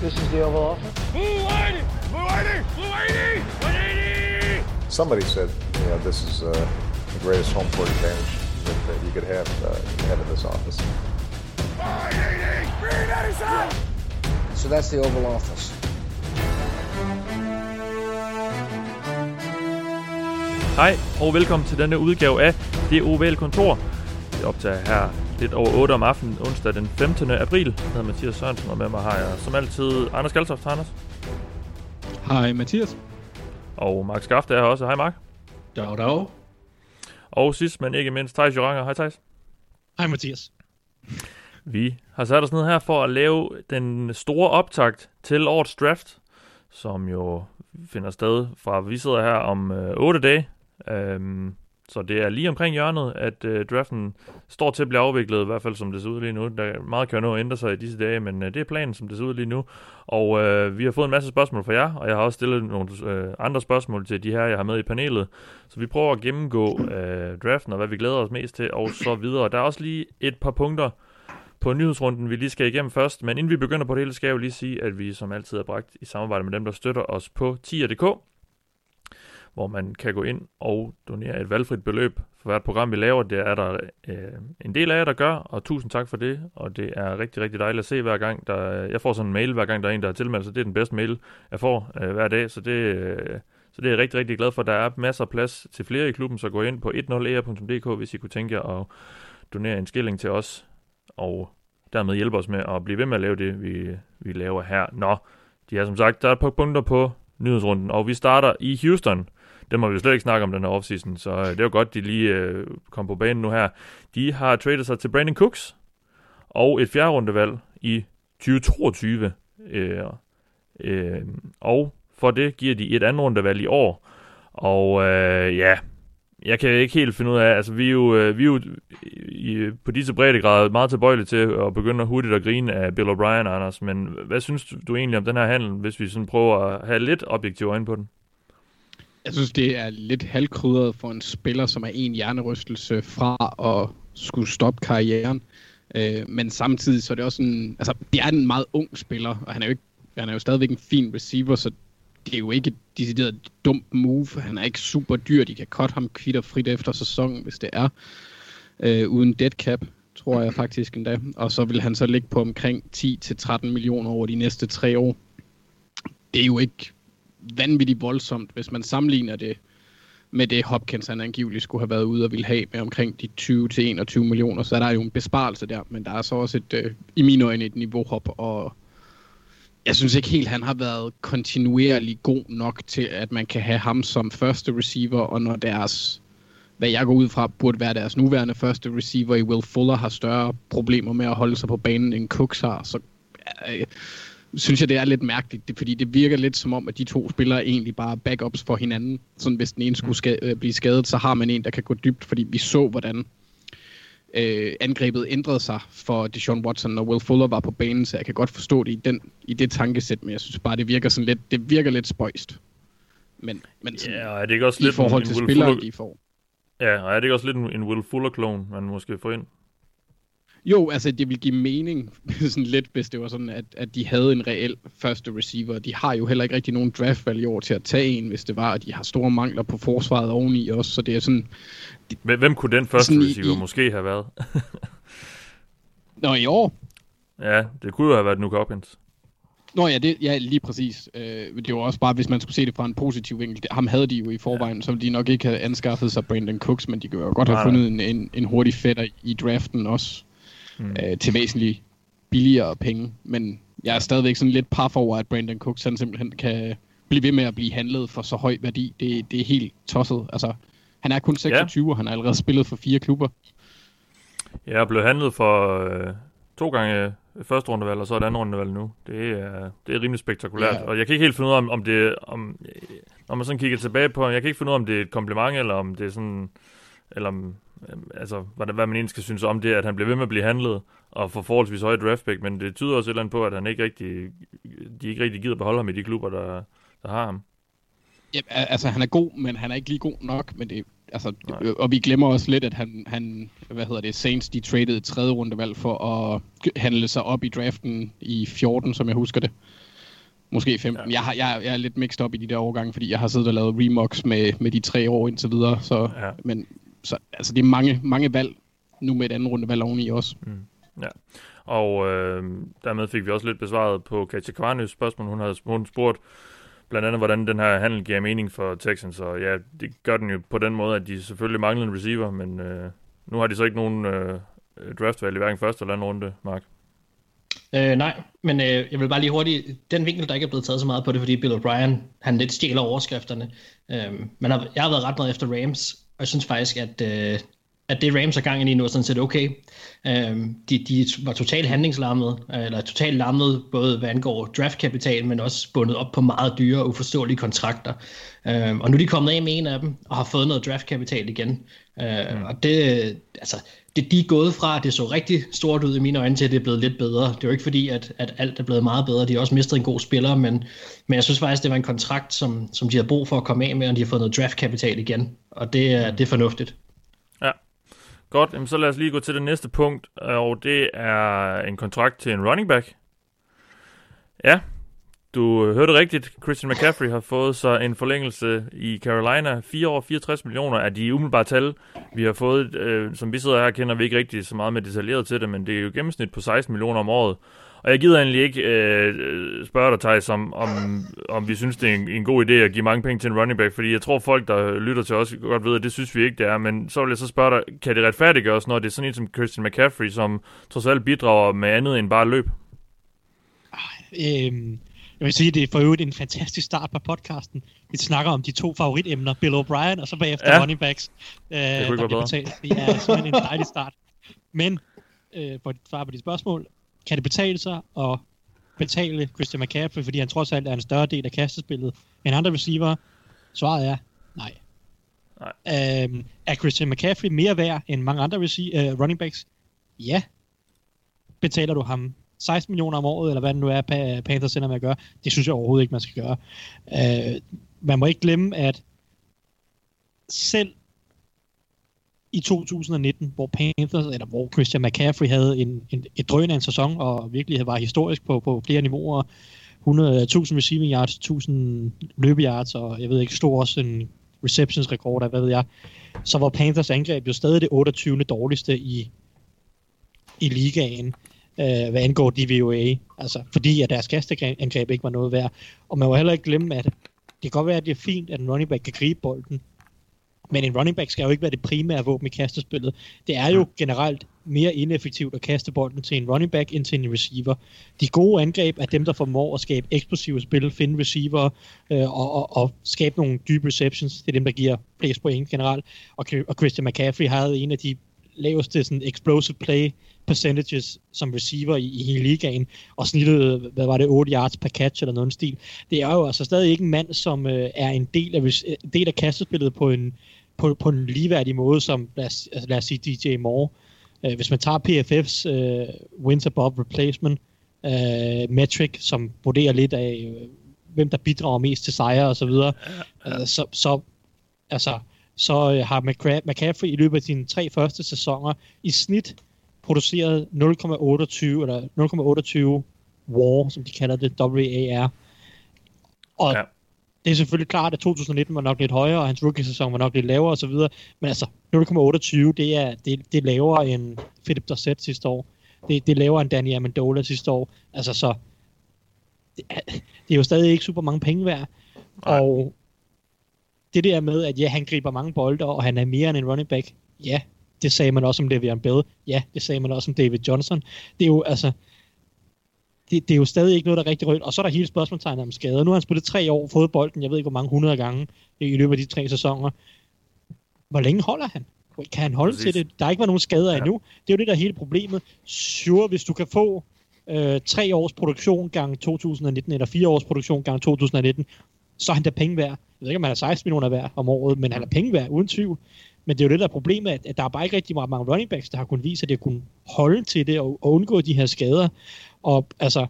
This is the Oval Office. Blue 180! Blue 180! Blue 180! 180! Somebody said, you know, this is uh, the greatest home court advantage that, that you could have, uh, have in this office. 180! Green So that's the Oval Office. Hej og velkommen til denne udgave af Det Ovale Kontor. Vi optager her lidt over 8 om aftenen, onsdag den 15. april. Jeg hedder Mathias Sørensen, og med mig har jeg som altid Anders Galtoft. Hej, Anders. Hej Mathias. Og Mark Skaft er her også. Hej Mark. Dag, dag. Og sidst, men ikke mindst, Thijs Joranger. Hej Thijs. Hej Mathias. Vi har sat os ned her for at lave den store optakt til årets draft, som jo finder sted fra, vi sidder her om øh, 8 dage. Øhm, så det er lige omkring hjørnet, at øh, draften står til at blive afviklet, i hvert fald som det ser ud lige nu. Der er meget kan jo nå at ændre sig i disse dage, men øh, det er planen, som det ser ud lige nu. Og øh, vi har fået en masse spørgsmål fra jer, og jeg har også stillet nogle øh, andre spørgsmål til de her, jeg har med i panelet. Så vi prøver at gennemgå øh, draften og hvad vi glæder os mest til, og så videre. Der er også lige et par punkter på nyhedsrunden, vi lige skal igennem først. Men inden vi begynder på det hele, skal jeg jo lige sige, at vi som altid er bragt i samarbejde med dem, der støtter os på tier.dk hvor man kan gå ind og donere et valgfrit beløb for hvert program, vi laver. Det er der øh, en del af jer, der gør, og tusind tak for det. Og det er rigtig, rigtig dejligt at se hver gang. Der, jeg får sådan en mail, hver gang der er en, der har tilmeldt sig. Det er den bedste mail, jeg får øh, hver dag, så det, øh, så det er jeg rigtig, rigtig glad for. Der er masser af plads til flere i klubben, så gå ind på 10er.dk, e hvis I kunne tænke jer at donere en skilling til os, og dermed hjælpe os med at blive ved med at lave det, vi, vi laver her. Nå, de har som sagt, der er et par punkter på nyhedsrunden, og vi starter i Houston, det må vi jo slet ikke snakke om den her offseason, så øh, det var godt, de lige øh, kom på banen nu her. De har tradet sig til Brandon Cooks og et fjerde rundevalg i 2022. Øh, øh, og for det giver de et andet rundevalg i år. Og øh, ja, jeg kan ikke helt finde ud af, altså vi er jo, øh, vi er jo i, på disse breddegrader meget tilbøjelige til at begynde at hurtigt at grine af Bill O'Brien, Anders, men hvad synes du egentlig om den her handel, hvis vi sådan prøver at have lidt objektiv øjne på den? Jeg synes, det er lidt halvkrydret for en spiller, som er en hjernerystelse fra at skulle stoppe karrieren. Øh, men samtidig så er det også en... Altså, det er en meget ung spiller, og han er jo, ikke, han er jo stadigvæk en fin receiver, så det er jo ikke et decideret dumt move. Han er ikke super dyr. De kan cut ham kvitter frit efter sæsonen, hvis det er. Øh, uden dead cap, tror jeg faktisk endda. Og så vil han så ligge på omkring 10-13 millioner over de næste tre år. Det er jo ikke vanvittigt voldsomt, hvis man sammenligner det med det Hopkins han angiveligt skulle have været ude og ville have med omkring de 20-21 millioner, så er der jo en besparelse der, men der er så også et, øh, i mine øjne et niveauhop, og jeg synes ikke helt, han har været kontinuerligt god nok til, at man kan have ham som første receiver, og når deres, hvad jeg går ud fra, burde være deres nuværende første receiver i Will Fuller, har større problemer med at holde sig på banen, end Cooks har, så øh, synes jeg, det er lidt mærkeligt, det, fordi det virker lidt som om, at de to spillere egentlig bare er backups for hinanden. Sådan hvis den ene skulle ska- øh, blive skadet, så har man en, der kan gå dybt, fordi vi så, hvordan øh, angrebet ændrede sig for Deshaun Watson, når Will Fuller var på banen, så jeg kan godt forstå det i, den, i det tankesæt, men jeg synes bare, det virker sådan lidt, det virker lidt spøjst. Men, men sådan, ja, er det ikke også i lidt forhold til spillere, Fuller... de får. Ja, og er det ikke også lidt en, en Will Fuller-klon, man måske får ind? Jo, altså det vil give mening sådan lidt, hvis det var sådan, at, at de havde en reel første receiver. De har jo heller ikke rigtig nogen draftvalg i år til at tage en, hvis det var, at de har store mangler på forsvaret oveni også, så det er sådan... Hvem, hvem kunne den første receiver i- måske have været? Nå, i år? ja, det kunne jo have været Nuke Hopkins. Nå ja, det, ja lige præcis. Øh, det var også bare, hvis man skulle se det fra en positiv vinkel. Det, ham havde de jo i forvejen, ja. så ville de nok ikke have anskaffet sig Brandon Cooks, men de kunne jo godt have Nej, nej. fundet en, en, en hurtig fætter i draften også, Mm. øh, til væsentligt billigere penge. Men jeg er stadigvæk sådan lidt paf over, at Brandon Cooks han simpelthen kan blive ved med at blive handlet for så høj værdi. Det, det er helt tosset. Altså, han er kun 26, ja. og han har allerede spillet for fire klubber. Jeg blev handlet for øh, to gange første rundevalg, og så et andet rundevalg nu. Det er, det er rimelig spektakulært. Ja. Og jeg kan ikke helt finde ud af, om, om det om, når man sådan kigger tilbage på, jeg kan ikke finde ud af, om det er et kompliment, eller om det er sådan, eller om, altså, hvad, hvad man egentlig skal synes om det, at han bliver ved med at blive handlet, og får forholdsvis høje draftback, men det tyder også et eller andet på, at han ikke rigtig, de ikke rigtig gider beholde ham i de klubber, der, der har ham. Ja, al- altså han er god, men han er ikke lige god nok, men det, altså, Nej. øh, og vi glemmer også lidt, at han, han, hvad hedder det, Saints, de traded tredje rundevalg for at handle sig op i draften i 14, som jeg husker det. Måske 15. Ja. Jeg, har, jeg, jeg er lidt mixed op i de der overgange, fordi jeg har siddet og lavet remux med, med de tre år indtil videre. Så, ja. Men så, altså, det er mange, mange valg nu med et andet runde valg oveni også. Mm. Ja. Og øh, dermed fik vi også lidt besvaret på Katja Kvarnøs spørgsmål. Hun havde hun spurgt blandt andet, hvordan den her handel giver mening for Texans. Og ja, det gør den jo på den måde, at de selvfølgelig mangler en receiver, men øh, nu har de så ikke nogen øh, draftvalg i hverken første eller anden runde, Mark. Øh, nej, men øh, jeg vil bare lige hurtigt, den vinkel, der ikke er blevet taget så meget på det, fordi Bill O'Brien, han lidt stjæler overskrifterne. Øh, men jeg har været ret meget efter Rams, og jeg synes faktisk, at, øh, at det Rams er gang i nu er sådan set okay. Øh, de, de var totalt handlingslammet, eller totalt lammet, både hvad angår draftkapital, men også bundet op på meget dyre og uforståelige kontrakter. Øh, og nu er de kommet af med en af dem, og har fået noget draftkapital igen. Øh, mm. Og det, altså, det, de er gået fra, det så rigtig stort ud i mine øjne, til at det er blevet lidt bedre. Det er jo ikke fordi, at, at alt er blevet meget bedre. De har også mistet en god spiller, men, men jeg synes faktisk, det var en kontrakt, som, som de har brug for at komme af med, og de har fået noget draftkapital igen. Og det, er, det er fornuftigt. Godt. Jamen, så lad os lige gå til det næste punkt, og det er en kontrakt til en running back. Ja, du hørte rigtigt. Christian McCaffrey har fået så en forlængelse i Carolina. 4 år 64 millioner er de umiddelbare tal, vi har fået. Øh, som vi sidder her, kender vi ikke rigtig så meget med detaljeret til det, men det er jo gennemsnit på 16 millioner om året. Og jeg gider egentlig ikke øh, spørge dig, Thijs, om, om, om vi synes, det er en, en god idé at give mange penge til en running back, fordi jeg tror, folk, der lytter til os, godt ved, at det synes vi ikke, det er. Men så vil jeg så spørge dig, kan det retfærdiggøres, når det er sådan en som Christian McCaffrey, som trods alt bidrager med andet end bare løb? Øhm, jeg vil sige, det er for øvrigt en fantastisk start på podcasten. Vi snakker om de to favoritemner, Bill O'Brien og så bagefter ja. running backs. Øh, det kunne ikke være Det er simpelthen en dejlig start. Men, øh, for at svare på de spørgsmål, kan det betale sig at betale Christian McCaffrey, fordi han trods alt er en større del af kastespillet end andre receiver? Svaret er nej. nej. Øhm, er Christian McCaffrey mere værd end mange andre receiver, uh, running backs? Ja. Betaler du ham 16 millioner om året, eller hvad det nu er, Panthers ender med at gøre, det synes jeg overhovedet ikke, man skal gøre. Uh, man må ikke glemme, at selv i 2019, hvor Panthers, eller hvor Christian McCaffrey havde en, en, et drøn af en sæson, og virkelig var historisk på, på flere niveauer, 100.000 receiving yards, 1000 løbe yards, og jeg ved ikke, stod også en receptions rekord, hvad ved jeg, så var Panthers angreb jo stadig det 28. dårligste i, i ligaen øh, hvad angår DVOA. Altså, fordi at deres kasteangreb ikke var noget værd. Og man må heller ikke glemme, at det kan godt være, at det er fint, at en running back kan gribe bolden. Men en running back skal jo ikke være det primære våben i kastespillet. Det er jo generelt mere ineffektivt at kaste bolden til en running back end til en receiver. De gode angreb er dem, der formår at skabe eksplosive spil, finde receiver øh, og, og, og skabe nogle dybe receptions. Det er dem, der giver flest point generelt. Og, og Christian McCaffrey havde en af de laveste sådan, explosive play percentages som receiver i, i hele ligaen, og snittet, hvad var det, 8 yards per catch eller noget stil. Det er jo altså stadig ikke en mand, som øh, er en del af, del af kastespillet på en, på, på en ligeværdig måde, som lad os, altså, lad os sige DJ Moore. Uh, hvis man tager PFF's øh, wins above replacement uh, metric, som vurderer lidt af, uh, hvem der bidrager mest til sejre og så videre, uh, så, så altså, så uh, har McCaffrey i løbet af sine tre første sæsoner i snit produceret 0,28 eller 0,28 WAR, som de kalder det, WAR. Og ja. Det er selvfølgelig klart, at 2019 var nok lidt højere, og hans rookie-sæson var nok lidt lavere osv., men altså 0,28, det er, det, det er lavere end Philip Dorsett sidste år. Det, det er lavere end Danny Amendola sidste år. Altså så, det er, det er jo stadig ikke super mange penge værd. Nej. Og det der med, at ja, han griber mange bolde, og han er mere end en running back, ja, det sagde man også om Le'Veon Bell. Ja, det sagde man også om David Johnson. Det er jo, altså, det, det er jo stadig ikke noget, der er rigtig rødt. Og så er der hele spørgsmålstegnet om skade. Nu har han spillet tre år, fået bolden, jeg ved ikke hvor mange hundrede gange i løbet af de tre sæsoner. Hvor længe holder han? Kan han holde Præcis. til det? Der har ikke været nogen skader ja. endnu. Det er jo det, der er hele problemet. Sure, hvis du kan få øh, tre års produktion gang 2019, eller fire års produktion gang 2019, så er han da penge værd. Jeg ved ikke, om han er 16 millioner værd om året, men han er penge værd, uden tvivl. Men det er jo det, der er problemet, at, at der er bare ikke rigtig mange running backs, der har kunnet vise, at det kunne holde til det og, og undgå de her skader. Og altså,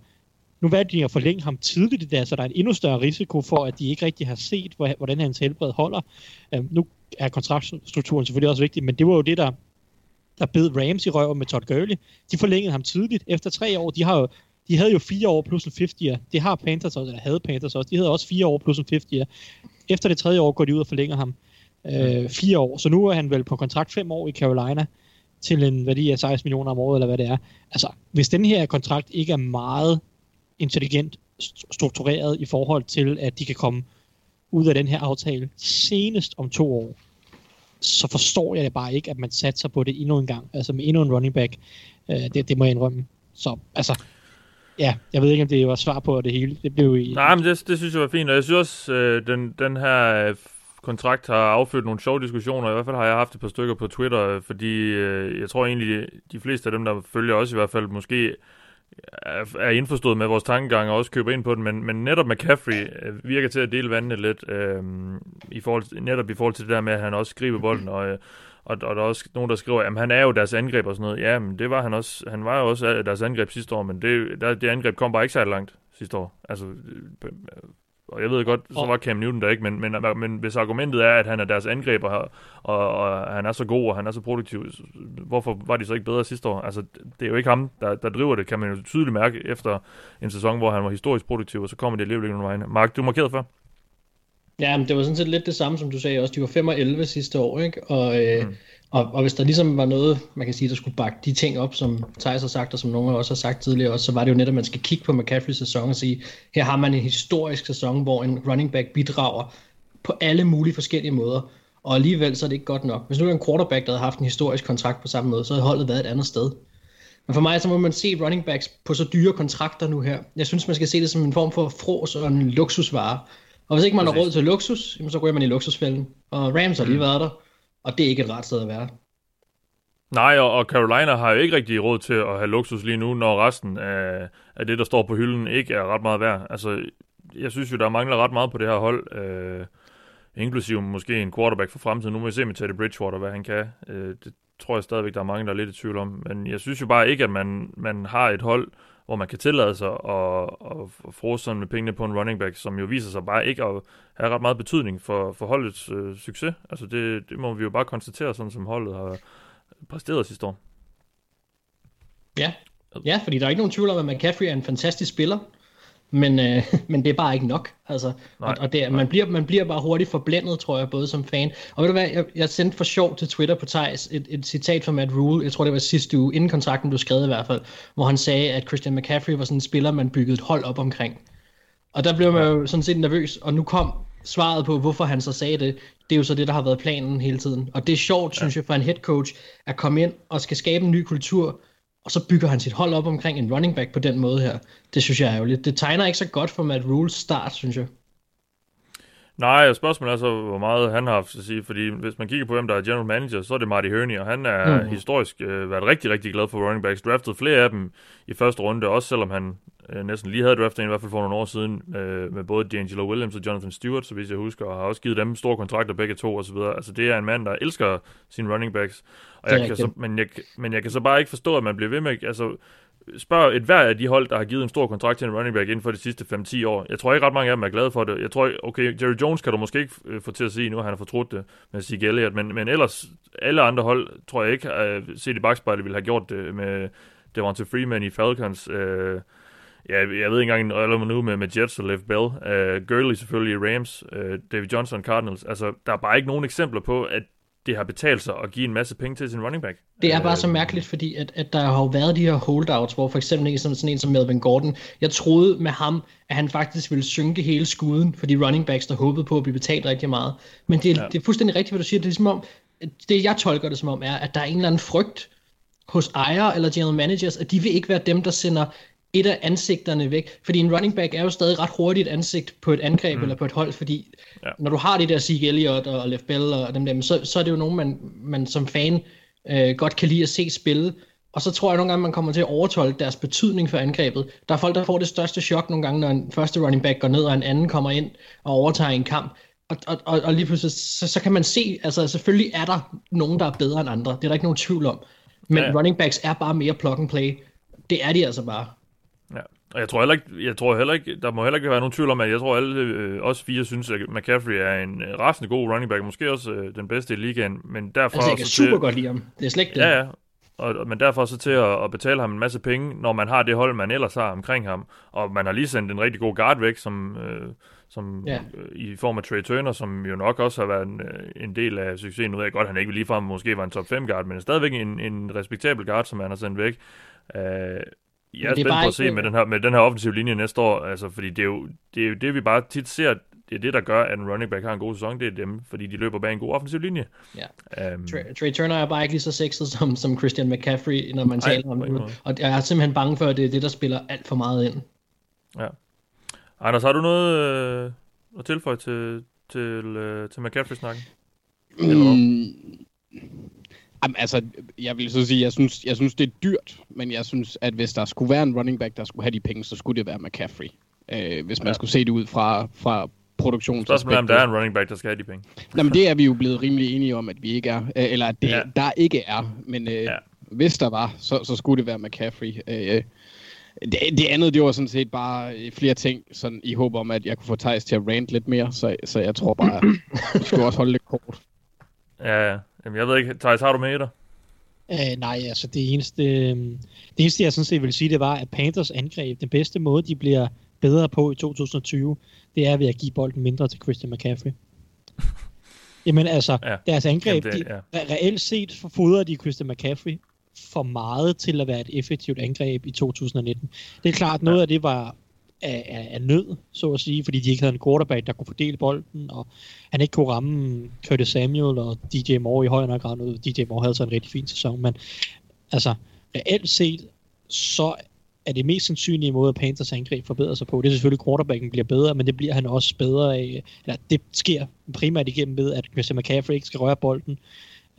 nu valgte de at forlænge ham tidligt i det, så der er en endnu større risiko for, at de ikke rigtig har set, hvordan hans helbred holder. Um, nu er kontraktstrukturen selvfølgelig også vigtig, men det var jo det, der, der bed Rams i røven med Todd Gurley. De forlængede ham tidligt. Efter tre år, de har jo De havde jo fire år plus en 50'er. Det har Panthers også, eller havde Panthers også. De havde også fire år plus en 50'er. Efter det tredje år går de ud og forlænger ham øh, fire år. Så nu er han vel på kontrakt fem år i Carolina til en værdi af 16 millioner om året, eller hvad det er. Altså, hvis den her kontrakt ikke er meget intelligent struktureret i forhold til, at de kan komme ud af den her aftale senest om to år, så forstår jeg bare ikke, at man satser på det endnu en gang. Altså med endnu en running back. Øh, det, det må jeg indrømme. Så altså, ja, jeg ved ikke, om det var svar på det hele. Det blev i... Nej, men det, det synes jeg var fint. Og jeg synes også, øh, den, den her øh, kontrakt har affødt nogle sjove diskussioner. I hvert fald har jeg haft et par stykker på Twitter, fordi øh, jeg tror egentlig, de fleste af dem, der følger os i hvert fald, måske er indforstået med vores tankegang og også køber ind på den, men, men netop McCaffrey øh, virker til at dele vandene lidt, øh, i forhold, netop i forhold til det der med, at han også skriver bolden, og, øh, og, og der er også nogen, der skriver, at han er jo deres angreb og sådan noget. Ja, men det var han også. Han var jo også deres angreb sidste år, men det, der, det angreb kom bare ikke så langt sidste år. Altså, øh, og jeg ved godt, så var Cam Newton der ikke, men, men, men hvis argumentet er, at han er deres angriber her, og, og han er så god, og han er så produktiv, hvorfor var de så ikke bedre sidste år? Altså, det er jo ikke ham, der, der driver det, kan man jo tydeligt mærke efter en sæson, hvor han var historisk produktiv, og så kommer det alligevel ikke nogen vegne. Mark, du markerede før? Ja, men det var sådan set lidt det samme, som du sagde også. De var 5 og 11 sidste år, ikke? Og, øh, mm. Og, og hvis der ligesom var noget, man kan sige, der skulle bakke de ting op, som Thijs har sagt, og som nogle af os har sagt tidligere også, så var det jo netop, at man skal kigge på McCaffrey's sæson og sige, her har man en historisk sæson, hvor en running back bidrager på alle mulige forskellige måder. Og alligevel så er det ikke godt nok. Hvis nu er en quarterback, der havde haft en historisk kontrakt på samme måde, så havde holdet været et andet sted. Men for mig så må man se running backs på så dyre kontrakter nu her. Jeg synes, man skal se det som en form for fros og en luksusvare. Og hvis ikke man har råd til luksus, så går man i luksusfælden. Og Rams har lige mm. været der, og det er ikke et rart sted at være. Nej, og, Carolina har jo ikke rigtig råd til at have luksus lige nu, når resten af, af det, der står på hylden, ikke er ret meget værd. Altså, jeg synes jo, der mangler ret meget på det her hold. Øh, inklusive måske en quarterback for fremtiden. Nu må vi se med Teddy Bridgewater, hvad han kan. Øh, det tror jeg stadigvæk, der er mange, der er lidt i tvivl om. Men jeg synes jo bare ikke, at man, man har et hold, hvor man kan tillade sig at, at, frose sådan med pengene på en running back, som jo viser sig bare ikke at have ret meget betydning for, for holdets øh, succes. Altså det, det må vi jo bare konstatere, sådan som holdet har præsteret sidste år. Ja, ja fordi der er ikke nogen tvivl om, at McCaffrey er en fantastisk spiller men, øh, men det er bare ikke nok. Altså, nej, og, og det, man, bliver, man bliver bare hurtigt forblændet, tror jeg, både som fan. Og ved du hvad, jeg, jeg sendte for sjov til Twitter på Thijs et, et citat fra Matt Rule, jeg tror det var sidste uge, inden kontrakten blev skrevet i hvert fald, hvor han sagde, at Christian McCaffrey var sådan en spiller, man byggede et hold op omkring. Og der blev man jo sådan set nervøs, og nu kom svaret på, hvorfor han så sagde det, det er jo så det, der har været planen hele tiden. Og det er sjovt, ja. synes jeg, for en head coach, at komme ind og skal skabe en ny kultur, og så bygger han sit hold op omkring en running back på den måde her. Det synes jeg er jo lidt. Det tegner ikke så godt for Matt Rules start, synes jeg. Nej, spørgsmålet er så, hvor meget han har haft at sige, fordi hvis man kigger på, hvem der er general manager, så er det Marty Herney, og han er mm. historisk øh, været rigtig, rigtig glad for running backs. Draftet flere af dem i første runde, også selvom han næsten lige havde draftet en, i hvert fald for nogle år siden, øh, med både D'Angelo Williams og Jonathan Stewart, så hvis jeg husker, og har også givet dem store kontrakter begge to osv. Altså det er en mand, der elsker sine running backs. Og jeg kan så, men, jeg, men jeg kan så bare ikke forstå, at man bliver ved med, altså spørg et hver af de hold, der har givet en stor kontrakt til en running back inden for de sidste 5-10 år. Jeg tror ikke ret mange af dem er glade for det. Jeg tror, okay, Jerry Jones kan du måske ikke øh, få til at sige nu, han har fortrudt det med Zeke Elliott, men, men ellers alle andre hold, tror jeg ikke, uh, set i bagspejlet, ville have gjort det med Devonta Freeman i Falcons. Uh, ja, jeg ved ikke engang, eller nu med, med Jets og Lev Bell. Uh, Gurley selvfølgelig i Rams. Uh, David Johnson Cardinals. Altså, der er bare ikke nogen eksempler på, at det har betalt sig at give en masse penge til sin running back. Det er bare så mærkeligt, fordi at, at der har jo været de her holdouts, hvor for eksempel ikke sådan, sådan en som Melvin Gordon, jeg troede med ham, at han faktisk ville synke hele skuden for de running backs, der håbede på at blive betalt rigtig meget. Men det, ja. det er fuldstændig rigtigt, hvad du siger. Det er som om, det jeg tolker det som om, er, at der er en eller anden frygt hos ejere eller general managers, at de vil ikke være dem, der sender et af ansigterne væk. Fordi en running back er jo stadig ret hurtigt ansigt på et angreb mm. eller på et hold, fordi ja. når du har det der Zeke Elliott og Lev Bell og dem der, så, så er det jo nogen, man, man som fan øh, godt kan lide at se spille. Og så tror jeg nogle gange, man kommer til at overtolke deres betydning for angrebet. Der er folk, der får det største chok nogle gange, når en første running back går ned, og en anden kommer ind og overtager en kamp. Og, og, og, og lige pludselig, så, så kan man se, altså selvfølgelig er der nogen, der er bedre end andre. Det er der ikke nogen tvivl om. Men ja. running backs er bare mere plug and play. Det er de altså bare. Ja, og jeg tror heller ikke, jeg tror heller ikke, der må heller ikke være nogen tvivl om, at jeg tror alle øh, os fire synes, at McCaffrey er en øh, rasende god running back, måske også øh, den bedste i ligaen, men derfor... Altså, jeg kan super til... godt lide ham, det er slet ikke det. Ja, ja, og, men derfor så til at, at betale ham en masse penge, når man har det hold, man ellers har omkring ham. Og man har lige sendt en rigtig god guard væk, som, øh, som ja. øh, i form af Trey Turner, som jo nok også har været en, øh, en del af succesen. Nu ved jeg godt, han ikke ligefrem måske var en top 5 guard, men stadigvæk en, en respektabel guard, som han har sendt væk. Øh, jeg er, er spændt på at se med den, her, med den her offensive linje næste år, altså, fordi det er, jo, det er jo det, vi bare tit ser, det er det, der gør, at en running back har en god sæson, det er dem, fordi de løber bag en god offensiv linje. Ja. Um, Trey, Trey Turner er bare ikke lige så sexet som, som Christian McCaffrey, når man ej, taler om det. Og jeg er simpelthen bange for, at det er det, der spiller alt for meget ind. Ja. Anders, har du noget øh, at tilføje til, til, øh, til McCaffrey-snakken? Mm, Jamen, altså, jeg vil så sige, jeg synes, jeg synes, det er dyrt, men jeg synes, at hvis der skulle være en running back, der skulle have de penge, så skulle det være McCaffrey. Øh, hvis man ja. skulle se det ud fra, fra produktions. Spørgsmålet er, om der er en running back, der skal have de penge. Jamen, det er vi jo blevet rimelig enige om, at vi ikke er. Øh, eller at det, ja. der ikke er. Men øh, ja. hvis der var, så, så skulle det være McCaffrey. Øh, det, det andet, det var sådan set bare flere ting, sådan i håb om, at jeg kunne få Thijs til at rant lidt mere, så, så jeg tror bare, at vi skulle også holde lidt kort. Ja, ja. Jamen, jeg ved ikke, Thijs, har du med dig? Uh, nej, altså det eneste, øh, det eneste, jeg sådan set vil sige, det var, at Panthers angreb, den bedste måde, de bliver bedre på i 2020, det er ved at give bolden mindre til Christian McCaffrey. Jamen altså, ja. deres angreb, Jamen det, ja. de, reelt set fodrer de Christian McCaffrey for meget til at være et effektivt angreb i 2019. Det er klart, noget ja. af det var af, af, af nød, så at sige, fordi de ikke havde en quarterback, der kunne fordele bolden, og han ikke kunne ramme Curtis Samuel og DJ Moore i højere grad. Noget. DJ Moore havde så en rigtig fin sæson, men altså, reelt set, så er det mest sandsynlige måde, at Panthers angreb forbedrer sig på. Det er selvfølgelig, at quarterbacken bliver bedre, men det bliver han også bedre af. Eller det sker primært igennem ved, at Christian McCaffrey ikke skal røre bolden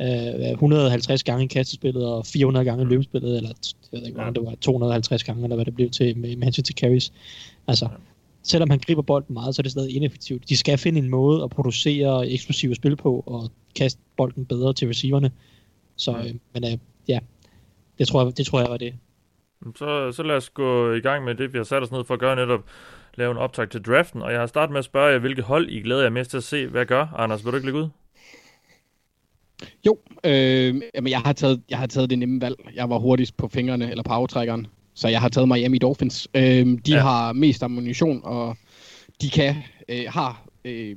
øh, 150 gange i kastespillet og 400 gange i løbespillet, eller jeg ved ikke, ja. det var 250 gange, eller hvad det blev til med, med hensyn til carries. Altså, ja. selvom han griber bolden meget, så er det stadig ineffektivt. De skal finde en måde at producere eksplosive spil på, og kaste bolden bedre til receiverne. Så, ja. øh, men øh, ja, det tror, jeg, det tror jeg var det. Så, så lad os gå i gang med det, vi har sat os ned for at gøre netop lave en optag til draften, og jeg har startet med at spørge jer, hvilke hold I glæder jer mest til at se. Hvad gør? Anders, vil du ikke lægge ud? Jo, øh, jamen jeg, har taget, jeg har taget det nemme valg. Jeg var hurtigst på fingrene, eller på aftrækkeren. Så jeg har taget Miami Dolphins. Øh, de ja. har mest ammunition, og de kan øh, har øh,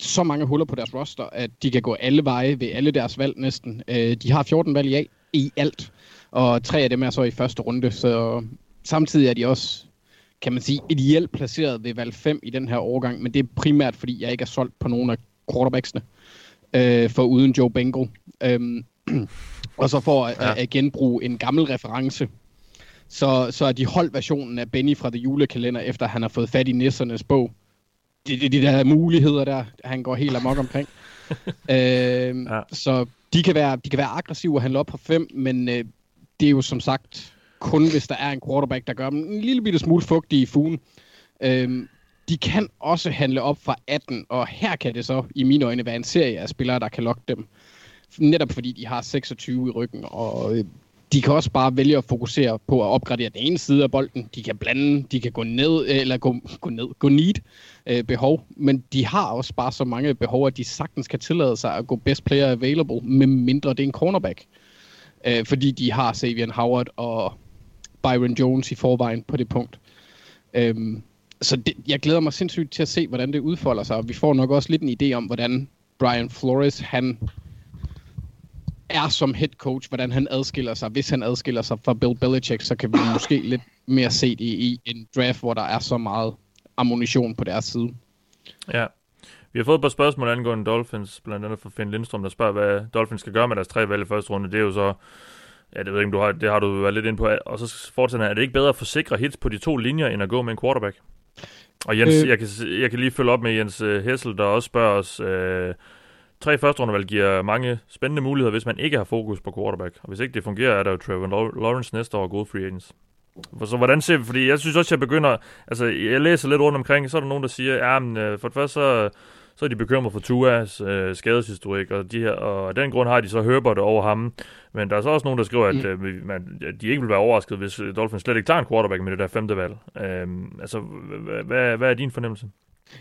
så mange huller på deres roster, at de kan gå alle veje ved alle deres valg næsten. Øh, de har 14 valg i, i alt, og tre af dem er så i første runde, så samtidig er de også, kan man sige, ideelt placeret ved valg 5 i den her årgang, men det er primært, fordi jeg ikke er solgt på nogen af quarterbacksene øh, for uden Joe Bengal. Øhm, og så for at, ja. at genbruge en gammel reference, så, så er de holdt versionen af Benny fra The Julekalender, efter han har fået fat i nissernes bog. Det er de, de der muligheder der, han går helt amok omkring. øhm, ja. Så de kan, være, de kan være aggressive og handle op på fem, men øh, det er jo som sagt kun, hvis der er en quarterback, der gør dem en lille bitte smule fugtig i fugen. Øhm, de kan også handle op fra 18, og her kan det så i mine øjne være en serie af spillere, der kan lokke dem. Netop fordi de har 26 i ryggen, og øh, de kan også bare vælge at fokusere på at opgradere den ene side af bolden. De kan blande, de kan gå ned, øh, eller gå, gå ned, gå need øh, behov, men de har også bare så mange behov, at de sagtens kan tillade sig at gå best player available, med mindre det er en cornerback. Øh, fordi de har Savian Howard og Byron Jones i forvejen på det punkt. Øh, så det, jeg glæder mig sindssygt til at se, hvordan det udfolder sig, og vi får nok også lidt en idé om, hvordan Brian Flores, han er som head coach, hvordan han adskiller sig. Hvis han adskiller sig fra Bill Belichick, så kan vi måske lidt mere se det i en draft, hvor der er så meget ammunition på deres side. Ja. Vi har fået et par spørgsmål angående Dolphins, blandt andet fra Finn Lindstrøm, der spørger, hvad Dolphins skal gøre med deres tre valg i første runde. Det er jo så Ja, det ved ikke, du har, det har du været lidt ind på. Og så fortsætter han, er det ikke bedre at forsikre hits på de to linjer, end at gå med en quarterback? Og Jens, øh. jeg, kan, jeg kan lige følge op med Jens øh, Hessel, der også spørger os, øh, tre første rundevalg giver mange spændende muligheder, hvis man ikke har fokus på quarterback. Og hvis ikke det fungerer, er der jo Trevor Lawrence næste år gode free agents. Så hvordan ser vi, fordi jeg synes også, jeg begynder, altså jeg læser lidt rundt omkring, så er der nogen, der siger, ja, men øh, for det første så, så er de bekymret for Tuas øh, skadeshistorik, og, de her, og af den grund har de så Herbert over ham. Men der er så også nogen, der skriver, at mm. øh, man, at de ikke vil være overrasket, hvis Dolphins slet ikke tager en quarterback med det der femte valg. Øh, altså, hvad, hvad er din fornemmelse?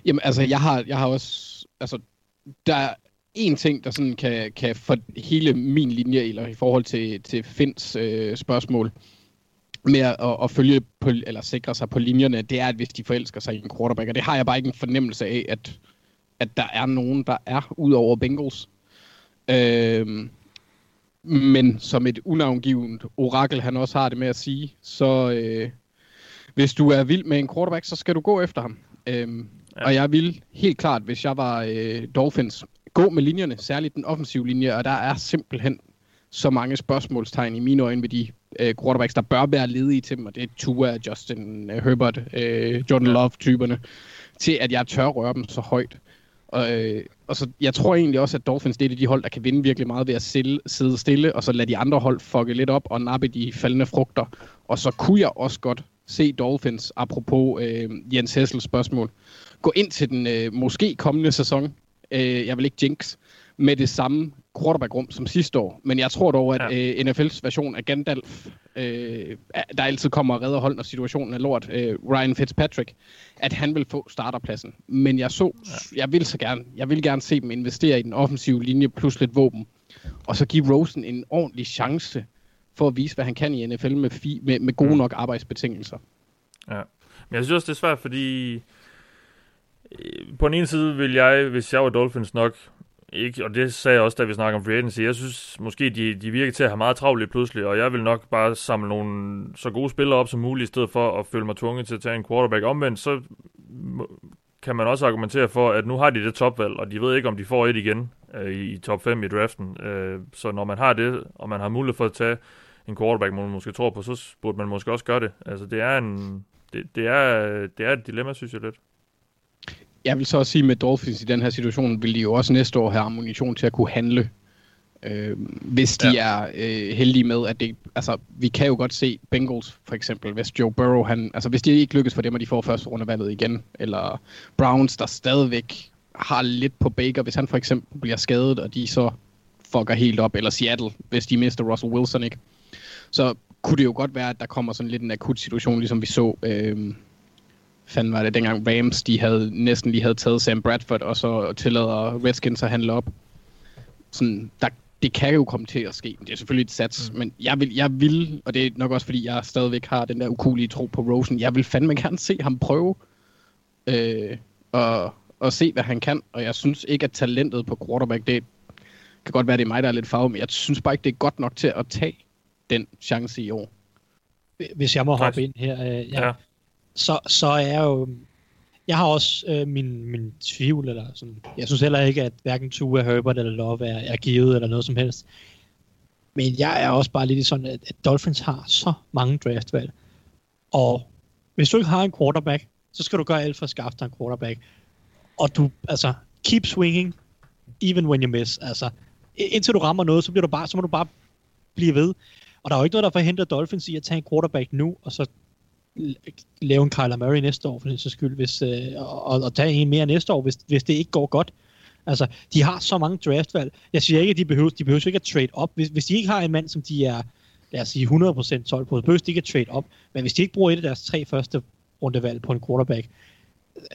Jamen, altså, jeg har, jeg har også, altså, der en ting, der sådan kan, kan for hele min linje, eller i forhold til, til Finns øh, spørgsmål, med at, at følge på, eller sikre sig på linjerne, det er, at hvis de forelsker sig i en quarterback, og det har jeg bare ikke en fornemmelse af, at, at der er nogen, der er ud over Bengals. Øh, men som et unavngivet orakel, han også har det med at sige, så øh, hvis du er vild med en quarterback, så skal du gå efter ham. Øh, ja. Og jeg vil helt klart, hvis jeg var øh, Dolphins, gå med linjerne, særligt den offensive linje, og der er simpelthen så mange spørgsmålstegn i mine øjne ved de øh, quarterbacks, der bør være ledige til dem, og det er Tua, Justin øh, Herbert, øh, Jordan Love-typerne, til at jeg tør røre dem så højt. Og, øh, og så, jeg tror egentlig også, at Dolphins det er de hold, der kan vinde virkelig meget ved at sidde, sidde stille, og så lade de andre hold fucke lidt op og nappe de faldende frugter. Og så kunne jeg også godt se Dolphins, apropos øh, Jens Hessels spørgsmål, gå ind til den øh, måske kommende sæson, øh, jeg vil ikke jinx, med det samme quarterback-rum som sidste år. Men jeg tror dog, at ja. øh, NFL's version af Gandalf, øh, der altid kommer og redder hold, når situationen er lort, øh, Ryan Fitzpatrick, at han vil få starterpladsen. Men jeg så, ja. jeg vil så gerne, jeg vil gerne se dem investere i den offensive linje plus lidt våben, og så give Rosen en ordentlig chance for at vise, hvad han kan i NFL med, fi, med, med gode mm. nok arbejdsbetingelser. Ja, men jeg synes også, det er svært, fordi øh, på den ene side vil jeg, hvis jeg var Dolphins nok, ikke, og det sagde jeg også, da vi snakkede om free agency, jeg synes måske, de, de virker til at have meget travlt lidt pludselig, og jeg vil nok bare samle nogle så gode spillere op som muligt, i stedet for at føle mig tvunget til at tage en quarterback. Omvendt, så kan man også argumentere for, at nu har de det topvalg, og de ved ikke, om de får et igen øh, i top 5 i draften. Øh, så når man har det, og man har mulighed for at tage en quarterback, man måske tror på, så burde man måske også gøre det. Altså, det er en, det, det, er, det er et dilemma, synes jeg lidt. Jeg vil så også sige, med Dolphins i den her situation, vil de jo også næste år have ammunition til at kunne handle. Øh, hvis de ja. er øh, heldige med, at det... Altså, vi kan jo godt se Bengals, for eksempel, hvis Joe Burrow, han... Altså, hvis de ikke lykkes for dem, og de får første rundevalget igen, eller Browns, der stadigvæk har lidt på Baker, hvis han for eksempel bliver skadet, og de så fucker helt op, eller Seattle, hvis de mister Russell Wilson, ikke? Så kunne det jo godt være, at der kommer sådan lidt en akut situation, ligesom vi så, øh, fanden var det, dengang Rams, de havde næsten lige havde taget Sam Bradford, og så tillader Redskins at handle op. Sådan, der, det kan jo komme til at ske. Det er selvfølgelig et sats, mm. men jeg vil, jeg vil, og det er nok også fordi, jeg stadigvæk har den der ukulige tro på Rosen, jeg vil fandme gerne se ham prøve øh, og, og se, hvad han kan. Og jeg synes ikke, at talentet på quarterback, det kan godt være, det er mig, der er lidt farve, men jeg synes bare ikke, det er godt nok til at tage den chance i år. Hvis jeg må hoppe ind her, øh, jeg, ja så, så er jeg jo... Jeg har også øh, min, min tvivl, eller sådan, jeg synes heller ikke, at hverken Tua, Herbert eller Love er, er givet, eller noget som helst. Men jeg er også bare lidt sådan, at, at Dolphins har så mange draftvalg. Og hvis du ikke har en quarterback, så skal du gøre alt for at skaffe dig en quarterback. Og du, altså, keep swinging, even when you miss. Altså, indtil du rammer noget, så, bliver du bare, så må du bare blive ved. Og der er jo ikke noget, der forhindrer Dolphins i at tage en quarterback nu, og så lave en Kyler Murray næste år, for så skyld, hvis, øh, og, og tage en mere næste år, hvis, hvis det ikke går godt. Altså, de har så mange draftvalg. Jeg siger ikke, at de behøver, de behøver ikke at trade op. Hvis, hvis de ikke har en mand, som de er, lad os sige, 100% solgt på, så behøver de ikke at trade op. Men hvis de ikke bruger et af deres tre første rundevalg på en quarterback,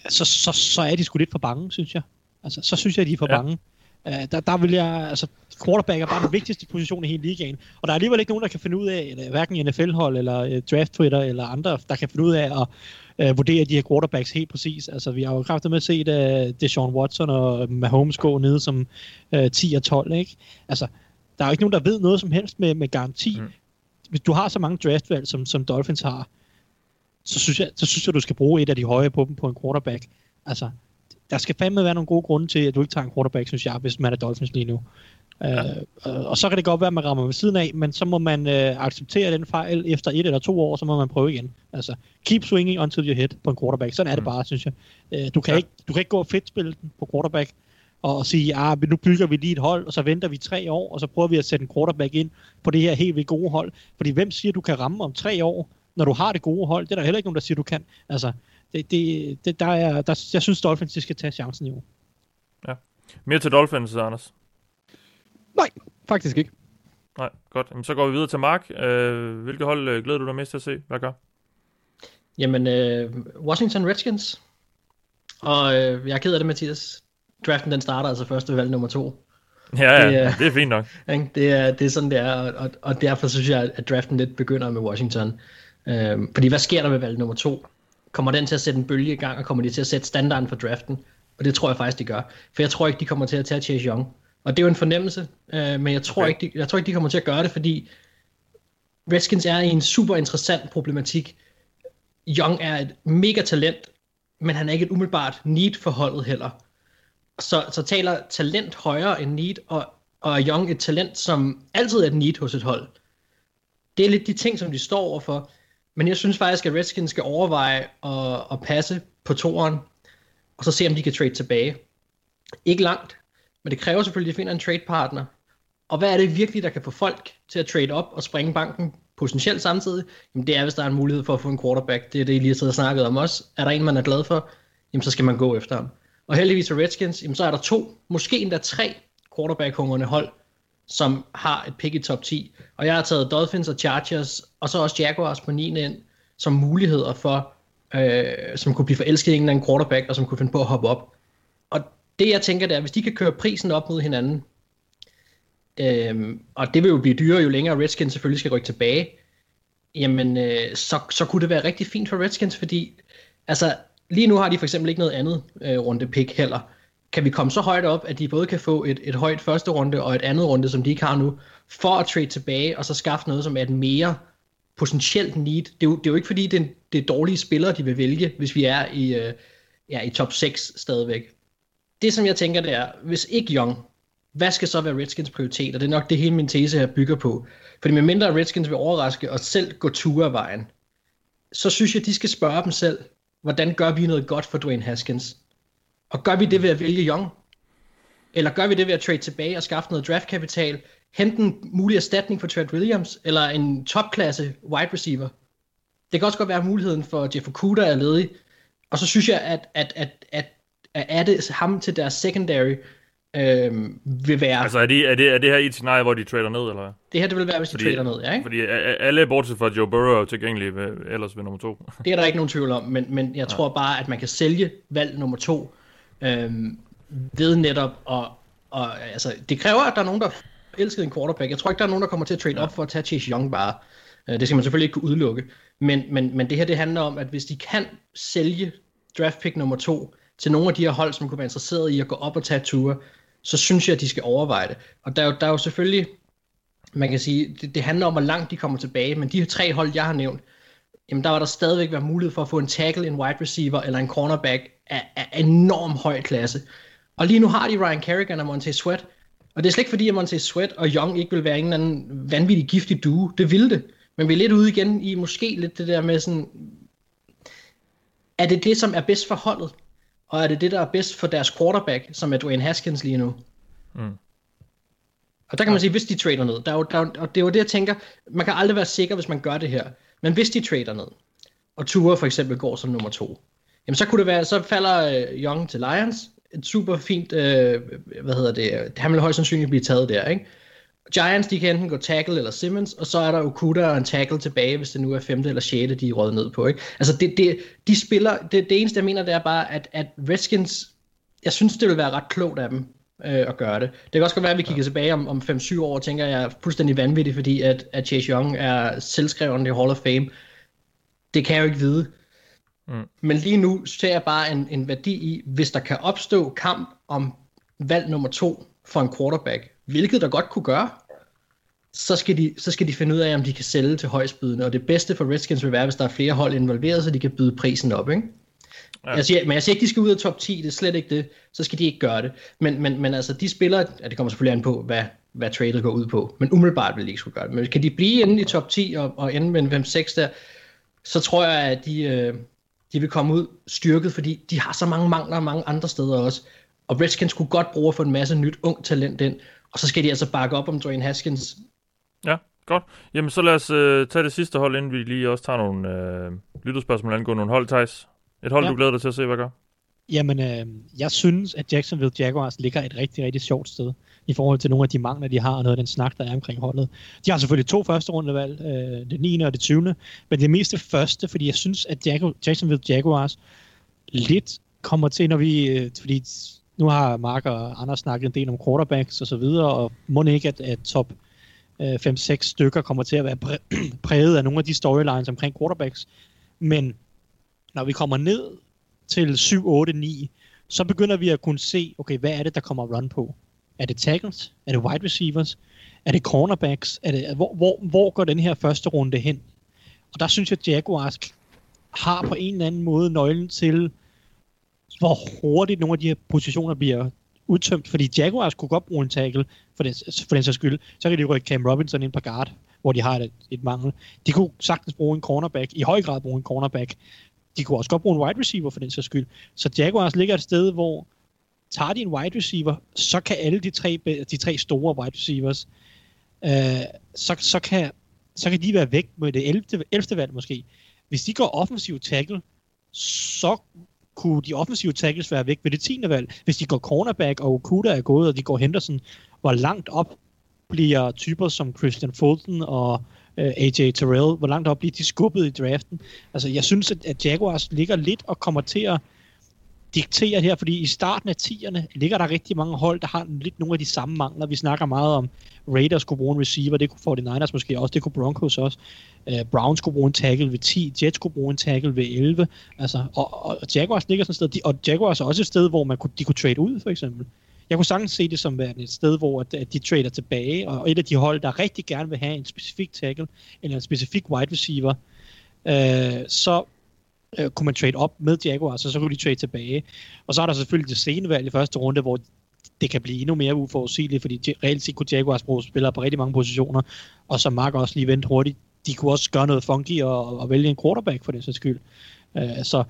så, så, så er de sgu lidt for bange, synes jeg. Altså, så synes jeg, at de er for ja. bange. Uh, der, der vil jeg, altså, quarterback er bare den vigtigste position i hele ligaen. Og der er alligevel ikke nogen, der kan finde ud af, eller, hverken NFL-hold eller uh, draft Twitter eller andre, der kan finde ud af at uh, vurdere de her quarterbacks helt præcis. Altså, vi har jo kraftigt med at se uh, Deshaun Watson og Mahomes gå ned som uh, 10 og 12, ikke? Altså, der er jo ikke nogen, der ved noget som helst med, med garanti. Mm. Hvis du har så mange draftvalg, som, som Dolphins har, så synes, jeg, så synes jeg, du skal bruge et af de høje på dem på en quarterback. Altså, der skal fandme være nogle gode grunde til, at du ikke tager en quarterback, synes jeg, hvis man er Dolphins lige nu. Ja. Øh, og så kan det godt være, at man rammer ved siden af, men så må man øh, acceptere den fejl efter et eller to år, så må man prøve igen. Altså, keep swinging until you hit på en quarterback. Sådan er det mm. bare, synes jeg. Øh, du, kan ja. ikke, du kan ikke gå og spille den på quarterback, og sige, ah, nu bygger vi lige et hold, og så venter vi tre år, og så prøver vi at sætte en quarterback ind på det her helt vildt gode hold. Fordi hvem siger, du kan ramme om tre år, når du har det gode hold? Det er der heller ikke nogen, der siger, du kan. Altså, det, det, det, der er, der, jeg synes, Dolphins de skal tage chancen i år. Ja. Mere til Dolphins, Anders? Nej, faktisk ikke. Nej, godt. Jamen, så går vi videre til Mark. Øh, hvilke hold øh, glæder du dig mest til at se? Hvad gør? Jamen, øh, Washington Redskins. Og øh, jeg er ked af det, Mathias. Draften den starter altså første valg nummer to. Ja, ja, det er, det er fint nok. Det er, det er sådan, det er, og, og derfor synes jeg, at draften lidt begynder med Washington. Øhm, fordi hvad sker der med valg nummer to? Kommer den til at sætte en bølge i gang, og kommer de til at sætte standarden for draften? Og det tror jeg faktisk, de gør. For jeg tror ikke, de kommer til at tage Chase Young. Og det er jo en fornemmelse, øh, men jeg tror, okay. ikke, de, jeg tror ikke, de kommer til at gøre det, fordi Redskins er i en super interessant problematik. Young er et mega talent, men han er ikke et umiddelbart need for holdet heller. Så, så taler talent højere end need, og, og er Young et talent, som altid er et need hos et hold. Det er lidt de ting, som de står overfor. Men jeg synes faktisk, at Redskins skal overveje at, at passe på toren, og så se, om de kan trade tilbage. Ikke langt, men det kræver selvfølgelig, at de finder en trade partner. Og hvad er det virkelig, der kan få folk til at trade op og springe banken potentielt samtidig? Jamen det er, hvis der er en mulighed for at få en quarterback. Det er det, I lige har siddet og snakket om også. Er der en, man er glad for? Jamen så skal man gå efter ham. Og heldigvis for Redskins, jamen så er der to, måske endda tre quarterback-hungrende hold, som har et pick i top 10. Og jeg har taget Dolphins og Chargers, og så også Jaguars på 9. ind, som muligheder for, øh, som kunne blive forelsket i en eller anden quarterback, og som kunne finde på at hoppe op. Og det jeg tænker, det er, hvis de kan køre prisen op mod hinanden, øh, og det vil jo blive dyrere, jo længere Redskins selvfølgelig skal rykke tilbage, jamen øh, så, så kunne det være rigtig fint for Redskins, fordi altså lige nu har de for eksempel ikke noget andet øh, runde pick heller kan vi komme så højt op, at de både kan få et, et højt første runde og et andet runde, som de ikke har nu, for at trade tilbage, og så skaffe noget, som er et mere potentielt need. Det er jo, det er jo ikke fordi, det er, det er dårlige spillere, de vil vælge, hvis vi er i, øh, ja, i top 6 stadigvæk. Det, som jeg tænker, det er, hvis ikke Young, hvad skal så være Redskins prioritet? Og det er nok det hele min tese her bygger på. Fordi med mindre Redskins vil overraske og selv gå ture af vejen, så synes jeg, de skal spørge dem selv, hvordan gør vi noget godt for Dwayne Haskins? Og gør vi det ved at vælge Young? Eller gør vi det ved at trade tilbage og skaffe noget draftkapital? Hente en mulig erstatning for Trent Williams? Eller en topklasse wide receiver? Det kan også godt være muligheden for Jeff Okuda er ledig. Og så synes jeg, at, at, at, at, at, at det ham til deres secondary øhm, vil være... Altså er, de, er, det, er det her et scenarie, hvor de trader ned, eller hvad? Det her det vil være, hvis de fordi, trader ned, ja, ikke? Fordi alle bortset fra Joe Burrow er tilgængelige ved, ellers ved nummer to. det er der ikke nogen tvivl om, men, men jeg tror bare, at man kan sælge valg nummer to øhm, ved netop og, og altså, det kræver, at der er nogen, der elsker en quarterback. Jeg tror ikke, der er nogen, der kommer til at trade ja. op for at tage Chase Young bare. Øh, det skal man selvfølgelig ikke kunne udelukke. Men, men, men det her, det handler om, at hvis de kan sælge draft pick nummer to til nogle af de her hold, som kunne være interesseret i at gå op og tage ture, så synes jeg, at de skal overveje det. Og der er jo, der er jo selvfølgelig, man kan sige, det, det handler om, hvor langt de kommer tilbage, men de her tre hold, jeg har nævnt, jamen der var der stadigvæk være mulighed for at få en tackle, en wide receiver eller en cornerback af, af enorm høj klasse. Og lige nu har de Ryan Kerrigan og Monte Sweat, og det er slet ikke fordi, at Monte Sweat og Young ikke vil være en eller anden vanvittig giftig duo. Det ville det. Men vi er lidt ude igen i måske lidt det der med sådan, er det det, som er bedst for holdet? Og er det det, der er bedst for deres quarterback, som er Dwayne Haskins lige nu? Mm. Og der kan man sige, hvis de trader ned, der er jo, der er, og det er jo det, jeg tænker, man kan aldrig være sikker, hvis man gør det her. Men hvis de trader ned, og Tua for eksempel går som nummer to, jamen så kunne det være, så falder øh, Young til Lions, et super fint, øh, hvad hedder det, han vil højst sandsynligt blive taget der, ikke? Giants, de kan enten gå tackle eller Simmons, og så er der Okuda og en tackle tilbage, hvis det nu er femte eller sjette, de er røget ned på, ikke? Altså, det, det, de spiller, det, det eneste, jeg mener, det er bare, at, at Redskins, jeg synes, det vil være ret klogt af dem øh, at gøre det. Det kan også godt være, at vi kigger tilbage om, om 5-7 år, og tænker, jeg er fuldstændig vanvittig, fordi at, at Chase Young er selvskreven i Hall of Fame. Det kan jeg jo ikke vide. Mm. Men lige nu ser jeg bare en, en værdi i, hvis der kan opstå kamp om valg nummer to for en quarterback, hvilket der godt kunne gøre, så skal, de, så skal de finde ud af, om de kan sælge til højstbydende. Og det bedste for Redskins vil være, hvis der er flere hold involveret, så de kan byde prisen op. Ikke? Ja. Jeg siger, men jeg siger ikke, de skal ud af top 10, det er slet ikke det. Så skal de ikke gøre det. Men, men, men altså, de spillere, ja, det kommer selvfølgelig an på, hvad, hvad tradet går ud på. Men umiddelbart vil de ikke skulle gøre det. Men kan de blive inde i top 10 og, og ende med en 5-6 der, så tror jeg, at de, øh, de vil komme ud styrket, fordi de har så mange mangler mange andre steder også. Og Redskins kunne godt bruge at få en masse nyt ung talent ind, og så skal de altså bakke op om Dwayne Haskins. Ja, godt. Jamen så lad os øh, tage det sidste hold, inden vi lige også tager nogle øh, lytterspørgsmål angående nogle hold, Thijs. Et hold, ja. du glæder dig til at se, hvad gør? Jamen, øh, jeg synes, at Jacksonville Jaguars ligger et rigtig, rigtig sjovt sted i forhold til nogle af de mangler, de har, og noget af den snak, der er omkring holdet. De har selvfølgelig to første rundevalg, øh, det 9. og det 20. Men det meste første, fordi jeg synes, at Jacksonville Jaguars lidt kommer til, når vi... Øh, fordi nu har Mark og Anders snakket en del om quarterbacks og så videre, og må ikke, at, at top øh, 5-6 stykker kommer til at være præ- præget af nogle af de storylines omkring quarterbacks. Men når vi kommer ned til 7, 8, 9, så begynder vi at kunne se, okay, hvad er det, der kommer run på? Er det tackles? Er det wide receivers? Er det cornerbacks? Er det, hvor, hvor, hvor går den her første runde hen? Og der synes jeg, at Jaguars har på en eller anden måde nøglen til, hvor hurtigt nogle af de her positioner bliver udtømt. Fordi Jaguars kunne godt bruge en tackle, for den, for den sags skyld. Så kan de rykke Cam Robinson ind på guard, hvor de har et, et mangel. De kunne sagtens bruge en cornerback, i høj grad bruge en cornerback. De kunne også godt bruge en wide receiver for den sags skyld. Så Jaguars ligger et sted, hvor tager de en wide receiver, så kan alle de tre, de tre store wide receivers, øh, så, så, kan, så kan de være væk med det 11. 11. valg måske. Hvis de går offensiv tackle, så kunne de offensive tackles være væk ved det 10. valg. Hvis de går cornerback, og Okuda er gået, og de går Henderson, hvor langt op bliver typer som Christian Fulton og øh, AJ Terrell, hvor langt op bliver de skubbet i draften. Altså, jeg synes, at, at Jaguars ligger lidt og kommer til at diktere her, fordi i starten af 10'erne ligger der rigtig mange hold, der har lidt nogle af de samme mangler. Vi snakker meget om Raiders kunne bruge en receiver, det kunne 49ers måske også, det kunne Broncos også. Uh, Browns kunne bruge en tackle ved 10, Jets kunne bruge en tackle ved 11. Altså, og, og Jaguars ligger sådan et sted, de, og Jaguars er også et sted, hvor man kunne, de kunne trade ud, for eksempel. Jeg kunne sagtens se det som et sted, hvor at, at de trader tilbage, og et af de hold, der rigtig gerne vil have en specifik tackle, eller en specifik wide receiver, uh, så øh, kunne man trade op med Jaguars, og så kunne de trade tilbage. Og så er der selvfølgelig det sene valg i første runde, hvor det kan blive endnu mere uforudsigeligt, fordi reelt set kunne Jaguars bruge spillere på rigtig mange positioner, og som Mark også lige vendte hurtigt, de kunne også gøre noget funky og, og vælge en quarterback for den sags skyld. Uh, så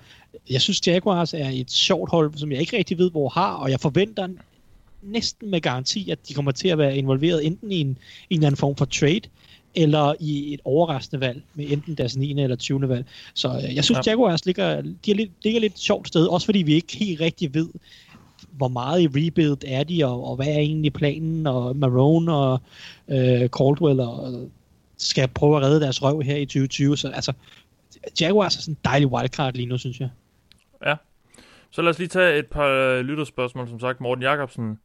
jeg synes, Jaguars er et sjovt hold, som jeg ikke rigtig ved, hvor har, og jeg forventer næsten med garanti, at de kommer til at være involveret enten i en, i en eller anden form for trade, eller i et overraskende valg, med enten deres 9. eller 20. valg. Så øh, jeg synes, ja. Jaguars ligger, de er lidt, ligger lidt sjovt sted, også fordi vi ikke helt rigtig ved, hvor meget i rebuild er de, og, og hvad er egentlig planen, og Marone og øh, Caldwell og, skal prøve at redde deres røv her i 2020. Så altså, Jaguars er sådan en dejlig wildcard lige nu, synes jeg. Ja. Så lad os lige tage et par lytterspørgsmål. Som sagt, Morten Jacobsen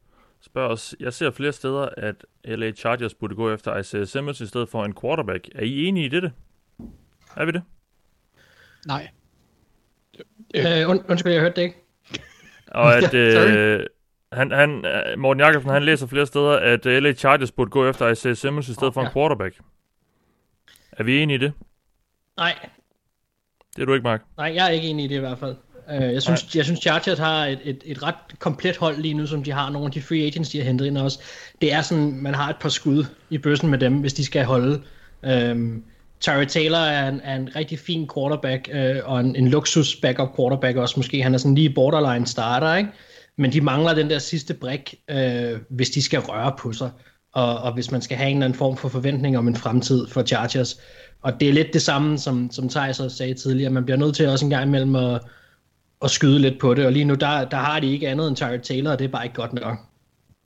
spørger os, jeg ser flere steder, at LA Chargers burde gå efter Isaiah Simmons i stedet for en quarterback. Er I enige i dette? Er vi det? Nej. Øh, und, undskyld, jeg hørte det ikke. Og at øh, han, han, Morten Jacobsen, han læser flere steder, at LA Chargers burde gå efter Isaiah Simmons i stedet oh, for ja. en quarterback. Er vi enige i det? Nej. Det er du ikke, Mark? Nej, jeg er ikke enig i det i hvert fald. Øh, jeg, synes, jeg synes, Chargers har et, et, et ret komplet hold lige nu, som de har nogle af de free agents, de har hentet ind også. Det er sådan, man har et par skud i bøssen med dem, hvis de skal holde. Øhm, Terry Taylor er en, er en rigtig fin quarterback, øh, og en, en luksus backup quarterback også måske. Han er sådan lige borderline starter, ikke? Men de mangler den der sidste brik, øh, hvis de skal røre på sig. Og, og hvis man skal have en eller anden form for forventning om en fremtid for Chargers. Og det er lidt det samme, som, som Thijs også sagde tidligere. Man bliver nødt til også en gang imellem at at skyde lidt på det, og lige nu der, der har de ikke andet end Tyrod Taylor, og det er bare ikke godt nok.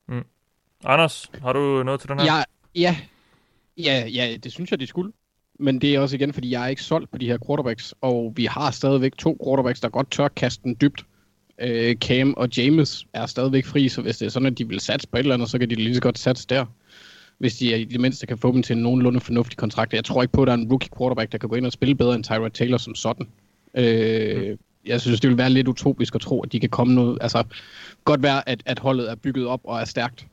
Mm. Anders, har du noget til den her? Ja, ja, ja, ja, det synes jeg, de skulle. Men det er også igen, fordi jeg er ikke solgt på de her quarterbacks, og vi har stadigvæk to quarterbacks, der godt tør kaste den dybt. Øh, Cam og James er stadigvæk fri, så hvis det er sådan, at de vil satse på et eller andet, så kan de lige så godt satse der. Hvis de i det mindste kan få dem til en nogenlunde fornuftig kontrakt. Jeg tror ikke på, at der er en rookie quarterback, der kan gå ind og spille bedre end Tyrod Taylor som sådan. Øh, mm jeg synes, det vil være lidt utopisk at tro, at de kan komme noget. Altså, godt være, at, at holdet er bygget op og er stærkt.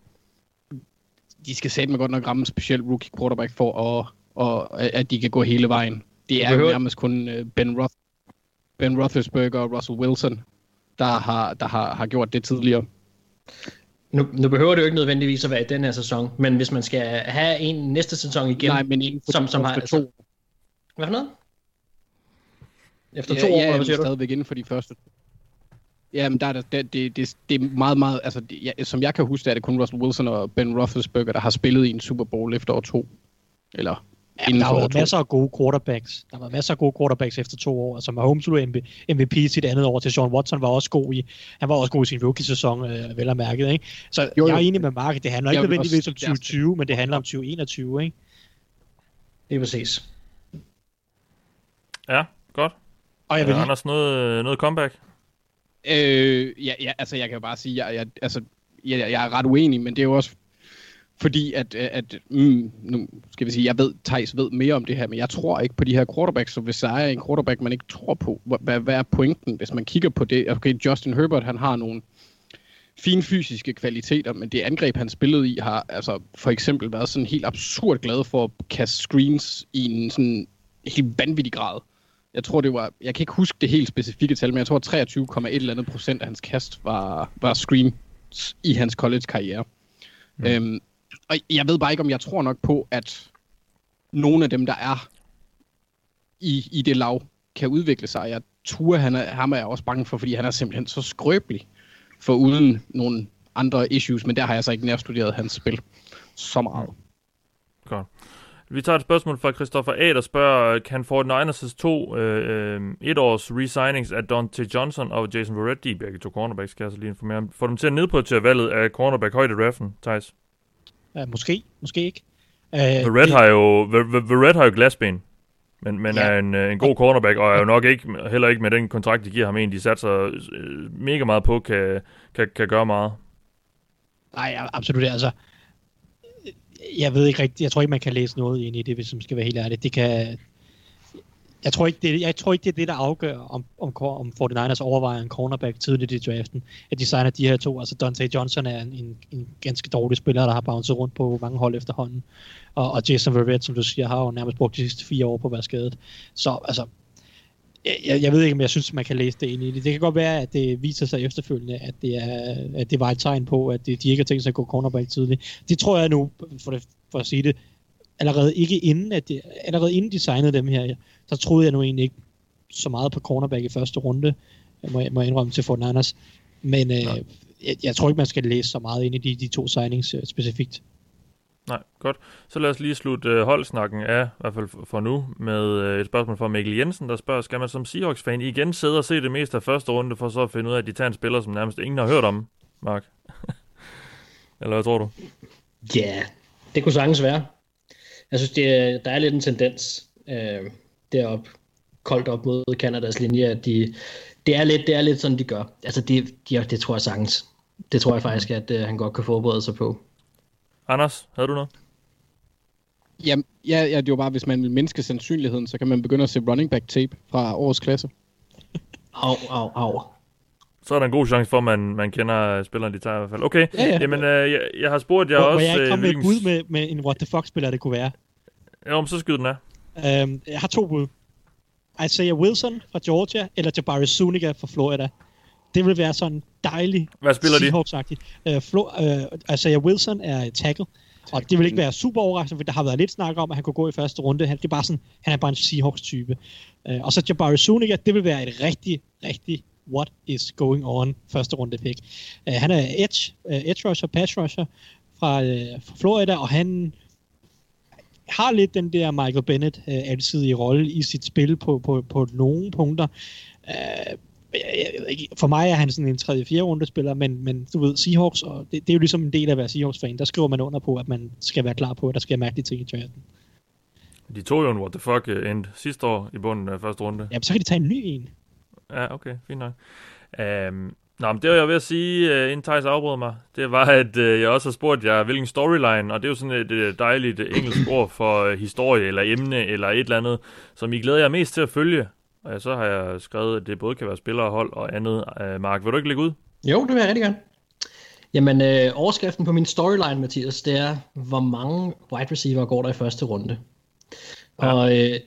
De skal sætte godt nok ramme en speciel rookie quarterback for, at, og, at de kan gå hele vejen. Det er jo nærmest kun øh, Ben, Roth, ben Roethlisberger og Russell Wilson, der har, der har, har gjort det tidligere. Nu, nu behøver det jo ikke nødvendigvis at være i den her sæson, men hvis man skal have en næste sæson igen, Nej, men inden for som, som har... to. Hvad for noget? Efter ja, to ja, år, hvad siger du? stadigvæk inden for de første. Ja, men der er det, det, det, det er meget, meget, altså, det, ja, som jeg kan huske, er det kun Russell Wilson og Ben Roethlisberger, der har spillet i en Super Bowl efter år to. Eller Ja, der har været masser af gode quarterbacks. Der har været masser af gode quarterbacks efter to år. Altså Mahomes blev MVP sit andet år til Sean Watson var også god i, han var også god i sin rookie-sæson, øh, vel og mærket. Ikke? Så jo, jo. jeg er enig med Mark, det handler ikke nødvendigvis om 2020, men det handler om 2021. Ikke? Det er præcis. Ja. Og jeg vil lige... Anders, noget, noget comeback? Øh, ja, ja, altså jeg kan jo bare sige, jeg, jeg, altså, jeg, jeg er ret uenig, men det er jo også fordi, at, at mm, nu skal vi sige, jeg ved, Thijs ved mere om det her, men jeg tror ikke på de her quarterbacks, så hvis der er en quarterback, man ikke tror på, hvad, hvad er pointen, hvis man kigger på det? Okay, Justin Herbert, han har nogle fine fysiske kvaliteter, men det angreb, han spillede i, har altså for eksempel været sådan helt absurd glad for at kaste screens i en sådan helt vanvittig grad. Jeg tror, det var, jeg kan ikke huske det helt specifikke tal, men jeg tror 23,1 eller andet procent af hans kast var, var screens i hans college-karriere. Mm. Øhm, og jeg ved bare ikke, om jeg tror nok på, at nogle af dem, der er i, i det lav, kan udvikle sig. Jeg tror, han er, ham er jeg også bange for, fordi han er simpelthen så skrøbelig for uden nogle andre issues, men der har jeg så ikke nærstuderet hans spil så meget. Godt. Vi tager et spørgsmål fra Christopher A., der spørger, kan 49ers' to øh, øh, etårs resignings af Dante Johnson og Jason Verrett, de begge to cornerbacks, skal jeg så lige informere om, få dem til at nedprioritere valget af cornerback højde draften, Thijs? Uh, måske, måske ikke. Uh, Verrett, det... har jo, Verrett har jo glasben, men, men ja. er en, øh, en god cornerback, og er jo nok ikke, heller ikke med den kontrakt, de giver ham en, de satser øh, mega meget på, kan, kan, kan gøre meget. Nej, absolut. Altså, jeg ved ikke rigtigt, jeg tror ikke, man kan læse noget ind i det, hvis man skal være helt ærlig. Det kan, jeg tror ikke, det, jeg tror ikke, det er det, der afgør, om, om, om 49ers overvejer en cornerback tidligt i draften. At de signer de her to. Altså Dante Johnson er en, en, en ganske dårlig spiller, der har bounced rundt på mange hold efterhånden. Og, og Jason Verrett, som du siger, har jo nærmest brugt de sidste fire år på at være skadet. Så altså, jeg, jeg ved ikke, om jeg synes, man kan læse det ind i det. Det kan godt være, at det viser sig efterfølgende, at det, er, at det var et tegn på, at de ikke har tænkt sig at gå cornerback tidligt. Det tror jeg nu, for, det, for at sige det, allerede ikke inden, at de, allerede inden de signede dem her, så troede jeg nu egentlig ikke så meget på cornerback i første runde, må jeg, må jeg indrømme til Fort Niners. Men øh, jeg, jeg, tror ikke, man skal læse så meget ind i de, de to signings øh, specifikt. Nej, godt. Så lad os lige slutte øh, holdsnakken af, i hvert fald for nu, med øh, et spørgsmål fra Mikkel Jensen, der spørger, skal man som Seahawks-fan igen sidde og se det meste af første runde, for så at finde ud af, at de tager en spiller, som nærmest ingen har hørt om, Mark? Eller hvad tror du? Ja, yeah, det kunne sagtens være. Jeg synes, det, der er lidt en tendens øh, derop koldt op mod Kanadas linje, at de, det, er lidt, det er lidt sådan, de gør. Altså, det, de, det tror jeg sagtens. Det tror jeg faktisk, at øh, han godt kan forberede sig på. Anders, havde du noget? Ja, ja, ja, det var bare, hvis man vil mindske sandsynligheden, så kan man begynde at se running back tape fra årets klasse. Au, au, au. Så er der en god chance for, at man, man kender spilleren, de tager i hvert fald. Okay, ja, ja. jamen øh, jeg, jeg har spurgt jer Hvor, også... Må jeg ikke komme øh, med et bud med, med en what the fuck-spiller, det kunne være? Jo, men så skyd den af. Øhm, jeg har to bud. Isaiah Wilson fra Georgia, eller Jabari Zuniga fra Florida. Det vil være sådan dejligt Hvad spiller de? Uh, Flo- uh, Isaiah Wilson er tackle, og det vil ikke være super overraskende, for der har været lidt snak om, at han kunne gå i første runde. Han, det er bare sådan, han er bare en Seahawks-type. Uh, og så Jabari Zuniga, det vil være et rigtig, rigtig what is going on første runde pick. Uh, han er edge, uh, edge rusher, pass rusher fra, uh, fra Florida, og han har lidt den der Michael Bennett øh, alsidige rolle i sit spil på, på, på nogle punkter. Øh, for mig er han sådan en 3. 4. runde spiller, men, men du ved, Seahawks, og det, det er jo ligesom en del af at være Seahawks-fan, der skriver man under på, at man skal være klar på, at der skal mærkelige ting i draften. De tog jo en what the fuck øh, end sidste år i bunden af første runde. Ja, så kan de tage en ny en. Ja, okay, fint nok. Um, Nå, men det var jeg ved at sige, uh, inden Thijs afbrød mig, det var, at uh, jeg også har spurgt jer, hvilken storyline, og det er jo sådan et uh, dejligt engelsk ord for uh, historie, eller emne, eller et eller andet, som I glæder jer mest til at følge. Og uh, så har jeg skrevet, at det både kan være spillere og hold og andet. Uh, Mark, vil du ikke lægge ud? Jo, det vil jeg rigtig gerne. Jamen, øh, overskriften på min storyline, Mathias, det er, hvor mange wide receiver går der i første runde. Ja. Og øh,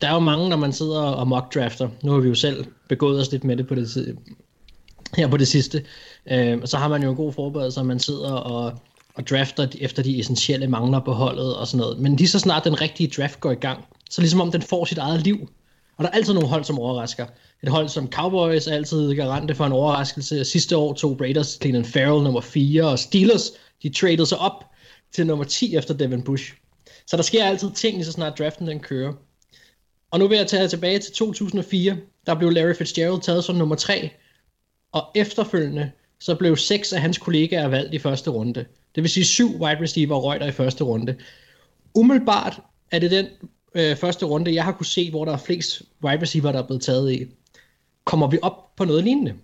der er jo mange, når man sidder og mock drafter. Nu har vi jo selv begået os lidt med det på det, her på det sidste. Øh, og så har man jo en god forberedelse, at man sidder og, og drafter efter de essentielle mangler på holdet og sådan noget. Men lige så snart den rigtige draft går i gang, så ligesom om den får sit eget liv. Og der er altid nogle hold, som overrasker. Et hold som Cowboys er altid garante for en overraskelse. Sidste år tog Raiders Cleveland Farrell nummer 4, og Steelers, de traded sig op til nummer 10 efter Devin Bush. Så der sker altid ting, lige så snart draften den kører. Og nu vil jeg tage tilbage til 2004. Der blev Larry Fitzgerald taget som nummer 3, og efterfølgende så blev seks af hans kollegaer valgt i første runde. Det vil sige syv wide receiver røg der i første runde. Umiddelbart er det den øh, første runde, jeg har kunne se, hvor der er flest wide receiver, der er blevet taget i. Kommer vi op på noget lignende?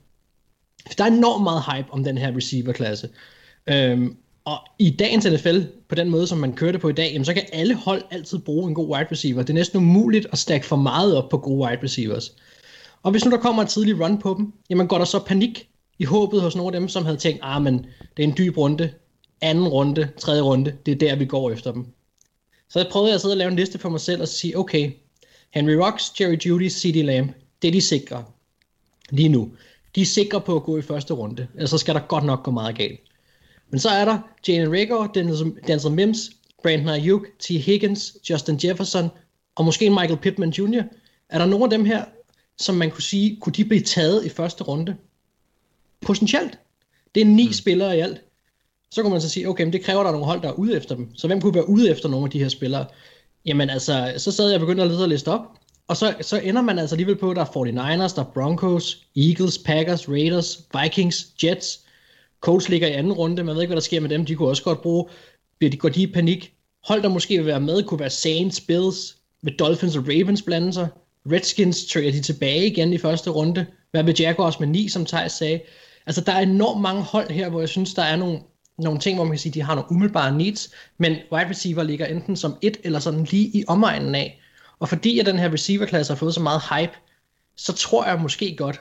Der er enormt meget hype om den her receiver-klasse. Øhm, og i dagens NFL, på den måde, som man kørte på i dag, jamen, så kan alle hold altid bruge en god wide receiver. Det er næsten umuligt at stack for meget op på gode wide receivers. Og hvis nu der kommer et tidligt run på dem, jamen går der så panik i håbet hos nogle af dem, som havde tænkt, ah, men det er en dyb runde, anden runde, tredje runde, det er der, vi går efter dem. Så jeg prøvede at sidde og lave en liste for mig selv og sige, okay, Henry Rocks, Jerry Judy, C.D. Lamb, det er de sikre lige nu. De er sikre på at gå i første runde, ellers så skal der godt nok gå meget galt. Men så er der Jalen Rager, Denzel Mims, Brandon Ayuk, T. Higgins, Justin Jefferson og måske Michael Pittman Jr. Er der nogen af dem her, som man kunne sige, kunne de blive taget i første runde? Potentielt. Det er ni mm. spillere i alt. Så kunne man så sige, okay, men det kræver, der er nogle hold, der er ude efter dem. Så hvem kunne være ude efter nogle af de her spillere? Jamen altså, så sad jeg og begyndte at lede og liste op, og så, så ender man altså alligevel på, at der er 49ers, der er Broncos, Eagles, Packers, Raiders, Vikings, Jets, Colts ligger i anden runde, man ved ikke, hvad der sker med dem, de kunne også godt bruge, bliver de, går de i panik? Hold der måske vil være med, kunne være Saints, Bills, med Dolphins og Ravens blande sig? Redskins trader de tilbage igen i første runde. Hvad med Jaguars med 9, som Thijs sagde? Altså, der er enormt mange hold her, hvor jeg synes, der er nogle, nogle ting, hvor man kan sige, de har nogle umiddelbare needs, men wide receiver ligger enten som et eller sådan lige i omegnen af. Og fordi at den her receiver-klasse har fået så meget hype, så tror jeg måske godt,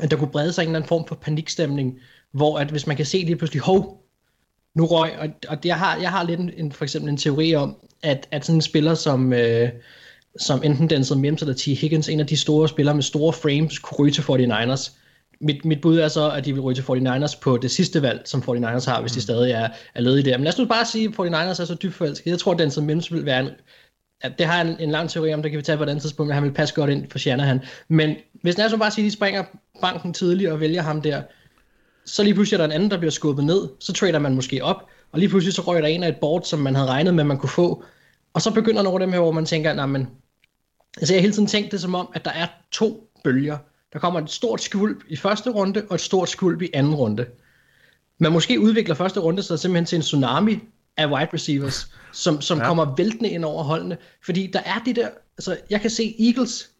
at der kunne brede sig en eller anden form for panikstemning, hvor at hvis man kan se lige pludselig, hov, nu røg, og, og det, jeg, har, jeg har lidt en, en, for eksempel en teori om, at, at sådan en spiller som, øh, som enten Denzel Mims eller T. Higgins, en af de store spillere med store frames, kunne ryge til 49ers. Mit, mit bud er så, at de vil ryge til 49ers på det sidste valg, som 49ers har, hvis de mm. stadig er, er ledige der. Men lad os nu bare sige, at 49ers er så dybt forelsket. Jeg tror, at Denzel Mims vil være en, ja, det har en, en lang teori om, det kan vi tage på et andet tidspunkt, men han vil passe godt ind for Shanahan. Men hvis lad os bare sige, at de springer banken tidligt og vælger ham der, så lige pludselig er der en anden, der bliver skubbet ned, så trader man måske op, og lige pludselig så rører der en af et board, som man havde regnet med, man kunne få, og så begynder nogle af dem her, hvor man tænker, nej, men, altså jeg har hele tiden tænkt det som om, at der er to bølger. Der kommer et stort skvulp i første runde, og et stort skvulp i anden runde. Man måske udvikler første runde så simpelthen til en tsunami af wide receivers, som, som ja. kommer væltende ind over holdene. Fordi der er det der, altså jeg kan se Eagles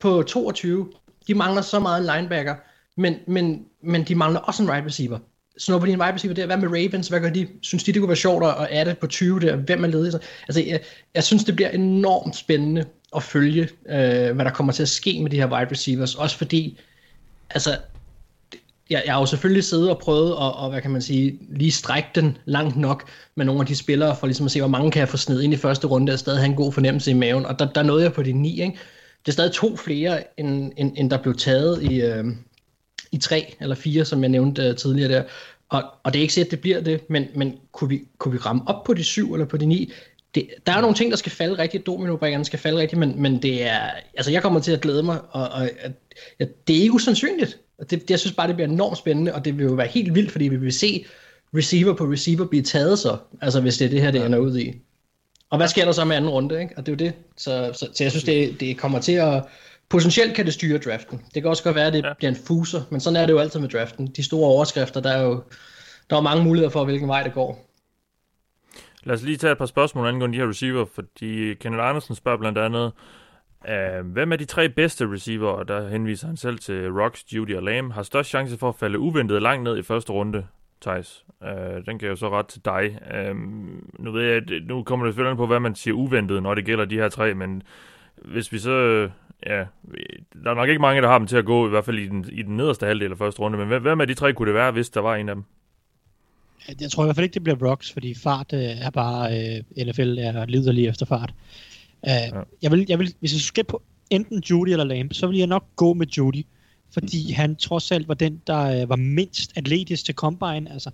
på 22, de mangler så meget en linebacker, men, men, men de mangler også en wide receiver. Snupper de en wide receiver der? Hvad med Ravens? Hvad gør de? Synes de, det kunne være sjovt at adde på 20 der? Hvem er ledig? Altså, jeg, jeg synes, det bliver enormt spændende at følge, øh, hvad der kommer til at ske med de her wide receivers. Også fordi, altså, jeg, jeg har jo selvfølgelig siddet og prøvet at, og, hvad kan man sige, lige strække den langt nok med nogle af de spillere, for ligesom at se, hvor mange kan jeg få sned ind i første runde, og stadig have en god fornemmelse i maven. Og der, der nåede jeg på de ni, ikke? Det er stadig to flere, end, end, end der blev taget i, øh, i tre eller fire, som jeg nævnte øh, tidligere der. Og, og det er ikke sikkert, at det bliver det, men, men kunne, vi, kunne vi ramme op på de syv eller på de ni? Det, der er nogle ting, der skal falde rigtigt, dominobrikkerne skal falde rigtigt, men, men det er, altså jeg kommer til at glæde mig, og, og ja, det er ikke usandsynligt. Det, det, jeg synes bare, det bliver enormt spændende, og det vil jo være helt vildt, fordi vi vil se receiver på receiver blive taget så, altså hvis det er det her, det ender ud i. Og hvad sker der så med anden runde, ikke? Og det er jo det. Så, så, så jeg synes, det, det kommer til at, potentielt kan det styre draften. Det kan også godt være, at det ja. bliver en fuser, men sådan er det jo altid med draften. De store overskrifter, der er jo der er mange muligheder for, hvilken vej det går. Lad os lige tage et par spørgsmål angående de her receiver, fordi Kenneth Andersen spørger blandt andet, øh, hvem er de tre bedste receiver, og der henviser han selv til Rocks, Judy og Lame, har størst chance for at falde uventet langt ned i første runde, Thijs. Øh, den kan jo så ret til dig. Øh, nu ved jeg, nu kommer det selvfølgelig på, hvad man siger uventet, når det gælder de her tre, men hvis vi så ja, der er nok ikke mange, der har dem til at gå, i hvert fald i den, i den nederste halvdel af første runde, men hvem af de tre kunne det være, hvis der var en af dem? Jeg tror i hvert fald ikke, det bliver Rocks, fordi fart øh, er bare, øh, NFL er liderlig efter fart. Uh, ja. jeg, vil, jeg vil, hvis jeg skulle på enten Judy eller Lamb, så vil jeg nok gå med Judy, fordi han trods alt var den, der øh, var mindst atletisk til Combine. Altså,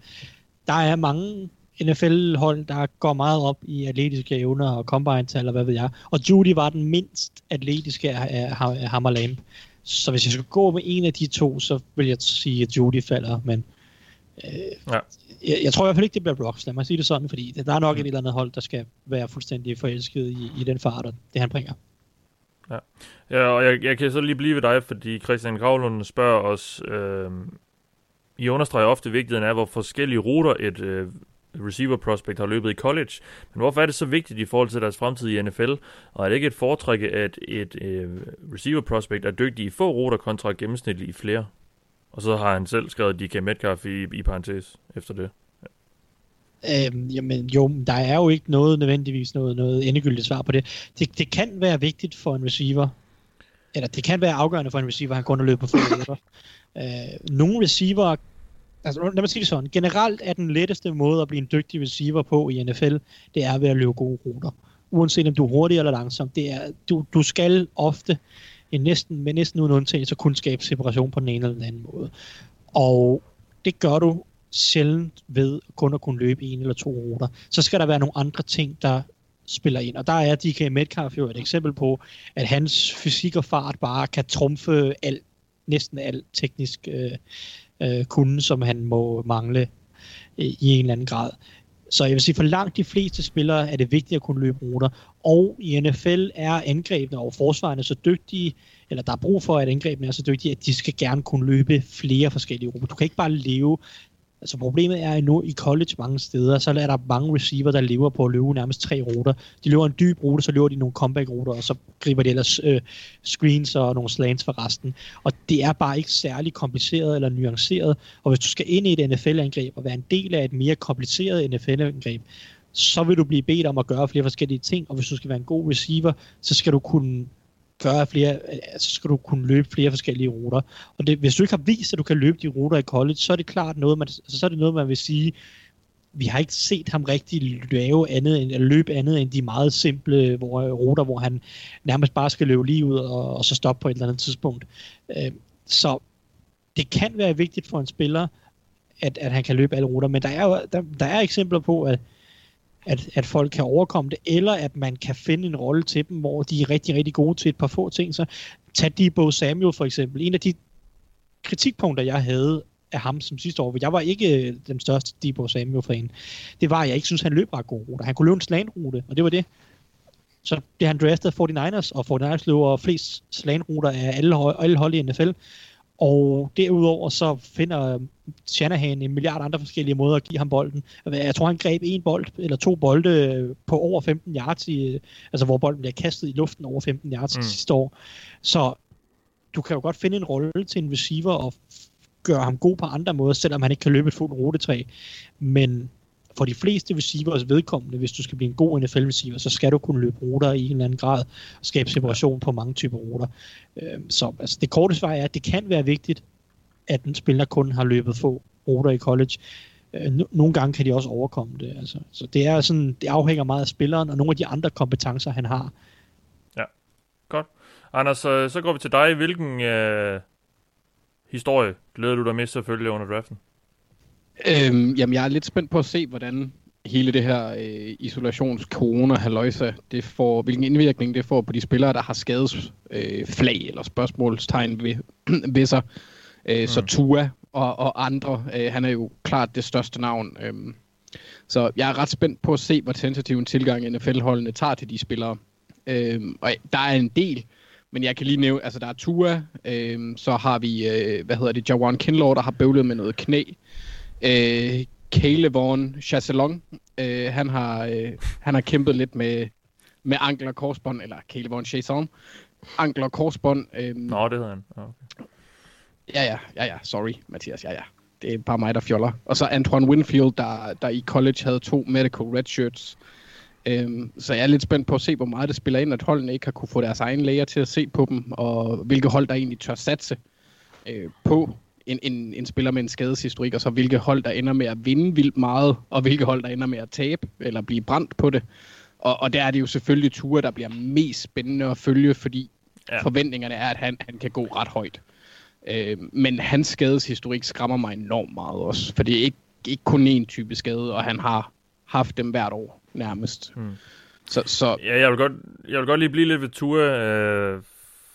der er mange NFL-hold, der går meget op i atletiske evner og combine-tal og hvad ved jeg. Og Judy var den mindst atletiske af, af ham og Lamb. Så hvis jeg skulle gå med en af de to, så vil jeg sige, at Judy falder. Men øh, ja. jeg, jeg tror i hvert fald ikke, det bliver Rocks. Lad mig sige det sådan, fordi der er nok mm. et eller andet hold, der skal være fuldstændig forelsket i, i den fart, og det han bringer. Ja, ja og jeg, jeg kan så lige blive ved dig, fordi Christian Gravlund spørger os, øh, I understreger ofte vigtigheden af, hvor forskellige ruter et øh, receiver prospect har løbet i college. Men hvorfor er det så vigtigt i forhold til deres fremtid i NFL? Og er det ikke et foretræk, at et uh, receiver prospect er dygtig i få ruter kontra gennemsnitlig i flere? Og så har han selv skrevet DK Metcalf i, i parentes efter det. Øhm, jamen jo, der er jo ikke noget nødvendigvis noget, noget endegyldigt svar på det. det. Det kan være vigtigt for en receiver, eller det kan være afgørende for en receiver, han kun har løbet på flere meter. øh, nogle receiver, altså lad mig sige det sådan, generelt er den letteste måde at blive en dygtig receiver på i NFL, det er ved at løbe gode ruter. Uanset om du er hurtig eller langsom, det er, du, du skal ofte en næsten, med næsten uden undtagelse kunne skabe separation på den ene eller den anden måde. Og det gør du sjældent ved kun at kunne løbe en eller to ruter. Så skal der være nogle andre ting, der spiller ind. Og der er DK Metcalf jo et eksempel på, at hans fysik og fart bare kan trumfe alt, næsten alt teknisk øh, øh, kunde, som han må mangle øh, i en eller anden grad. Så jeg vil sige, for langt de fleste spillere er det vigtigt at kunne løbe ruter. Og i NFL er angrebene og forsvarene så dygtige, eller der er brug for, at angrebene er så dygtige, at de skal gerne kunne løbe flere forskellige ruter. Du kan ikke bare leve Altså problemet er nu i college mange steder, så er der mange receiver, der lever på at løbe nærmest tre ruter. De løber en dyb rute, så løber de nogle comeback-ruter, og så griber de ellers øh, screens og nogle slants for resten. Og det er bare ikke særlig kompliceret eller nuanceret. Og hvis du skal ind i et NFL-angreb og være en del af et mere kompliceret NFL-angreb, så vil du blive bedt om at gøre flere forskellige ting, og hvis du skal være en god receiver, så skal du kunne gøre flere, øh, så skal du kunne løbe flere forskellige ruter. Og det, hvis du ikke har vist, at du kan løbe de ruter i college, så er det klart noget, man, altså, så er det noget, man vil sige, vi har ikke set ham rigtig lave andet end, løbe andet end de meget simple hvor, ruter, hvor han nærmest bare skal løbe lige ud og, og så stoppe på et eller andet tidspunkt. Øh, så det kan være vigtigt for en spiller, at, at han kan løbe alle ruter, men der er jo der, der er eksempler på, at at, at folk kan overkomme det, eller at man kan finde en rolle til dem, hvor de er rigtig, rigtig gode til et par få ting. Så tag Debo Samuel for eksempel. En af de kritikpunkter, jeg havde af ham som sidste år, jeg var ikke øh, den største Debo Samuel-fan, det var, at jeg ikke synes, han løb ret gode ruter. Han kunne løbe en slanrute, og det var det. Så det han drafted 49ers, og 49ers løber flest slanruter af alle, alle hold i NFL. Og derudover så finder Shanahan en milliard andre forskellige måder at give ham bolden. Jeg tror, han greb en bold eller to bolde på over 15 yards, i, altså hvor bolden bliver kastet i luften over 15 yards mm. sidste år. Så du kan jo godt finde en rolle til en receiver og gøre ham god på andre måder, selvom han ikke kan løbe et fuldt rutetræ. Men for de fleste receivers vedkommende, hvis du skal blive en god NFL-receiver, så skal du kunne løbe ruter i en eller anden grad og skabe separation på mange typer ruter. Øh, så altså, det korte svar er, at det kan være vigtigt, at en spiller kun har løbet få ruter i college. Øh, nogle gange kan de også overkomme det. Altså. Så det, er sådan, det afhænger meget af spilleren og nogle af de andre kompetencer, han har. Ja, godt. Anders, så, så går vi til dig. Hvilken øh, historie glæder du dig mest selvfølgelig under draften? Øhm, jamen, jeg er lidt spændt på at se, hvordan hele det her øh, isolations corona haløjsa det får, hvilken indvirkning det får på de spillere, der har skades øh, flag eller spørgsmålstegn ved, ved sig. Øh, mm. Så Tua og, og andre, øh, han er jo klart det største navn. Øh, så jeg er ret spændt på at se, hvor tentativ en tilgang NFL-holdene tager til de spillere. Øh, og der er en del, men jeg kan lige nævne, altså der er Tua, øh, så har vi, øh, hvad hedder det, Jawan Kinlaw, der har bøvlet med noget knæ. Øh, Caleb Vaughn Chasselong, øh, han, har, øh, han har kæmpet lidt med, med ankel og korsbånd, eller Caleb Vaughn Chasson, ankel og korsbånd. Øh, Nå, det hedder han. Okay. Ja, ja, ja, ja, sorry, Mathias, ja, ja. Det er bare mig, der fjoller. Og så Antoine Winfield, der, der i college havde to medical redshirts. Øhm, så jeg er lidt spændt på at se, hvor meget det spiller ind, at holdene ikke har kunne få deres egen læger til at se på dem, og hvilke hold, der egentlig tør satse øh, på en, en, en spiller med en skadeshistorik, og så hvilke hold, der ender med at vinde vildt meget, og hvilke hold, der ender med at tabe, eller blive brændt på det. Og, og der er det jo selvfølgelig ture, der bliver mest spændende at følge, fordi ja. forventningerne er, at han, han kan gå ret højt. Øh, men hans skadeshistorik skræmmer mig enormt meget også, for det er ikke, ikke kun én type skade, og han har haft dem hvert år nærmest. Hmm. Så, så... Ja, jeg vil, godt, jeg vil godt lige blive lidt ved Ture, øh,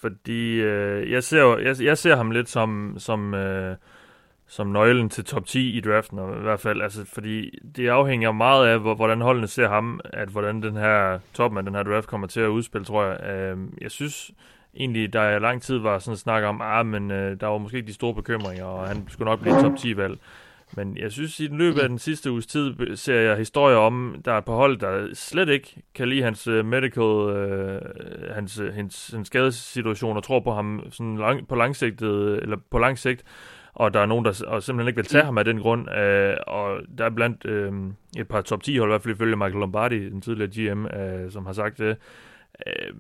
fordi øh, jeg, ser, jeg, jeg ser ham lidt som, som, øh, som nøglen til top 10 i draften, i hvert fald, altså, fordi det afhænger meget af, hvordan holdene ser ham, at hvordan den her toppen af den her draft kommer til at udspille, tror jeg. Øh, jeg synes egentlig, der i lang tid var sådan snak om, ah, men øh, der var måske ikke de store bekymringer, og han skulle nok blive top 10-valg. Men jeg synes, i den løbet af den sidste uges tid, ser jeg historier om, der er på hold, der slet ikke kan lide hans uh, medical, uh, hans, hans, hans skadessituation, og tror på ham sådan lang, på langsigtet, eller på lang sigt. og der er nogen, der og simpelthen ikke vil tage mm. ham af den grund. Øh, og der er blandt øh, et par top 10 hold, i hvert fald ifølge Michael Lombardi, den tidligere GM, øh, som har sagt det. Øh,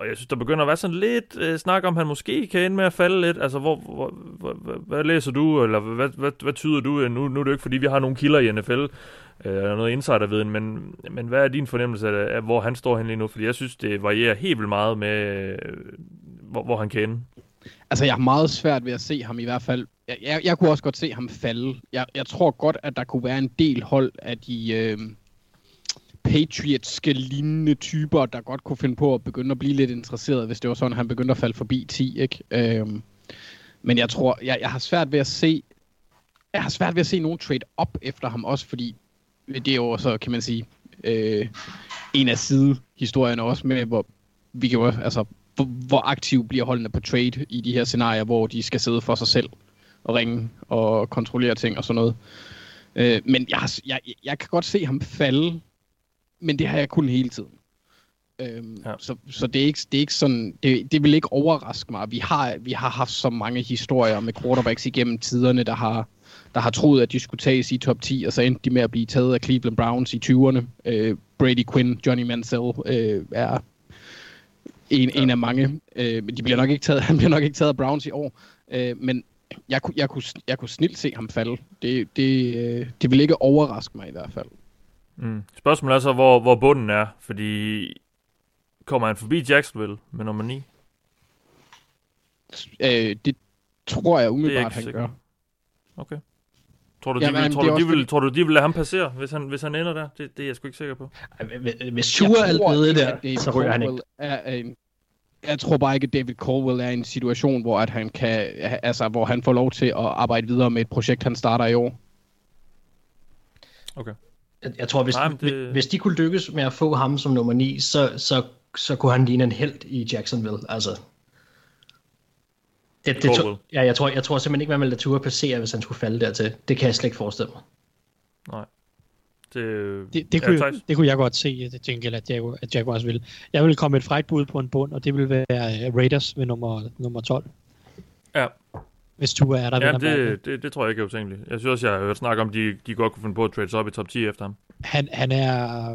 og jeg synes, der begynder at være sådan lidt øh, snak om, at han måske kan ende med at falde lidt. Altså, hvor, hvor, hvor, hvad, hvad læser du, eller hvad, hvad, hvad tyder du? Nu, nu er det jo ikke, fordi vi har nogle kilder i NFL, øh, eller noget insiderviden, men, men hvad er din fornemmelse af, af, hvor han står hen lige nu? Fordi jeg synes, det varierer helt vildt meget med, øh, hvor, hvor han kan ende. Altså, jeg har meget svært ved at se ham i hvert fald. Jeg, jeg, jeg kunne også godt se ham falde. Jeg, jeg tror godt, at der kunne være en del hold af de øh, patriotske lignende typer, der godt kunne finde på at begynde at blive lidt interesseret, hvis det var sådan, at han begyndte at falde forbi 10, ikke? Øhm, men jeg tror, jeg, jeg har svært ved at se, jeg har svært ved at se nogen trade op efter ham også, fordi det er jo så, kan man sige, øh, en af sidehistorierne også med, hvor vi kan jo, altså, hvor, hvor aktiv bliver holdene på trade i de her scenarier, hvor de skal sidde for sig selv og ringe og kontrollere ting og sådan noget. Øh, men jeg, jeg, jeg kan godt se ham falde, men det har jeg kun hele tiden. Øhm, ja. Så, så det, er ikke, det er ikke sådan, det, det vil ikke overraske mig. Vi har, vi har haft så mange historier med quarterbacks igennem tiderne, der har, der har troet, at de skulle tages i top 10, og så endte de med at blive taget af Cleveland Browns i 20'erne. Øh, Brady Quinn, Johnny Mansell øh, er en, ja. en af mange. Øh, men de bliver nok ikke taget, han bliver nok ikke taget af Browns i år. Øh, men jeg, jeg, kunne, jeg kunne snilt se ham falde. Det, det, øh, det vil ikke overraske mig i hvert fald. Mm. Spørgsmålet er så, hvor, hvor bunden er, fordi kommer han forbi Jacksonville med nummer 9? Øh, det tror jeg umiddelbart, han gør. Okay. Tror du, de, Jamen, vil, tror, du, de vil, tror du, de vil lade ham passere, hvis han, hvis han ender der? Det, det er jeg sgu ikke sikker på. Hvis Tua er nede der, så ryger han ikke. Er en, jeg tror bare ikke, at David Caldwell er i en situation, hvor, at han kan, altså, hvor han får lov til at arbejde videre med et projekt, han starter i år. Okay. Jeg, jeg tror, hvis, Nej, det... hvis de kunne lykkes med at få ham som nummer 9, så, så, så kunne han ligne en held i Jacksonville. Altså, det, det to, ja, jeg tror, jeg tror simpelthen ikke, man ville lade Tua passere, hvis han skulle falde dertil. Det kan jeg slet ikke forestille mig. Nej. Det, det, det, kunne, ja, det kunne jeg godt se, det tænker at, Jaguar, at Jaguars vil. Jeg vil komme et frækt bud på en bund, og det vil være øh, Raiders ved nummer, nummer 12. Ja. Hvis Tua er der. Ja, det, det, det, tror jeg ikke er utænkeligt. Jeg synes også, jeg har hørt snak om, de, de godt kunne finde på at trade op i top 10 efter ham. Han, han er,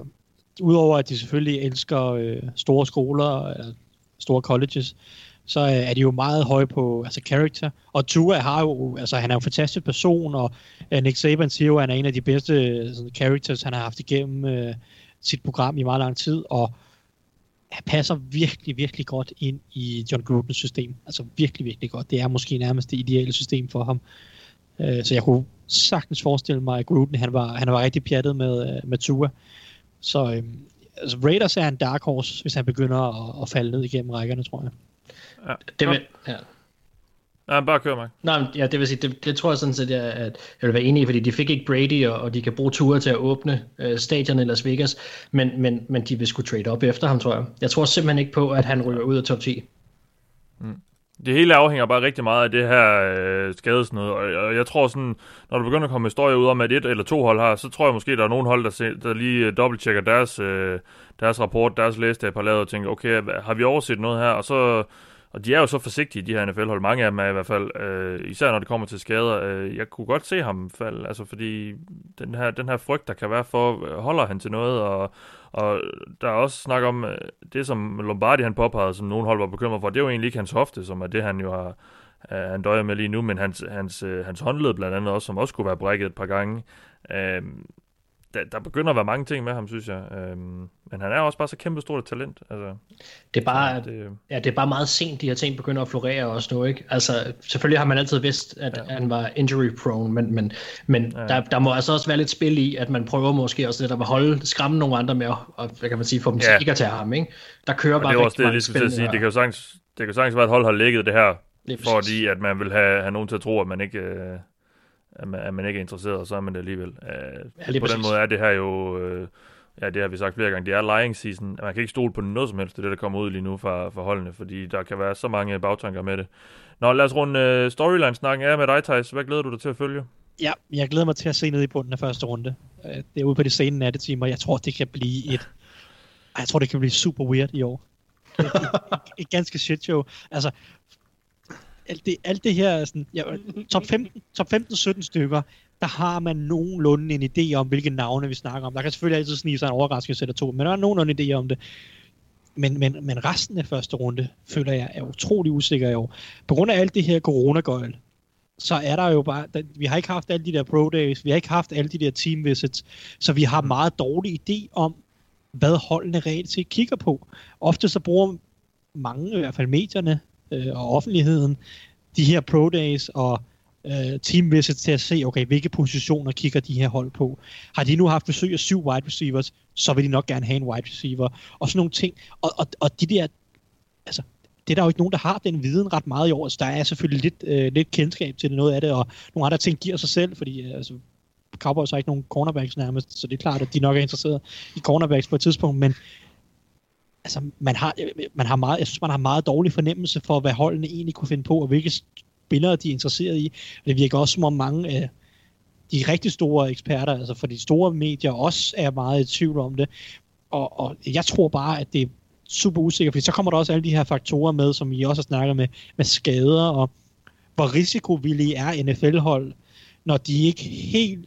udover at de selvfølgelig elsker øh, store skoler, øh, store colleges, så øh, er de jo meget høje på altså character. Og Tua har jo, altså han er en fantastisk person, og uh, Nick Saban siger jo, at han er en af de bedste sådan, characters, han har haft igennem uh, sit program i meget lang tid, og han passer virkelig, virkelig godt ind i John Grudens system. Altså virkelig, virkelig godt. Det er måske nærmest det ideale system for ham. Uh, så jeg kunne sagtens forestille mig, at Gruden, han var, han var rigtig pjattet med, uh, med Tua. Så uh, altså Raiders er en dark horse, hvis han begynder at, at falde ned igennem rækkerne, tror jeg. Ja. Det vil, ja. Ja, bare kør mig. Nej, ja, det vil sige, det, det tror jeg sådan set, at, at jeg vil være enig i, fordi de fik ikke Brady, og, og de kan bruge ture til at åbne øh, stadion i Las Vegas, men, men, men de vil skulle trade op efter ham, tror jeg. Jeg tror simpelthen ikke på, at han ryger ud af top 10. Mm. Det hele afhænger bare rigtig meget af det her øh, skadesnød, og, og jeg tror sådan, når du begynder at komme historier ud om, at et eller to hold har, så tror jeg måske, der er nogle hold, der, se, der lige øh, dobbelttjekker deres, øh, deres rapport, deres læstab har lavet, og tænker, okay, har vi overset noget her? Og så og de er jo så forsigtige, de her NFL-hold. Mange af dem er i hvert fald, øh, især når det kommer til skader. Øh, jeg kunne godt se ham falde, altså fordi den her, den her frygt, der kan være for, øh, holder han til noget, og, og der er også snak om, øh, det som Lombardi han påpegede, som nogen hold var bekymret for, det er jo egentlig ikke hans hofte, som er det, han jo har, øh, han døjer med lige nu, men hans, hans, øh, hans håndled blandt andet også, som også kunne være brækket et par gange. Øh, der, der begynder at være mange ting med ham, synes jeg. Øhm, men han er også bare så kæmpe stort talent. Altså, det, er bare, det, ja, det er bare meget sent, de her ting begynder at florere også nu. Ikke? Altså, selvfølgelig har man altid vidst, at ja. han var injury prone, men, men, men ja. der, der må altså også være lidt spil i, at man prøver måske også lidt at holde, skræmme nogle andre med, og hvad kan man sige, få dem ja. til ikke at tage ham. Ikke? Der kører og bare det er også det, jeg lige skulle sige. Det kan jo sagtens, det kan sagtens være, at hold har ligget det her, fordi at man vil have, have nogen til at tro, at man ikke... Øh, at man, at man ikke er interesseret, og så er man det alligevel. Uh, ja, på præcis. den måde er det her jo, uh, ja, det har vi sagt flere gange, det er lying season. Man kan ikke stole på noget som helst, det er det, der kommer ud lige nu fra, fra holdene, fordi der kan være så mange bagtanker med det. Nå, lad os runde uh, storyline-snakken af med dig, Thijs. Hvad glæder du dig til at følge? Ja, jeg glæder mig til at se ned i bunden af første runde. Det er ude på de sene nattetimer. Jeg tror, det kan blive et... Jeg tror, det kan blive super weird i år. Et, et, et, et ganske shit show. Altså, alt det, alt det her, sådan, ja, top 15, top 15-17 stykker, der har man nogenlunde en idé om, hvilke navne vi snakker om. Der kan selvfølgelig altid snige sig en overraskelse eller to, men der er nogenlunde idé om det. Men, men, men resten af første runde, føler jeg, er utrolig usikker i år. På grund af alt det her coronagøjl, så er der jo bare, der, vi har ikke haft alle de der pro days, vi har ikke haft alle de der team visits, så vi har meget dårlig idé om, hvad holdene reelt set kigger på. Ofte så bruger mange, i hvert fald medierne øh, og offentligheden, de her pro days og øh, team visits til at se, okay, hvilke positioner kigger de her hold på. Har de nu haft besøg af syv wide receivers, så vil de nok gerne have en wide receiver, og sådan nogle ting. Og, og, og de der, altså, det er der jo ikke nogen, der har den viden ret meget i år. Så der er selvfølgelig lidt, øh, lidt kendskab til det, noget af det, og nogle andre ting giver sig selv, fordi øh, altså, Cowboys har ikke nogen cornerbacks nærmest, så det er klart, at de nok er interesseret i cornerbacks på et tidspunkt, men altså, man har, øh, øh, man har meget, jeg synes, man har meget dårlig fornemmelse for, hvad holdene egentlig kunne finde på, og hvilke spillere de er interesseret i. Det virker også som om mange af de rigtig store eksperter, altså for de store medier, også er meget i tvivl om det. Og, og jeg tror bare, at det er super usikkert, for så kommer der også alle de her faktorer med, som I også har snakket med, med skader, og hvor risikovillige er NFL-hold, når de ikke helt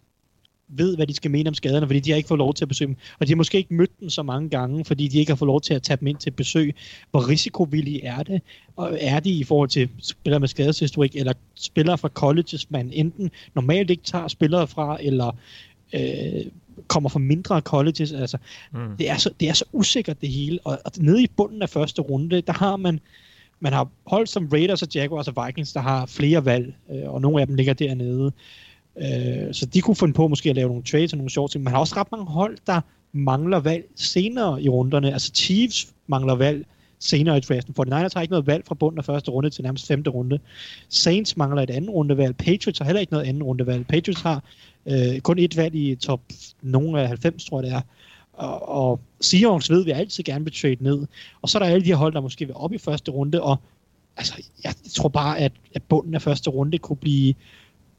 ved, hvad de skal mene om skaderne, fordi de har ikke fået lov til at besøge dem. Og de har måske ikke mødt dem så mange gange, fordi de ikke har fået lov til at tage dem ind til besøg. Hvor risikovillige er det? Og er de i forhold til spillere med skadeshistorik, eller spillere fra colleges, man enten normalt ikke tager spillere fra, eller øh, kommer fra mindre colleges. Altså, mm. det, er så, det er så usikkert det hele. Og, og nede i bunden af første runde, der har man man har holdt som Raiders og Jaguars og Vikings, der har flere valg, øh, og nogle af dem ligger dernede. Øh, så de kunne finde på måske at lave nogle trades og nogle sjove ting. Man har også ret mange hold, der mangler valg senere i runderne. Altså Chiefs mangler valg senere i draften. 49ers har ikke noget valg fra bunden af første runde til nærmest femte runde. Saints mangler et andet rundevalg. Patriots har heller ikke noget andet rundevalg. Patriots har øh, kun et valg i top nogle af 90, tror jeg det er. Og, og Seahawks ved, vi altid gerne vil trade ned. Og så er der alle de her hold, der måske vil op i første runde, og altså, jeg tror bare, at, at bunden af første runde kunne blive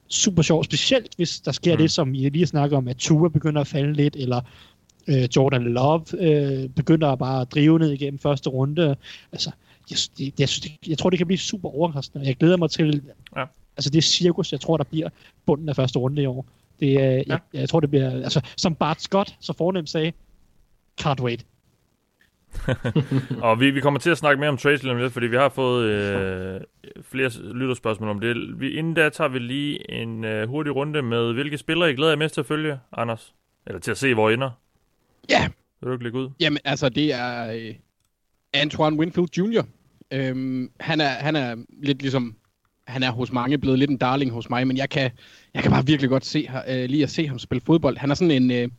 super sjovt, specielt hvis der sker mm. det, som I lige snakker om, at Tua begynder at falde lidt, eller øh, Jordan Love øh, begynder at bare drive ned igennem første runde. Altså, jeg, det, jeg, synes, det, jeg tror, det kan blive super overraskende. Jeg glæder mig til, ja. altså det cirkus, jeg tror, der bliver bunden af første runde i år. Det, øh, ja. jeg, jeg, tror, det bliver, altså, som Bart Scott så fornemt sagde, can't wait. og vi, vi kommer til at snakke mere om trades lidt, fordi vi har fået øh, flere lytterspørgsmål om det. Vi, inden da tager vi lige en øh, hurtig runde med, hvilke spillere I glæder jer mest til at følge, Anders? Eller til at se, hvor I ender? Ja. Vil du ikke lægge ud? Jamen, altså, det er øh, Antoine Winfield Jr. Øhm, han, er, han er lidt ligesom, han er hos mange blevet lidt en darling hos mig, men jeg kan, jeg kan bare virkelig godt se, øh, lige at se ham spille fodbold. Han er sådan en... Øh,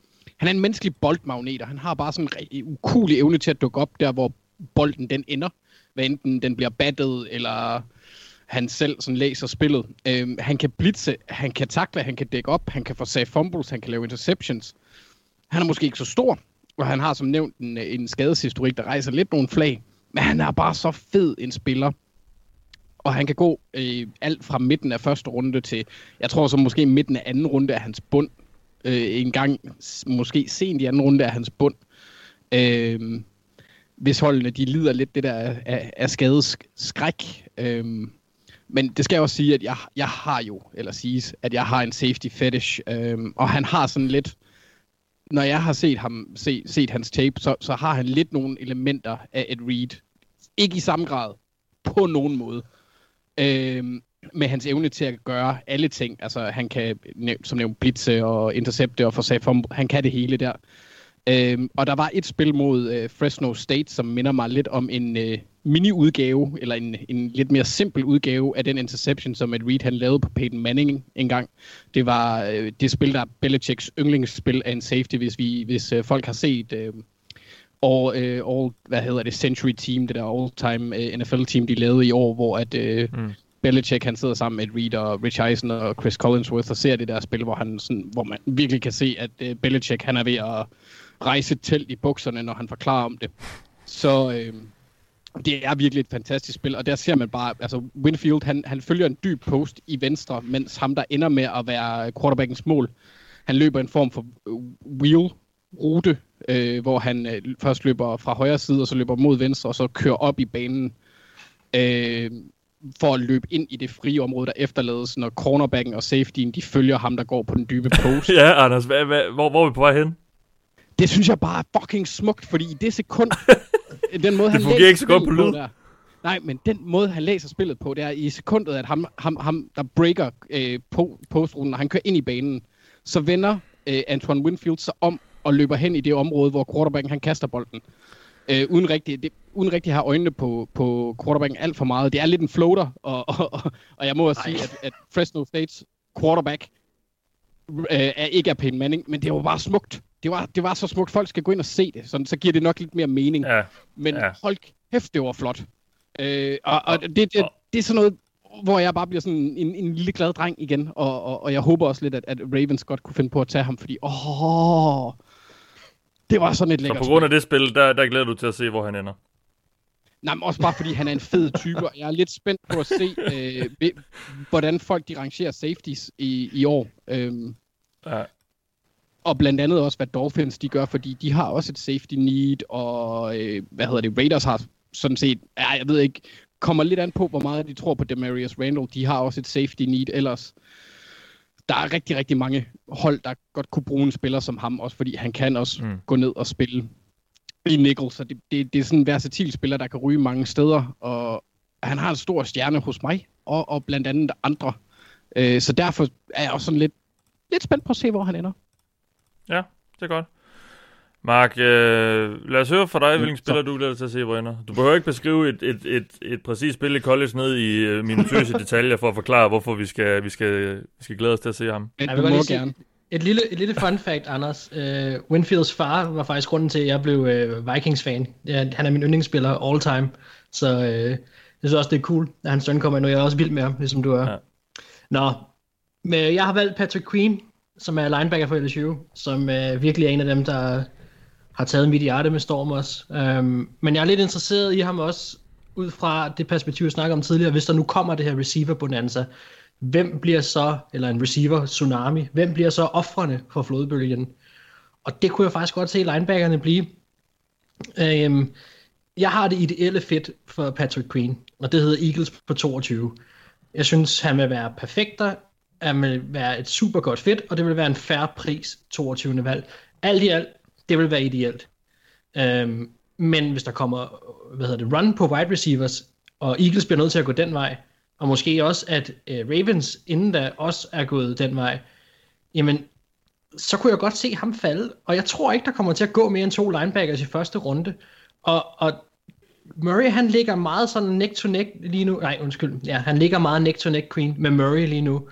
han er en menneskelig boldmagnet, og han har bare sådan en ukulig evne til at dukke op der, hvor bolden den ender. Hvad enten den bliver battet, eller han selv sådan læser spillet. Øhm, han kan blitse, han kan takle, han kan dække op, han kan få fumbles, han kan lave interceptions. Han er måske ikke så stor, og han har som nævnt en, en skadeshistorik, der rejser lidt nogle flag. Men han er bare så fed en spiller. Og han kan gå øh, alt fra midten af første runde til, jeg tror så måske midten af anden runde af hans bund øh, en gang, måske sent i anden runde af hans bund. Øh, hvis holdene de lider lidt det der af, af skadeskræk. Øh, men det skal jeg også sige, at jeg, jeg har jo, eller siges, at jeg har en safety fetish, øh, og han har sådan lidt, når jeg har set ham se, set hans tape, så, så har han lidt nogle elementer af et read. Ikke i samme grad, på nogen måde. Øh, med hans evne til at gøre alle ting. Altså, han kan, som nævnt, blitse og intercepte og forsage for, han kan det hele der. Øhm, og der var et spil mod øh, Fresno State, som minder mig lidt om en øh, mini-udgave, eller en, en lidt mere simpel udgave af den interception, som Ed Reed han lavede på Peyton Manning engang. Det var øh, det spil, der er Belichicks yndlingsspil af en safety, hvis, vi, hvis øh, folk har set... Øh, og øh, all, hvad hedder det, Century Team, det der all-time øh, NFL-team, de lavede i år, hvor at øh, mm. Belichick, han sidder sammen med Reed og Rich Eisen og Chris Collinsworth og ser det der spil, hvor, han sådan, hvor man virkelig kan se, at uh, Belichick, han er ved at rejse telt i bukserne, når han forklarer om det. Så øh, det er virkelig et fantastisk spil, og der ser man bare, altså Winfield, han, han følger en dyb post i venstre, mens ham, der ender med at være quarterbackens mål, han løber en form for øh, wheel rute, øh, hvor han øh, først løber fra højre side, og så løber mod venstre, og så kører op i banen. Øh, for at løbe ind i det frie område, der efterlades, når cornerbacken og safetyen, de følger ham, der går på den dybe post. ja, Anders, hvad, hvad, hvor, hvor er vi på vej hen? Det synes jeg bare er fucking smukt, fordi i det sekund, den måde, det han fungerer ikke så godt på lyd. Der, nej, men den måde, han læser spillet på, det er i sekundet, at ham, ham, ham der breaker øh, på postruten, og han kører ind i banen, så vender øh, Antoine Winfield sig om og løber hen i det område, hvor quarterbacken han kaster bolden. Øh, uden, rigtig, det, uden rigtig at have øjnene på, på quarterbacken alt for meget. Det er lidt en floater, og, og, og, og jeg må også sige, at, at Fresno States quarterback øh, er ikke er Peyton Manning, men det var bare smukt. Det var, det var så smukt. Folk skal gå ind og se det, sådan, så giver det nok lidt mere mening. Ja. Men ja. hold kæft, det var flot. Øh, og, og det, det, det er sådan noget, hvor jeg bare bliver sådan en, en lille glad dreng igen, og, og, og jeg håber også lidt, at, at Ravens godt kunne finde på at tage ham, fordi åh, det var sådan et lækkert Så på grund af det spil, der, der glæder du til at se, hvor han ender? Nej, men også bare fordi han er en fed type, og jeg er lidt spændt på at se, øh, hvordan folk de rangerer safeties i, i år. Øhm, ja. Og blandt andet også, hvad Dolphins de gør, fordi de har også et safety need, og øh, hvad hedder det, Raiders har sådan set, ja, jeg ved ikke, kommer lidt an på, hvor meget de tror på Demarius Randall. De har også et safety need ellers. Der er rigtig, rigtig mange hold, der godt kunne bruge en spiller som ham, også fordi han kan også mm. gå ned og spille i nickel, så det, det, det er sådan en versatil spiller, der kan ryge mange steder, og han har en stor stjerne hos mig, og, og blandt andet andre. Øh, så derfor er jeg også sådan lidt, lidt spændt på at se, hvor han ender. Ja, det er godt. Mark, øh, lad os høre fra dig, hvilken spiller du glæder til at se, hvor ender. Du behøver ikke beskrive et, et, et, et præcis spil i college ned i øh, minutøse detaljer for at forklare, hvorfor vi skal, vi skal, vi skal glæde os til at se ham. Jeg vil godt lige gerne. Et lille, et lille fun fact, Anders. Uh, Winfields far var faktisk grunden til, at jeg blev uh, Vikings-fan. Ja, han er min yndlingsspiller all time. Så uh, jeg synes også, det er cool, at hans søn kommer ind, og jeg er også vild med ham, ligesom du er. Ja. Nå, men jeg har valgt Patrick Queen, som er linebacker for LSU, som uh, virkelig er en af dem, der har taget mit hjerte med storm også. Um, men jeg er lidt interesseret i ham også, ud fra det perspektiv, jeg snakkede om tidligere, hvis der nu kommer det her receiver-bonanza, hvem bliver så, eller en receiver tsunami, hvem bliver så offrene for flodbølgen? Og det kunne jeg faktisk godt se linebackerne blive. Øhm, jeg har det ideelle fit for Patrick Queen, og det hedder Eagles på 22. Jeg synes, han vil være perfekt der, han vil være et super godt fit, og det vil være en færre pris, 22. valg. Alt i alt, det vil være ideelt. Øhm, men hvis der kommer hvad hedder det, run på wide receivers, og Eagles bliver nødt til at gå den vej, og måske også, at øh, Ravens inden da også er gået den vej, jamen, så kunne jeg godt se ham falde, og jeg tror ikke, der kommer til at gå mere end to linebackers i første runde, og, og Murray, han ligger meget sådan neck to neck lige nu, nej, undskyld, ja, han ligger meget neck to neck queen med Murray lige nu.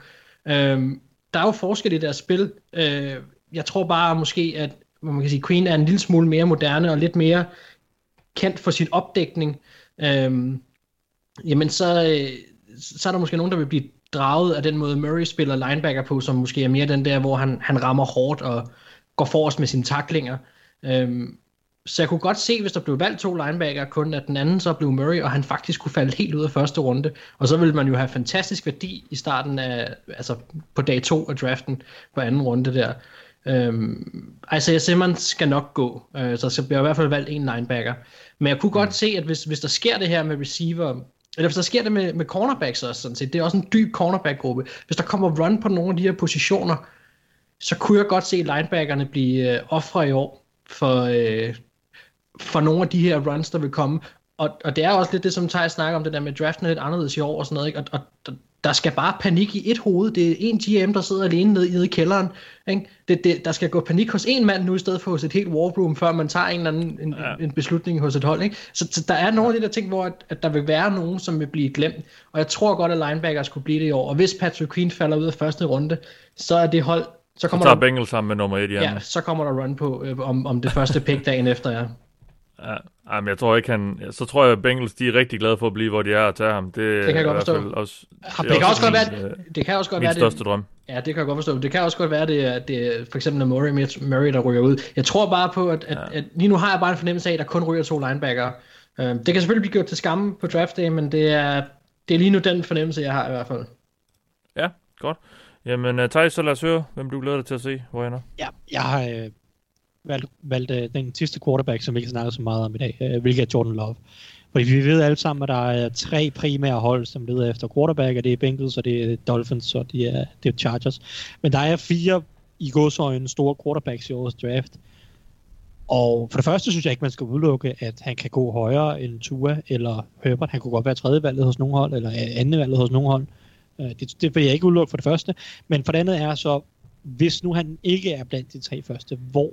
Øhm, der er jo forskel i deres spil, øh, jeg tror bare måske, at man kan sige, Queen er en lille smule mere moderne og lidt mere kendt for sin opdækning, øhm, jamen så, øh, så er der måske nogen, der vil blive draget af den måde, Murray spiller linebacker på, som måske er mere den der, hvor han, han rammer hårdt og går forrest med sine taklinger. Øhm, så jeg kunne godt se, hvis der blev valgt to linebacker, kun at den anden så blev Murray, og han faktisk kunne falde helt ud af første runde. Og så ville man jo have fantastisk værdi i starten af, altså på dag to af draften, på anden runde der. Øhm, Isaiah Simmons skal nok gå, øh, så bliver i hvert fald valgt en linebacker. Men jeg kunne godt mm. se, at hvis, hvis der sker det her med receiver, eller hvis der sker det med, med cornerbacks også, sådan set, det er også en dyb cornerback-gruppe. Hvis der kommer run på nogle af de her positioner, så kunne jeg godt se linebackerne blive øh, ofre i år for, øh, for nogle af de her runs, der vil komme. Og, og det er også lidt det, som Thijs snakker om, det der med draften er lidt anderledes i år og sådan noget, ikke? Og, og der skal bare panik i et hoved. Det er en GM, der sidder alene nede, nede i kælderen. Ikke? Det, det, der skal gå panik hos en mand nu, i stedet for hos et helt war room, før man tager en eller anden en, ja. en beslutning hos et hold. Ikke? Så, så der er nogle af de der ting, hvor at, at der vil være nogen, som vil blive glemt. Og jeg tror godt, at linebackers skulle blive det i år. Og hvis Patrick Queen falder ud af første runde, så er det hold... Så, kommer så tager der, Bengals sammen med nummer et, ja. så kommer der run på øh, om, om det første pick dagen efter, ja. Ja, men jeg tror ikke, han... Så tror jeg, at Bengals de er rigtig glade for at blive, hvor de er og tage ham. Det, det kan jeg godt forstå. Også, det, det, kan også godt være, det kan også godt være, største drøm. Ja, det kan jeg godt forstå. Det kan også godt være, det er, det er for eksempel Murray, Murray, der ryger ud. Jeg tror bare på, at, at, ja. at lige nu har jeg bare en fornemmelse af, at der kun ryger to linebacker. Uh, det kan selvfølgelig blive gjort til skamme på draft day, men det er, det er lige nu den fornemmelse, jeg har i hvert fald. Ja, godt. Jamen, uh, Thijs, så lad os høre, hvem du glæder dig til at se, hvor ender. Ja, jeg har øh, valgte, valgte den sidste quarterback, som vi ikke snakker så meget om i dag, øh, hvilket er Jordan Love. Fordi vi ved alle sammen, at der er tre primære hold, som leder efter quarterback, og det er Bengals, og det er Dolphins, og det er, det er Chargers. Men der er fire i godsøjne store quarterbacks i årets draft. Og for det første synes jeg ikke, man skal udelukke, at han kan gå højere end Tua eller Herbert. Han kunne godt være tredje valget hos nogle hold, eller andet valget hos nogle hold. Øh, det, det vil jeg ikke udelukke for det første. Men for det andet er så, hvis nu han ikke er blandt de tre første, hvor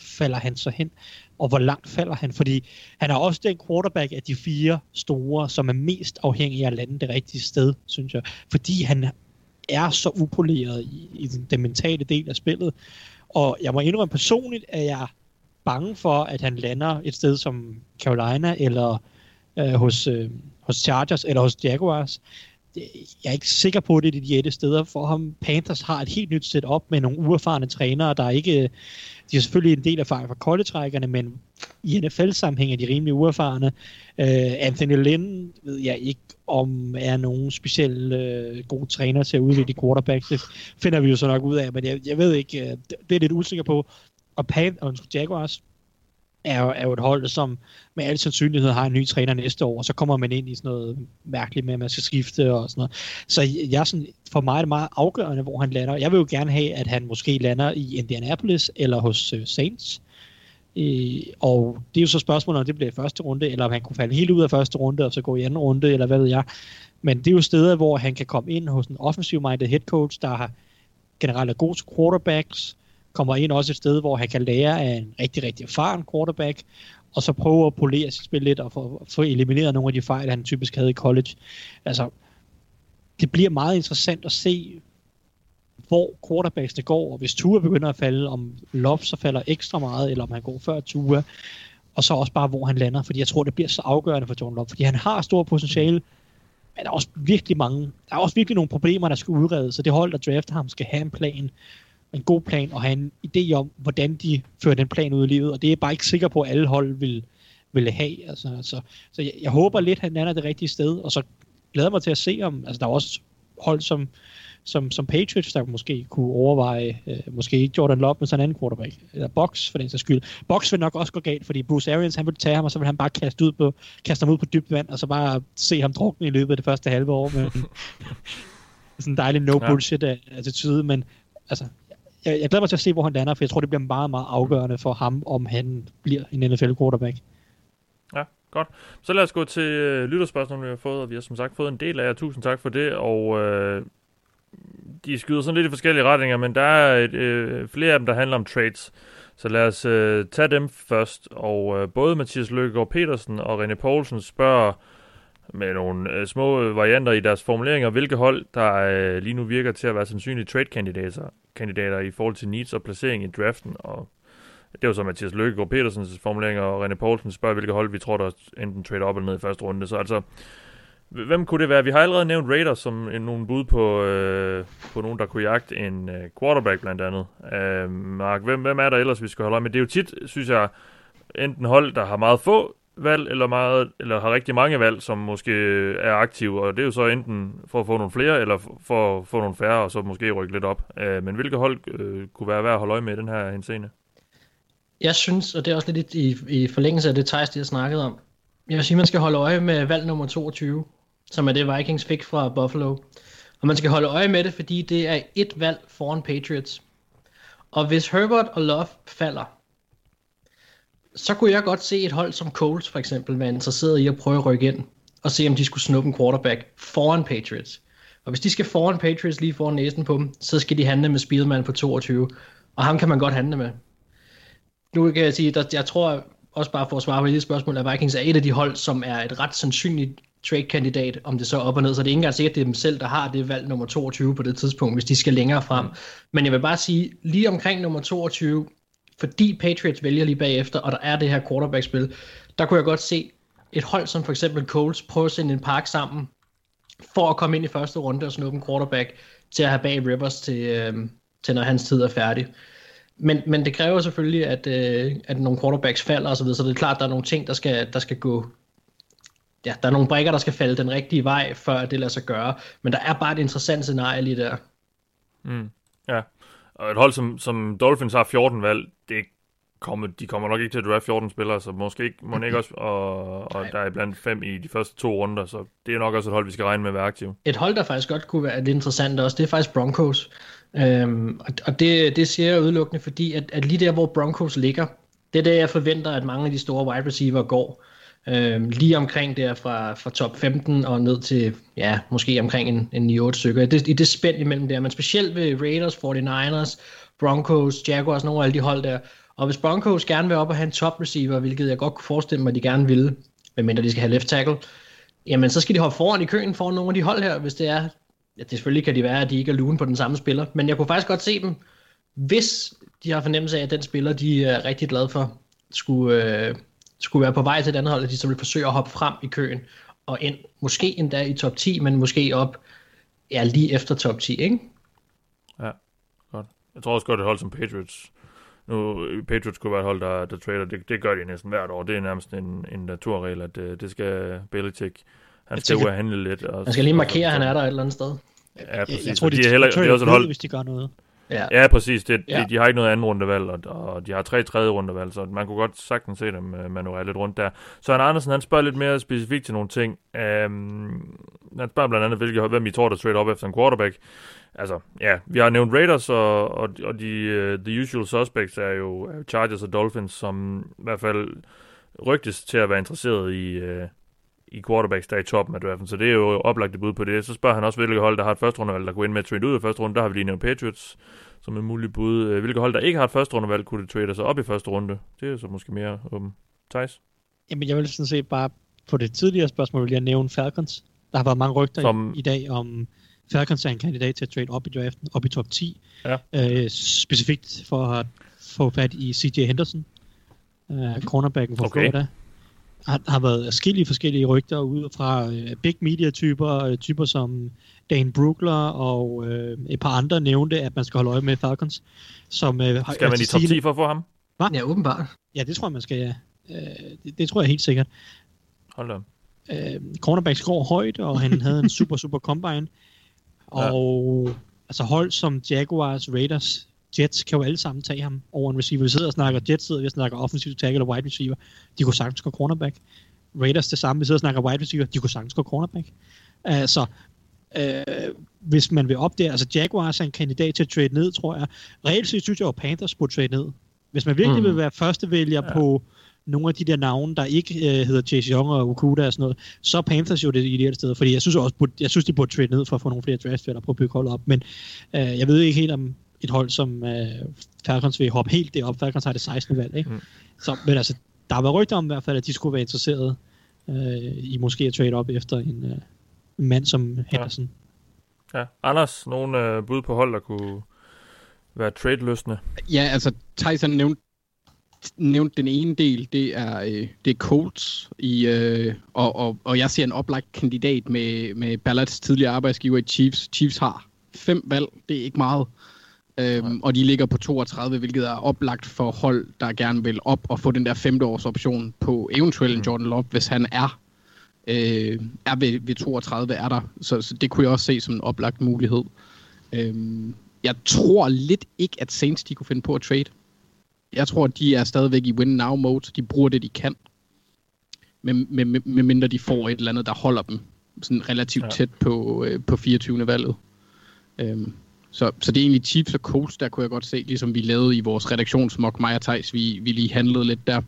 falder han så hen? Og hvor langt falder han? Fordi han er også den quarterback af de fire store, som er mest afhængig af at lande det rigtige sted, synes jeg. Fordi han er så upoleret i, i den mentale del af spillet. Og jeg må indrømme personligt, at jeg er bange for, at han lander et sted som Carolina, eller øh, hos, øh, hos Chargers, eller hos Jaguars jeg er ikke sikker på, at det er de ideelle steder for ham. Panthers har et helt nyt setup med nogle uerfarne trænere, der ikke... De har selvfølgelig en del erfaring fra koldetrækkerne, men i NFL-sammenhæng er de rimelig uerfarne. Uh, Anthony Lynn ved jeg ikke, om er nogen speciel uh, god træner til at udvikle quarterbacks. Det finder vi jo så nok ud af, men jeg, jeg ved ikke, uh, det, er lidt usikker på. Og Panthers Jaguars, er er jo et hold, som med al sandsynlighed har en ny træner næste år, og så kommer man ind i sådan noget mærkeligt med, at man skal skifte og sådan noget. Så jeg sådan, for mig er det meget afgørende, hvor han lander. Jeg vil jo gerne have, at han måske lander i Indianapolis eller hos uh, Saints. Øh, og det er jo så spørgsmålet, om det bliver i første runde, eller om han kunne falde helt ud af første runde, og så gå i anden runde, eller hvad ved jeg. Men det er jo steder, hvor han kan komme ind hos en offensive-minded head coach, der har generelt er god til quarterbacks, kommer ind også et sted, hvor han kan lære af en rigtig, rigtig erfaren quarterback, og så prøve at polere sit spil lidt og få, få elimineret nogle af de fejl, han typisk havde i college. Altså, det bliver meget interessant at se, hvor quarterbacksene går, og hvis Tua begynder at falde, om Love så falder ekstra meget, eller om han går før Tua, og så også bare, hvor han lander, fordi jeg tror, det bliver så afgørende for John Love, fordi han har stor potentiale, men der er også virkelig mange, der er også virkelig nogle problemer, der skal udredes, så det hold, der drafter ham, skal have en plan, en god plan og have en idé om, hvordan de fører den plan ud i livet, og det er jeg bare ikke sikker på, at alle hold vil, vil have. Altså, så så jeg, jeg håber lidt, at han er det rigtige sted, og så glæder mig til at se om, altså der er også hold som, som, som Patriots, der måske kunne overveje, øh, måske ikke Jordan Love, men sådan en anden quarterback, eller Box for den sags skyld. Box vil nok også gå galt, fordi Bruce Arians, han vil tage ham, og så vil han bare kaste, ud på, kaste ham ud på dybt vand, og så bare se ham drukne i løbet af det første halve år med sådan en dejlig no bullshit ja. attitude, men altså, jeg, jeg glæder mig til at se, hvor han lander, for jeg tror, det bliver meget, meget afgørende for ham, om han bliver en NFL quarterback. Ja, godt. Så lad os gå til øh, lytterspørgsmål, vi har fået, og vi har som sagt fået en del af jer. Tusind tak for det, og øh, de skyder sådan lidt i forskellige retninger, men der er et, øh, flere af dem, der handler om trades. Så lad os øh, tage dem først, og øh, både Mathias Løkkegaard Petersen og René Poulsen spørger med nogle øh, små øh, varianter i deres formuleringer, hvilke hold, der øh, lige nu virker til at være sandsynlige trade-kandidater kandidater i forhold til needs og placering i draften, og det var så Mathias Løkkegaard Petersens formuleringer, og René Poulsen spørger, hvilke hold vi tror, der enten trade op eller ned i første runde. Så altså, hvem kunne det være? Vi har allerede nævnt Raiders som en, nogle bud på, øh, på nogen, der kunne jagte en øh, quarterback blandt andet. Øh, Mark, hvem, hvem er der ellers, vi skal holde øje med? Det er jo tit, synes jeg, enten hold, der har meget få valg, eller, meget, eller har rigtig mange valg, som måske er aktive, og det er jo så enten for at få nogle flere, eller for at få nogle færre, og så måske rykke lidt op. Uh, men hvilke hold øh, kunne være værd at holde øje med i den her henseende? Jeg synes, og det er også lidt i, i forlængelse af det Thijs, de har snakket om, jeg vil sige, at man skal holde øje med valg nummer 22, som er det Vikings fik fra Buffalo. Og man skal holde øje med det, fordi det er et valg foran Patriots. Og hvis Herbert og Love falder, så kunne jeg godt se et hold som Colts for eksempel være interesseret i at prøve at rykke ind og se om de skulle snuppe en quarterback foran Patriots. Og hvis de skal foran Patriots lige foran næsen på dem, så skal de handle med Spielman på 22. Og ham kan man godt handle med. Nu kan jeg sige, at jeg tror også bare for at svare på det spørgsmål, at Vikings er et af de hold, som er et ret sandsynligt trade-kandidat, om det så er op og ned. Så det er ikke engang sikkert, at det er dem selv, der har det valg nummer 22 på det tidspunkt, hvis de skal længere frem. Men jeg vil bare sige, lige omkring nummer 22, fordi Patriots vælger lige bagefter, og der er det her quarterback-spil, der kunne jeg godt se et hold som for eksempel Coles prøve at sende en park sammen, for at komme ind i første runde og snuppe en quarterback til at have bag Rivers til, øh, til når hans tid er færdig. Men, men det kræver selvfølgelig, at, øh, at nogle quarterbacks falder og så videre, så det er klart, at der er nogle ting, der skal, der skal gå ja, der er nogle brækker, der skal falde den rigtige vej, før det lader sig gøre. Men der er bare et interessant scenarie lige der. Mm. Ja, og et hold som, som Dolphins har 14 valg, kommer, de kommer nok ikke til at draft 14 spillere, så måske ikke, må ikke også, og, og der er blandt fem i de første to runder, så det er nok også et hold, vi skal regne med at være aktiv. Et hold, der faktisk godt kunne være lidt interessant også, det er faktisk Broncos. Øhm, og og det, det siger jeg udelukkende, fordi at, at lige der, hvor Broncos ligger, det er der, jeg forventer, at mange af de store wide receiver går. Øhm, lige omkring der fra, fra top 15 og ned til, ja, måske omkring en, en 9-8 stykker. I det, I det spænd imellem der, men specielt ved Raiders, 49ers, Broncos, Jaguars, nogle af alle de hold der. Og hvis Broncos gerne vil op og have en top receiver, hvilket jeg godt kunne forestille mig, at de gerne ville, medmindre de skal have left tackle, jamen så skal de hoppe foran i køen for nogle af de hold her, hvis det er, ja, det selvfølgelig kan de være, at de ikke er lune på den samme spiller, men jeg kunne faktisk godt se dem, hvis de har fornemmelse af, at den spiller, de er rigtig glade for, skulle, øh, skulle være på vej til et andet hold, at de så vil forsøge at hoppe frem i køen, og ind, måske endda i top 10, men måske op, ja, lige efter top 10, ikke? Ja, godt. Jeg tror også godt, at hold som Patriots, nu Patriots kunne være et hold, der, der trader, det, det gør de næsten hvert år. Det er nærmest en, en naturregel, at det, det skal Belichick, han skal ud og handle lidt. Og, han skal lige markere, at han er der et eller andet sted. Ja, præcis. Jeg, jeg tror, de, de, er heller, de, er også et hold, hvis de gør noget. Ja, ja præcis. Det, Ja. De, de har ikke noget anden rundevalg, og, og de har tre tredje rundevalg, så man kunne godt sagtens se dem uh, manøvrere lidt rundt der. Så han Andersen, han spørger lidt mere specifikt til nogle ting. Um, han spørger blandt andet, hvilke, hvem I tror, der trade op efter en quarterback. Altså, ja, vi har nævnt Raiders, og, og, og de uh, the usual suspects er jo er jo Chargers og Dolphins, som i hvert fald rygtes til at være interesseret i, uh, i quarterbacks, der er i toppen af draften. Så det er jo oplagt bud på det. Så spørger han også, hvilke hold, der har et første rundevalg, der kunne ind med at trade ud af første runde. Der har vi lige nævnt Patriots som en mulig bud. Øh, hvilke hold, der ikke har et første rundevalg, kunne det trade sig op i første runde? Det er så måske mere åben. Thijs? Jamen, jeg vil sådan set bare på det tidligere spørgsmål, vil jeg nævne Falcons. Der har været mange rygter Som- i, i dag om Falcons er en kandidat til at trade op i draften, op i top 10. Ja. Øh, specifikt for at få fat i CJ Henderson, øh, cornerbacken fra Okay. Florida. Der har været forskellige forskellige rygter ud fra øh, big media typer, øh, typer som Dan Brookler og øh, et par andre nævnte, at man skal holde øje med Falcons. Som, øh, har- Skal man i top 10 for at få ham? Ja, åbenbart. Ja, det tror jeg, man skal, ja. Øh, det, det tror jeg helt sikkert. Hold da. Øh, cornerbacks går højt, og han havde en super, super combine. Og ja. altså hold som Jaguars, Raiders, Jets kan jo alle sammen tage ham over en receiver. Vi sidder og snakker Jets, sidder vi og snakker offensive tackle og wide receiver. De kunne sagtens gå cornerback. Raiders det samme, vi sidder og snakker wide receiver. De kunne sagtens gå cornerback. Altså, øh, hvis man vil op der, altså Jaguars er en kandidat til at trade ned, tror jeg. Reelt set synes jeg at Panthers burde trade ned. Hvis man virkelig Mm. vil være førstevælger Ja. på nogle af de der navne, der ikke øh, hedder Chase Young og Okuda og sådan noget, så er Panthers jo det ideelle sted, fordi jeg synes også, jeg synes, de burde trade ned for at få nogle flere draftfælder på at bygge holdet op, men øh, jeg ved ikke helt om et hold som øh, Falcons vil hoppe helt derop. Falcons har det 16. valg, ikke? Mm. Så, men altså, der har været rygter om i hvert fald, at de skulle være interesserede øh, i måske at trade op efter en, øh, mand som Henderson. Ja. Anders, nogle øh, bud på hold, der kunne være trade-løsende? Ja, altså Tyson nævnte nævnt den ene del, det er, øh, det er Colts, i, øh, og, og, og jeg ser en oplagt kandidat med, med Ballards tidligere arbejdsgiver i Chiefs. Chiefs har fem valg, det er ikke meget. Øhm, og de ligger på 32, hvilket er oplagt for hold, der gerne vil op og få den der femte års option på eventuelt en Jordan Love, hvis han er, øh, er ved, ved 32, er der. Så, så det kunne jeg også se som en oplagt mulighed. Øhm, jeg tror lidt ikke, at Saints de kunne finde på at trade. Jeg tror, at de er stadigvæk i win-now-mode. De bruger det, de kan. Med, med, med, med mindre de får et eller andet, der holder dem sådan relativt Ja. tæt på, øh, på 24. valget. Øhm, så, så det er egentlig Chiefs og Colts, der kunne jeg godt se, ligesom vi lavede i vores redaktionsmok, mig og Thijs, vi, vi lige handlede lidt der.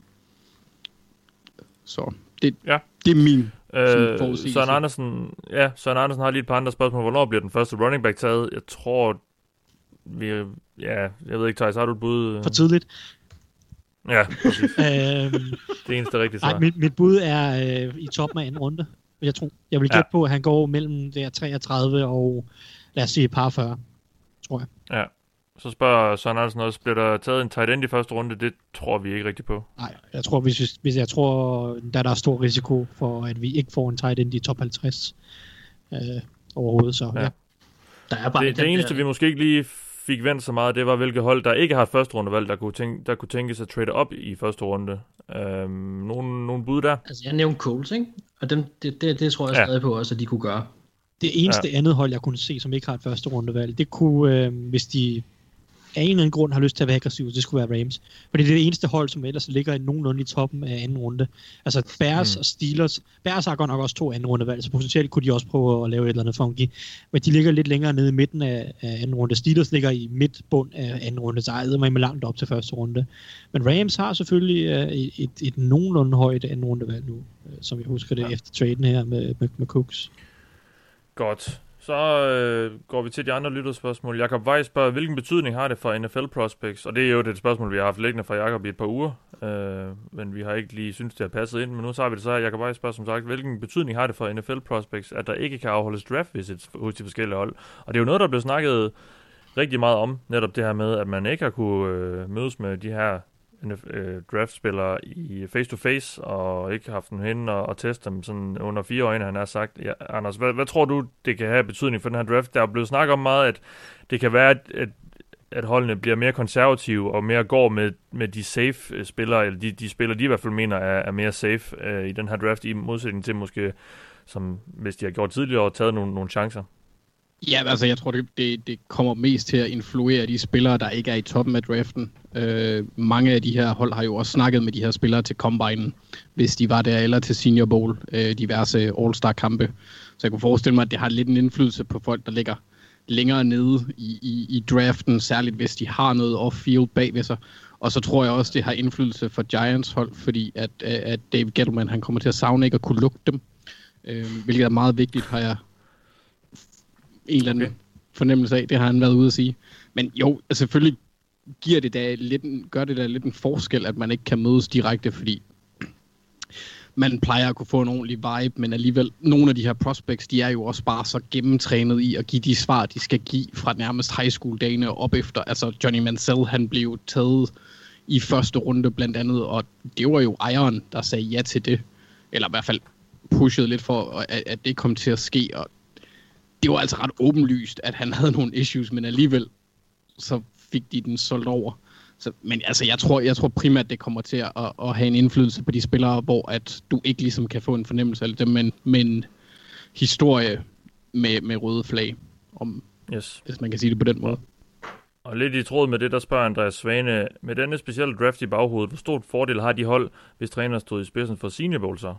Så det, Ja. det er min Øh. Søren Andersen, ja, Søren Andersen har lige et par andre spørgsmål. Hvornår bliver den første running back taget? Jeg tror, vi, ja, jeg ved ikke, Thijs, har du et bud? For tidligt. Ja, præcis. øhm, Det eneste rigtige svar. nej, mit, mit bud er øh, i toppen af anden runde. Jeg tror, jeg vil Ja. gætte på, at han går mellem der 33 og lad os sige par 40, tror jeg. Ja. Så spørger Søren Andersen også, bliver der taget en tight end i første runde? Det tror vi ikke rigtigt på. Nej, jeg tror, hvis, hvis- jeg tror, der, der er stor risiko for, at vi ikke får en tight end i top 50 øh, overhovedet. Så Ja. ja. Der er bare Det, det eneste, der, vi måske ikke lige fik vendt så meget, det var, hvilke hold, der ikke har et første rundevalg, der kunne, tænke, der kunne tænke sig at trade op i første runde. Øhm, nogle, nogle bud der? Altså, jeg nævnte Coles, ikke? Og dem, det, det, det tror jeg Ja. stadig på også, at de kunne gøre. Det eneste ja. andet hold, jeg kunne se, som ikke har et første rundevalg, det kunne, øh, hvis de af en eller anden grund har lyst til at være aggressiv, det skulle være Rams. Fordi det er det eneste hold, som ellers ligger nogenlunde i toppen af anden runde. Altså Bears mm. og Steelers. Bears har godt nok også to anden rundevalg, så potentielt kunne de også prøve at lave et eller andet funky. Men de ligger lidt længere nede i midten af, af anden runde. Steelers ligger i midtbund af anden runde, så er med langt op til første runde. Men Rams har selvfølgelig uh, et, et, et nogenlunde højt anden rundevalg nu, uh, som jeg husker det ja. efter traden her med, med, med Cooks. Godt. Så øh, går vi til de andre lytterspørgsmål. Jakob Weiss spørger, hvilken betydning har det for NFL Prospects? Og det er jo det spørgsmål, vi har haft liggende fra Jakob i et par uger, øh, men vi har ikke lige synes det har passet ind. Men nu så har vi det så her. Jakob Weiss spørger som sagt, hvilken betydning har det for NFL Prospects, at der ikke kan afholdes draft visits hos de forskellige hold? Og det er jo noget, der er snakket rigtig meget om, netop det her med, at man ikke har kunne øh, mødes med de her øh, draftspillere i face-to-face, og ikke haft dem hen og, og teste dem sådan under fire øjne, han har sagt. Ja, Anders, hvad, hvad tror du, det kan have betydning for den her draft? Der er blevet snakket om meget, at det kan være, at, at at holdene bliver mere konservative og mere går med, med de safe øh, spillere, eller de, de spillere, de i hvert fald mener er, er mere safe øh, i den her draft, i modsætning til måske, som hvis de har gjort tidligere og taget nogle, nogle chancer. Ja, altså jeg tror, det, det, det kommer mest til at influere de spillere, der ikke er i toppen af draften. Øh, mange af de her hold har jo også snakket med de her spillere til Combine, hvis de var der, eller til Senior Bowl, øh, diverse All-Star-kampe. Så jeg kunne forestille mig, at det har lidt en indflydelse på folk, der ligger længere nede i, i, i draften, særligt hvis de har noget off-field bag ved sig. Og så tror jeg også, det har indflydelse for Giants hold, fordi at, øh, at Dave Gettleman han kommer til at savne ikke at kunne lukke dem. Øh, hvilket er meget vigtigt, har jeg en eller anden okay. fornemmelse af. Det har han været ude at sige. Men jo, altså selvfølgelig giver det da lidt en, gør det da lidt en forskel, at man ikke kan mødes direkte, fordi man plejer at kunne få en ordentlig vibe, men alligevel, nogle af de her prospects, de er jo også bare så gennemtrænet i at give de svar, de skal give fra nærmest high school dagene op efter. Altså Johnny Mansell, han blev taget i første runde blandt andet, og det var jo ejeren, der sagde ja til det. Eller i hvert fald pushede lidt for, at, at det kom til at ske, og det var altså ret åbenlyst, at han havde nogle issues, men alligevel så fik de den solgt over. Så, men altså, jeg tror, jeg tror primært, det kommer til at, at have en indflydelse på de spillere, hvor at du ikke ligesom kan få en fornemmelse af det, men, men historie med, med røde flag, om, yes. hvis man kan sige det på den måde. Og lidt i tråd med det, der spørger Andreas Svane, med denne specielle draft i baghovedet, hvor stort fordel har de hold, hvis træner stod i spidsen for senior bowl så?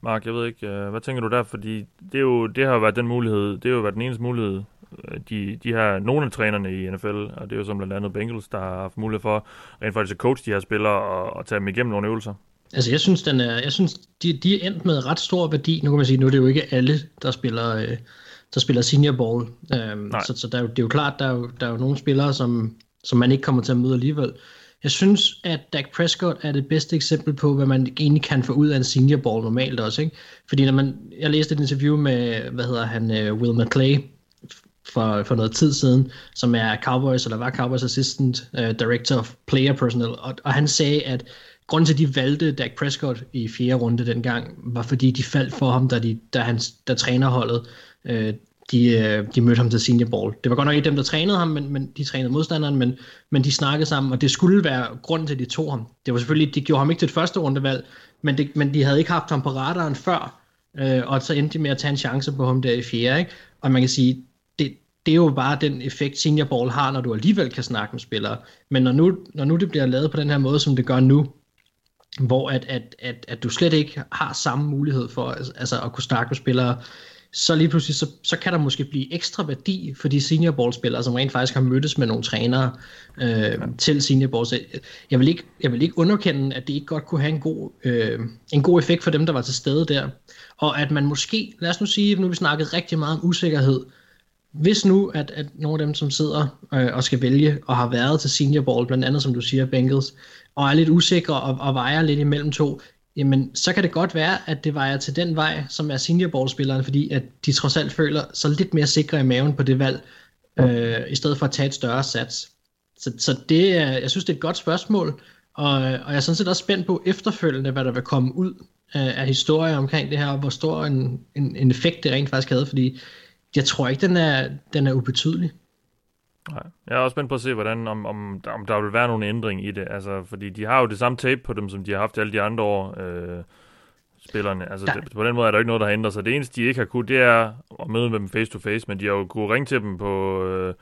Mark, jeg ved ikke, øh, hvad tænker du der? Fordi det, er jo, det har jo været den mulighed, det har jo været den eneste mulighed, øh, de, de her, nogle af trænerne i NFL, og det er jo som blandt andet Bengals, der har haft mulighed for rent faktisk at coach de her spillere og, og tage dem igennem nogle øvelser. Altså jeg synes, den er, jeg synes de, de er endt med ret stor værdi. Nu kan man sige, nu er det jo ikke alle, der spiller, øh, der spiller senior ball. Øhm, så så der er jo, det er jo klart, der er jo, der er jo nogle spillere, som, som man ikke kommer til at møde alligevel. Jeg synes, at Dak Prescott er det bedste eksempel på, hvad man egentlig kan få ud af en senior ball normalt også. Ikke? Fordi når man, jeg læste et interview med, hvad hedder han, øh, Will McClay, for, for noget tid siden, som er Cowboys, eller var Cowboys Assistant uh, Director of Player Personnel, og, og han sagde, at grunden til, at de valgte Dak Prescott i fjerde runde dengang, var fordi de faldt for ham, da, de, da, han, da trænerholdet øh, de, øh, de mødte ham til senior ball. Det var godt nok ikke dem, der trænede ham, men, men de trænede modstanderen, men, men de snakkede sammen, og det skulle være grunden til, at de tog ham. Det var selvfølgelig, de gjorde ham ikke til et første rundevalg, men, det, men de havde ikke haft ham på radaren før, øh, og så endte de med at tage en chance på ham der i fjerde, ikke? Og man kan sige, det, det er jo bare den effekt, senior ball har, når du alligevel kan snakke med spillere. Men når nu, når nu det bliver lavet på den her måde, som det gør nu, hvor at, at, at, at du slet ikke har samme mulighed for altså, altså at kunne snakke med spillere, så lige pludselig, så, så kan der måske blive ekstra værdi for de senior ball spillere, som rent faktisk har mødtes med nogle trænere øh, ja. til senior ball. Så jeg vil, ikke, jeg vil ikke underkende, at det ikke godt kunne have en god, øh, en god effekt for dem, der var til stede der. Og at man måske, lad os nu sige, nu vi snakket rigtig meget om usikkerhed, hvis nu, at, at nogle af dem, som sidder øh, og skal vælge, og har været til senior ball, blandt andet som du siger, Bengals, og er lidt usikre og, og vejer lidt imellem to, jamen så kan det godt være, at det vejer til den vej, som er seniorballspilleren, fordi at de trods alt føler sig lidt mere sikre i maven på det valg, øh, i stedet for at tage et større sats. Så, så det er, jeg synes, det er et godt spørgsmål, og, og jeg er sådan set også spændt på efterfølgende, hvad der vil komme ud af, af historier omkring det her, og hvor stor en, en, en effekt det rent faktisk havde, fordi jeg tror ikke, den er, den er ubetydelig. Nej. Jeg er også spændt på at se, hvordan, om, om, om der vil være nogen ændring i det. Altså, fordi de har jo det samme tape på dem, som de har haft alle de andre år. Øh, spillerne. Altså, det, på den måde er der ikke noget, der har ændret sig. Det eneste, de ikke har kunnet, det er at møde med dem face to face, men de har jo kunnet ringe til dem på, øh,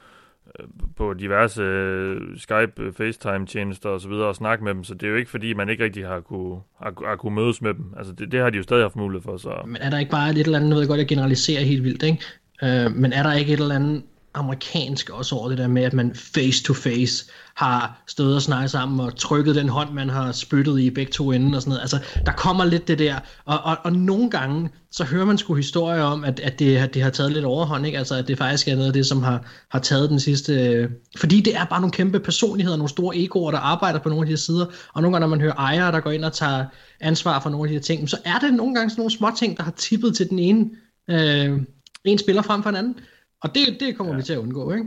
på diverse øh, Skype, FaceTime-tjenester og så videre og snakke med dem, så det er jo ikke fordi, man ikke rigtig har kunne, har, har kunne mødes med dem. Altså det, det har de jo stadig haft mulighed for. Så. Men er der ikke bare et eller andet, ved jeg godt, jeg generaliserer helt vildt, ikke? Øh, men er der ikke et eller andet amerikansk også over det der med, at man face to face har stået og snakket sammen og trykket den hånd, man har spyttet i begge to enden og sådan noget. Altså, der kommer lidt det der, og, og, og nogle gange, så hører man sgu historier om, at, at det, at det har taget lidt overhånd, ikke? Altså, at det faktisk er noget af det, som har, har taget den sidste... Øh, fordi det er bare nogle kæmpe personligheder, nogle store egoer, der arbejder på nogle af de her sider, og nogle gange, når man hører ejere, der går ind og tager ansvar for nogle af de her ting, så er det nogle gange sådan nogle små ting, der har tippet til den ene, øh, en spiller frem for en anden. Og det, det kommer ja. vi til at undgå, ikke?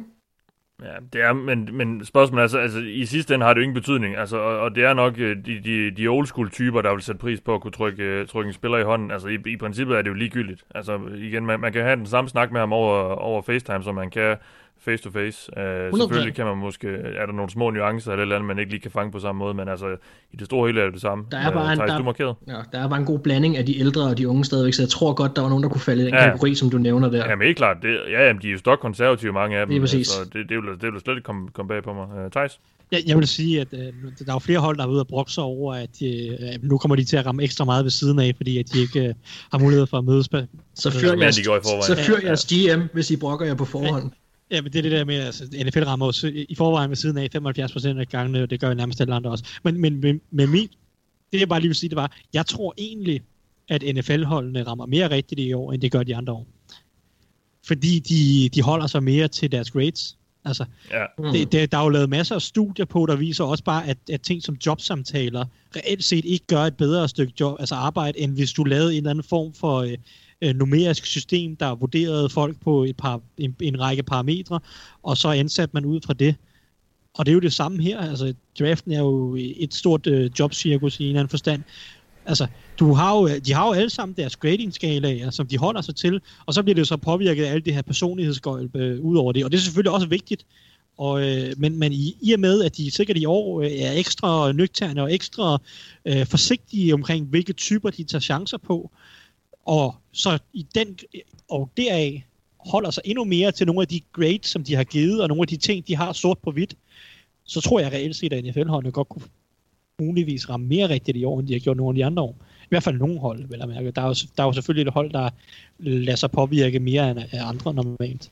Ja, det er, men, men spørgsmålet er, altså, altså, i sidste ende har det jo ingen betydning, altså, og, og det er nok øh, de, de, de old school typer, der vil sætte pris på at kunne trykke, øh, trykke en spiller i hånden. Altså, i, i princippet er det jo ligegyldigt. Altså, igen, man, man kan have den samme snak med ham over, over FaceTime, som man kan face to face. Uh, selvfølgelig kan man måske, er der nogle små nuancer eller, eller andet, man ikke lige kan fange på samme måde, men altså i det store hele er det det samme. Der er bare, uh, en, der, Ja, der er bare en god blanding af de ældre og de unge stadigvæk, så jeg tror godt, der var nogen, der kunne falde i den ja. kategori, som du nævner der. Jamen helt klart, det, ja, jamen, de er jo stok konservative, mange af dem, det er præcis. så det, det, vil, det vil slet ikke komme, komme bag på mig. Uh, Thijs? Ja, jeg vil sige, at uh, der er flere hold, der er ude og brokke sig over, at uh, nu kommer de til at ramme ekstra meget ved siden af, fordi at de ikke uh, har mulighed for at mødes. Så fyr jeres, så fyr jeres GM, hvis I brokker jer på forhånd. Ja, men det er det der med, altså NFL rammer også i forvejen ved siden af 75% af gangene, og det gør nærmest alle andre også. Men, men, men, men mit, det jeg bare lige vil sige, det var, jeg tror egentlig, at NFL-holdene rammer mere rigtigt i år, end det gør de andre år. Fordi de, de holder sig mere til deres grades. Altså, ja. mm. det, det, der er jo lavet masser af studier på, der viser også bare, at, at ting som jobsamtaler reelt set ikke gør et bedre stykke job, altså arbejde, end hvis du lavede en eller anden form for øh, øh, numerisk system, der vurderede folk på et par, en, en række parametre, og så ansatte man ud fra det. Og det er jo det samme her. Altså, draften er jo et stort øh, jobcirkus i en eller anden forstand. Altså, du har jo, de har jo alle sammen deres grading-skalaer, som de holder sig til, og så bliver det jo så påvirket af alt det her personlighedsgøjl øh, ud over det. Og det er selvfølgelig også vigtigt, og, øh, men, men i, i og med, at de sikkert i år øh, er ekstra nøgterne og ekstra øh, forsigtige omkring, hvilke typer de tager chancer på, og så i den, og deraf holder sig endnu mere til nogle af de grades, som de har givet, og nogle af de ting, de har sort på hvidt, så tror jeg reelt set, at NFL-holdene godt kunne muligvis ramme mere rigtigt i år, end de har gjort nogle af de andre år. I hvert fald nogle hold, vil jeg mærke. Der er jo, der er jo selvfølgelig et hold, der lader sig påvirke mere end andre normalt.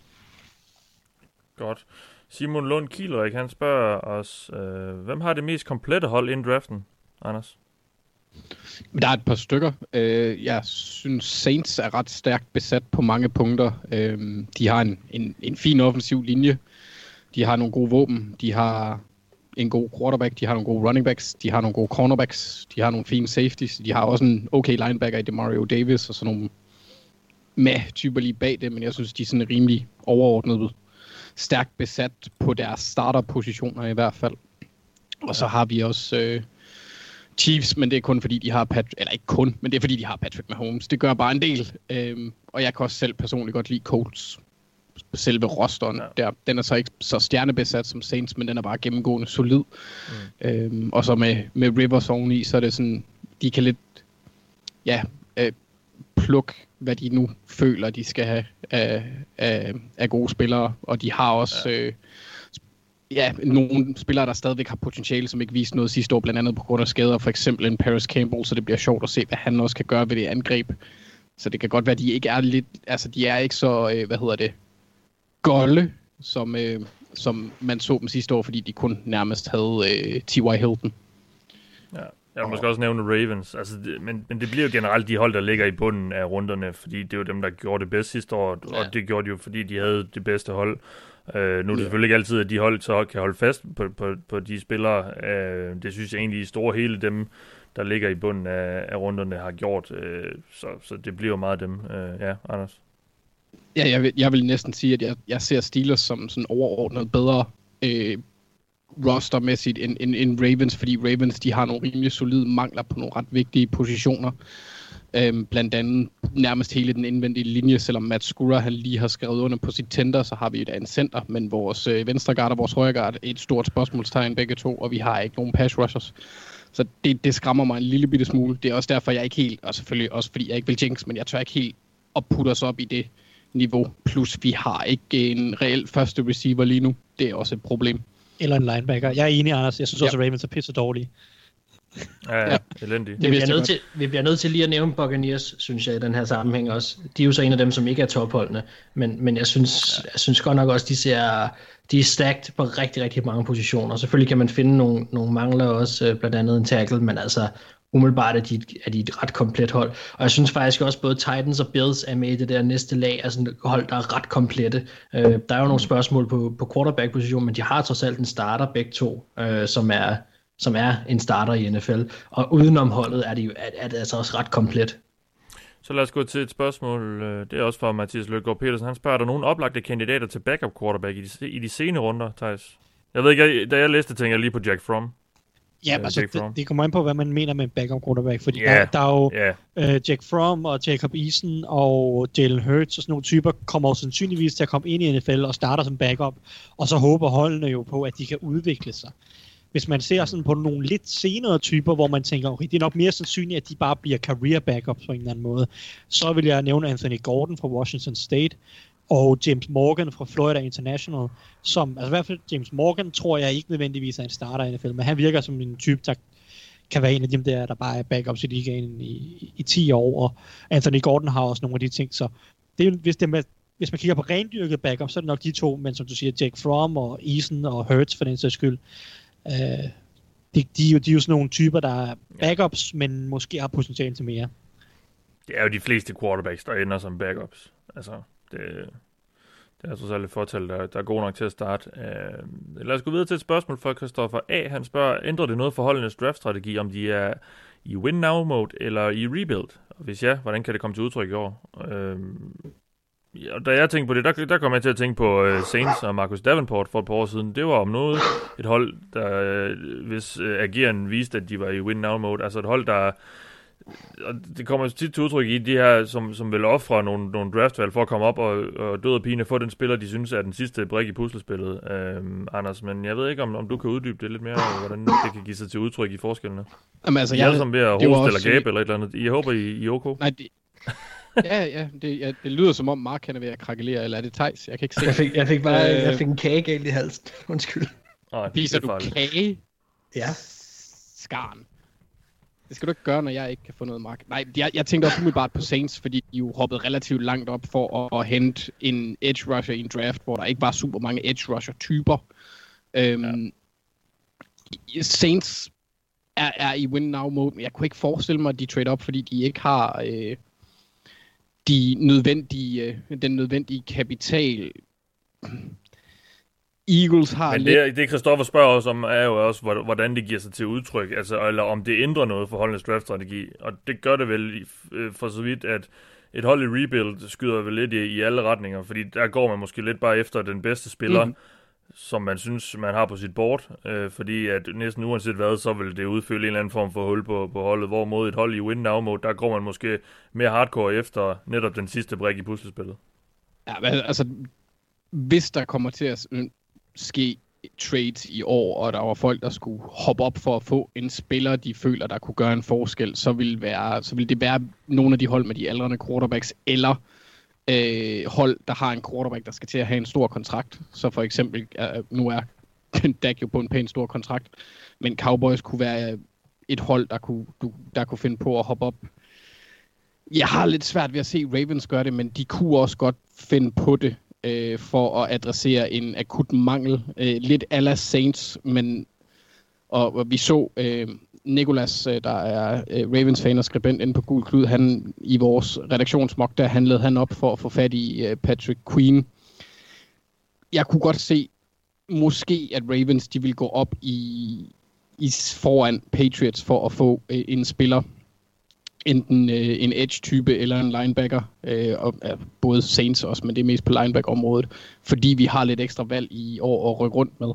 Godt. Simon Lund Kielrik, han spørger os, øh, hvem har det mest komplette hold inden draften, Anders? Der er et par stykker. Øh, jeg synes, Saints er ret stærkt besat på mange punkter. Øh, de har en, en, en fin offensiv linje. De har nogle gode våben. De har en god quarterback. De har nogle gode running backs. De har nogle gode cornerbacks. De har nogle fine safeties. De har også en okay linebacker i Demario Davis og sådan nogle med typer lige bag det, men jeg synes, de er sådan rimelig overordnet stærkt besat på deres starterpositioner i hvert fald. Og så har vi også øh, Chiefs, men det er kun fordi, de har Patrick, eller ikke kun, men det er fordi, de har Patrick Mahomes. Det gør bare en del, øhm, og jeg kan også selv personligt godt lide Colts. Selve rosteren, ja. der, den er så ikke så stjernebesat som Saints, men den er bare gennemgående solid. Mm. Øhm, og så med, med Rivers oveni, så er det sådan, de kan lidt, ja, øh, plukke, hvad de nu føler, de skal have af, af, af gode spillere, og de har også... Ja. Øh, ja, nogle spillere, der stadigvæk har potentiale, som ikke viste noget sidste år, blandt andet på grund af skader, for eksempel en Paris Campbell, så det bliver sjovt at se, hvad han også kan gøre ved det angreb. Så det kan godt være, at de ikke er lidt, altså de er ikke så, øh, hvad hedder det, golde, som, øh, som man så dem sidste år, fordi de kun nærmest havde øh, T.Y. Hilton. Ja. Jeg vil måske også nævne Ravens, altså, det, men, men det bliver jo generelt de hold, der ligger i bunden af runderne, fordi det er jo dem, der gjorde det bedst sidste år, ja. og det gjorde de jo, fordi de havde det bedste hold. Uh, nu er det ja. selvfølgelig ikke altid, at de hold så kan holde fast på, på, på de spillere. Uh, det synes jeg egentlig i store hele dem, der ligger i bunden af, af runderne, har gjort. Uh, så, så det bliver jo meget dem. Uh, ja, Anders? Ja, jeg vil, jeg vil næsten sige, at jeg, jeg ser Steelers som sådan overordnet bedre øh, rostermæssigt end, end, end Ravens, fordi Ravens de har nogle rimelig solide mangler på nogle ret vigtige positioner. Øhm, blandt andet nærmest hele den indvendige linje, selvom Matt Skura han lige har skrevet under på sit tender, så har vi et andet center, men vores øh, venstre guard og vores højre guard er et stort spørgsmålstegn begge to, og vi har ikke nogen pass rushers. Så det, det skræmmer mig en lille bitte smule. Det er også derfor, jeg ikke helt, og selvfølgelig også fordi jeg ikke vil jinx, men jeg tør ikke helt at putte os op i det niveau. Plus vi har ikke en reel første receiver lige nu. det er også et problem. Eller en linebacker. Jeg er enig, Anders. Jeg synes også, ja. at Ravens er pisse dårlige. Ja, ja, elendigt. Vi bliver, nødt til, vi bliver nødt til lige at nævne Buccaneers, synes jeg, i den her sammenhæng også. De er jo så en af dem, som ikke er topholdene, men, men jeg, synes, jeg synes godt nok også, de ser de er stacked på rigtig, rigtig mange positioner. Selvfølgelig kan man finde nogle, nogle mangler også, øh, blandt andet en tackle, men altså umiddelbart er de, er de et ret komplet hold. Og jeg synes faktisk også, både Titans og Bills er med i det der næste lag, altså et hold, der er ret komplette. Øh, der er jo nogle spørgsmål på, på quarterback-position, men de har trods alt en starter begge to, øh, som er som er en starter i NFL. Og udenom holdet er det, jo, er, er det altså også ret komplet. Så lad os gå til et spørgsmål. Øh, det er også fra Mathias Løkgaard Petersen. Han spørger, er der nogen oplagte kandidater til backup quarterback i de, i de sene runder, Thijs? Jeg ved ikke, da jeg læste, tænkte jeg lige på Jack Fromm. Ja, uh, altså, det, det kommer ind på, hvad man mener med backup quarterback, fordi yeah, der, der er jo yeah. uh, Jack Fromm og Jacob Eason og Jalen Hurts og sådan nogle typer kommer jo sandsynligvis til at komme ind i NFL og starter som backup, og så håber holdene jo på, at de kan udvikle sig. Hvis man ser sådan på nogle lidt senere typer, hvor man tænker, okay, det er nok mere sandsynligt, at de bare bliver career backups på en eller anden måde, så vil jeg nævne Anthony Gordon fra Washington State, og James Morgan fra Florida International, som, altså i hvert fald James Morgan, tror jeg ikke nødvendigvis er en starter i NFL, men han virker som en type, der kan være en af dem der, der bare er backups i ligaen i, i, 10 år, og Anthony Gordon har også nogle af de ting, så det er, hvis, det med, hvis man kigger på rendyrket backup, så er det nok de to, men som du siger, Jake Fromm og Eason og Hurts for den sags skyld, øh, de, de, de, de er jo sådan nogle typer, der er backups, men måske har potentiale til mere. Det er jo de fleste quarterbacks, der ender som backups. Altså, det, det er altså så lidt fortal, der, der er god nok til at starte. Uh, lad os gå videre til et spørgsmål fra Christoffer A. Han spørger, ændrer det noget for holdenes draftstrategi, om de er i win-now-mode eller i rebuild? Og hvis ja, hvordan kan det komme til udtryk i år? Uh, ja, da jeg tænkte på det, der, der kom jeg til at tænke på uh, Saints og Marcus Davenport for et par år siden. Det var om noget et hold, der, uh, hvis uh, ageren viste, at de var i win-now-mode. Altså et hold, der og det kommer tit til udtryk i de her, som, som vil ofre nogle, nogle draftvalg for at komme op og, og død og pine få den spiller, de synes er den sidste brik i puslespillet, øhm, Anders. Men jeg ved ikke, om, om du kan uddybe det lidt mere, hvordan det kan give sig til udtryk i forskellene. Jamen, altså, I er som ved at hoste eller gabe eller et eller andet. Jeg håber, I, I er okay. Nej, det, ja, ja det, ja, det lyder som om Mark han er ved at krakelere, eller er det Thijs? Jeg kan ikke se Jeg fik, jeg fik bare øh, jeg fik en kage galt i halsen. Undskyld. Nej, Piser du kage? Ja. Skarn. Det skal du ikke gøre, når jeg ikke kan få noget mark. Nej, jeg, jeg tænkte også umiddelbart på Saints, fordi de jo hoppede relativt langt op for at, at hente en edge rusher i en draft, hvor der ikke var super mange edge rusher typer. Øhm, ja. Saints er, er i win now mode, men jeg kunne ikke forestille mig, at de trade op, fordi de ikke har øh, de nødvendige, øh, den nødvendige kapital Eagles har Men lidt... det, det Christoffer spørger os om, er jo også, hvordan det giver sig til udtryk, altså, eller om det ændrer noget for holdenes draftstrategi. Og det gør det vel øh, for så vidt, at et hold i rebuild skyder vel lidt i, i alle retninger, fordi der går man måske lidt bare efter den bedste spiller, mm som man synes, man har på sit board, øh, fordi at næsten uanset hvad, så vil det udfylde en eller anden form for hul på, på holdet, hvorimod et hold i win now mode, der går man måske mere hardcore efter netop den sidste brik i puslespillet. Ja, men altså, hvis der kommer til at øh, ske trades i år, og der var folk, der skulle hoppe op for at få en spiller, de føler, der kunne gøre en forskel, så vil, være, så vil det være nogle af de hold med de aldrende quarterbacks, eller øh, Øh, hold, der har en quarterback, der skal til at have en stor kontrakt. Så for eksempel, øh, nu er Dak jo på en pæn stor kontrakt, men Cowboys kunne være et hold, der kunne, du, der kunne finde på at hoppe op. Jeg har lidt svært ved at se Ravens gøre det, men de kunne også godt finde på det øh, for at adressere en akut mangel. Øh, lidt ala Saints, men og, og vi så øh, Nikolas, øh, der er øh, Ravens-fan og skribent inde på Gul Klud, han i vores redaktionsmok, der handlede han op for at få fat i øh, Patrick Queen. Jeg kunne godt se, måske at Ravens de vil gå op i, i foran Patriots for at få en spiller, enten øh, en edge-type eller en linebacker, øh, og både Saints også, men det er mest på linebacker-området, fordi vi har lidt ekstra valg i år at rykke rundt med.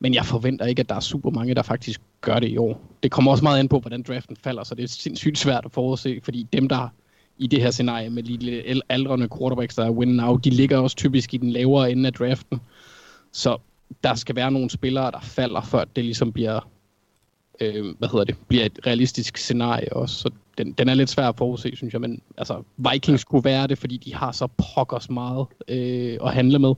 Men jeg forventer ikke, at der er super mange, der faktisk gør det i år. Det kommer også meget an på, hvordan draften falder, så det er sindssygt svært at forudse, fordi dem, der i det her scenarie med lidt aldrende quarterbacks, der er win now, de ligger også typisk i den lavere ende af draften. Så der skal være nogle spillere, der falder, før det ligesom bliver, øh, hvad hedder det, bliver et realistisk scenarie også. Så den, den er lidt svær at forudse, synes jeg, men altså, Vikings kunne være det, fordi de har så pokkers meget øh, at handle med.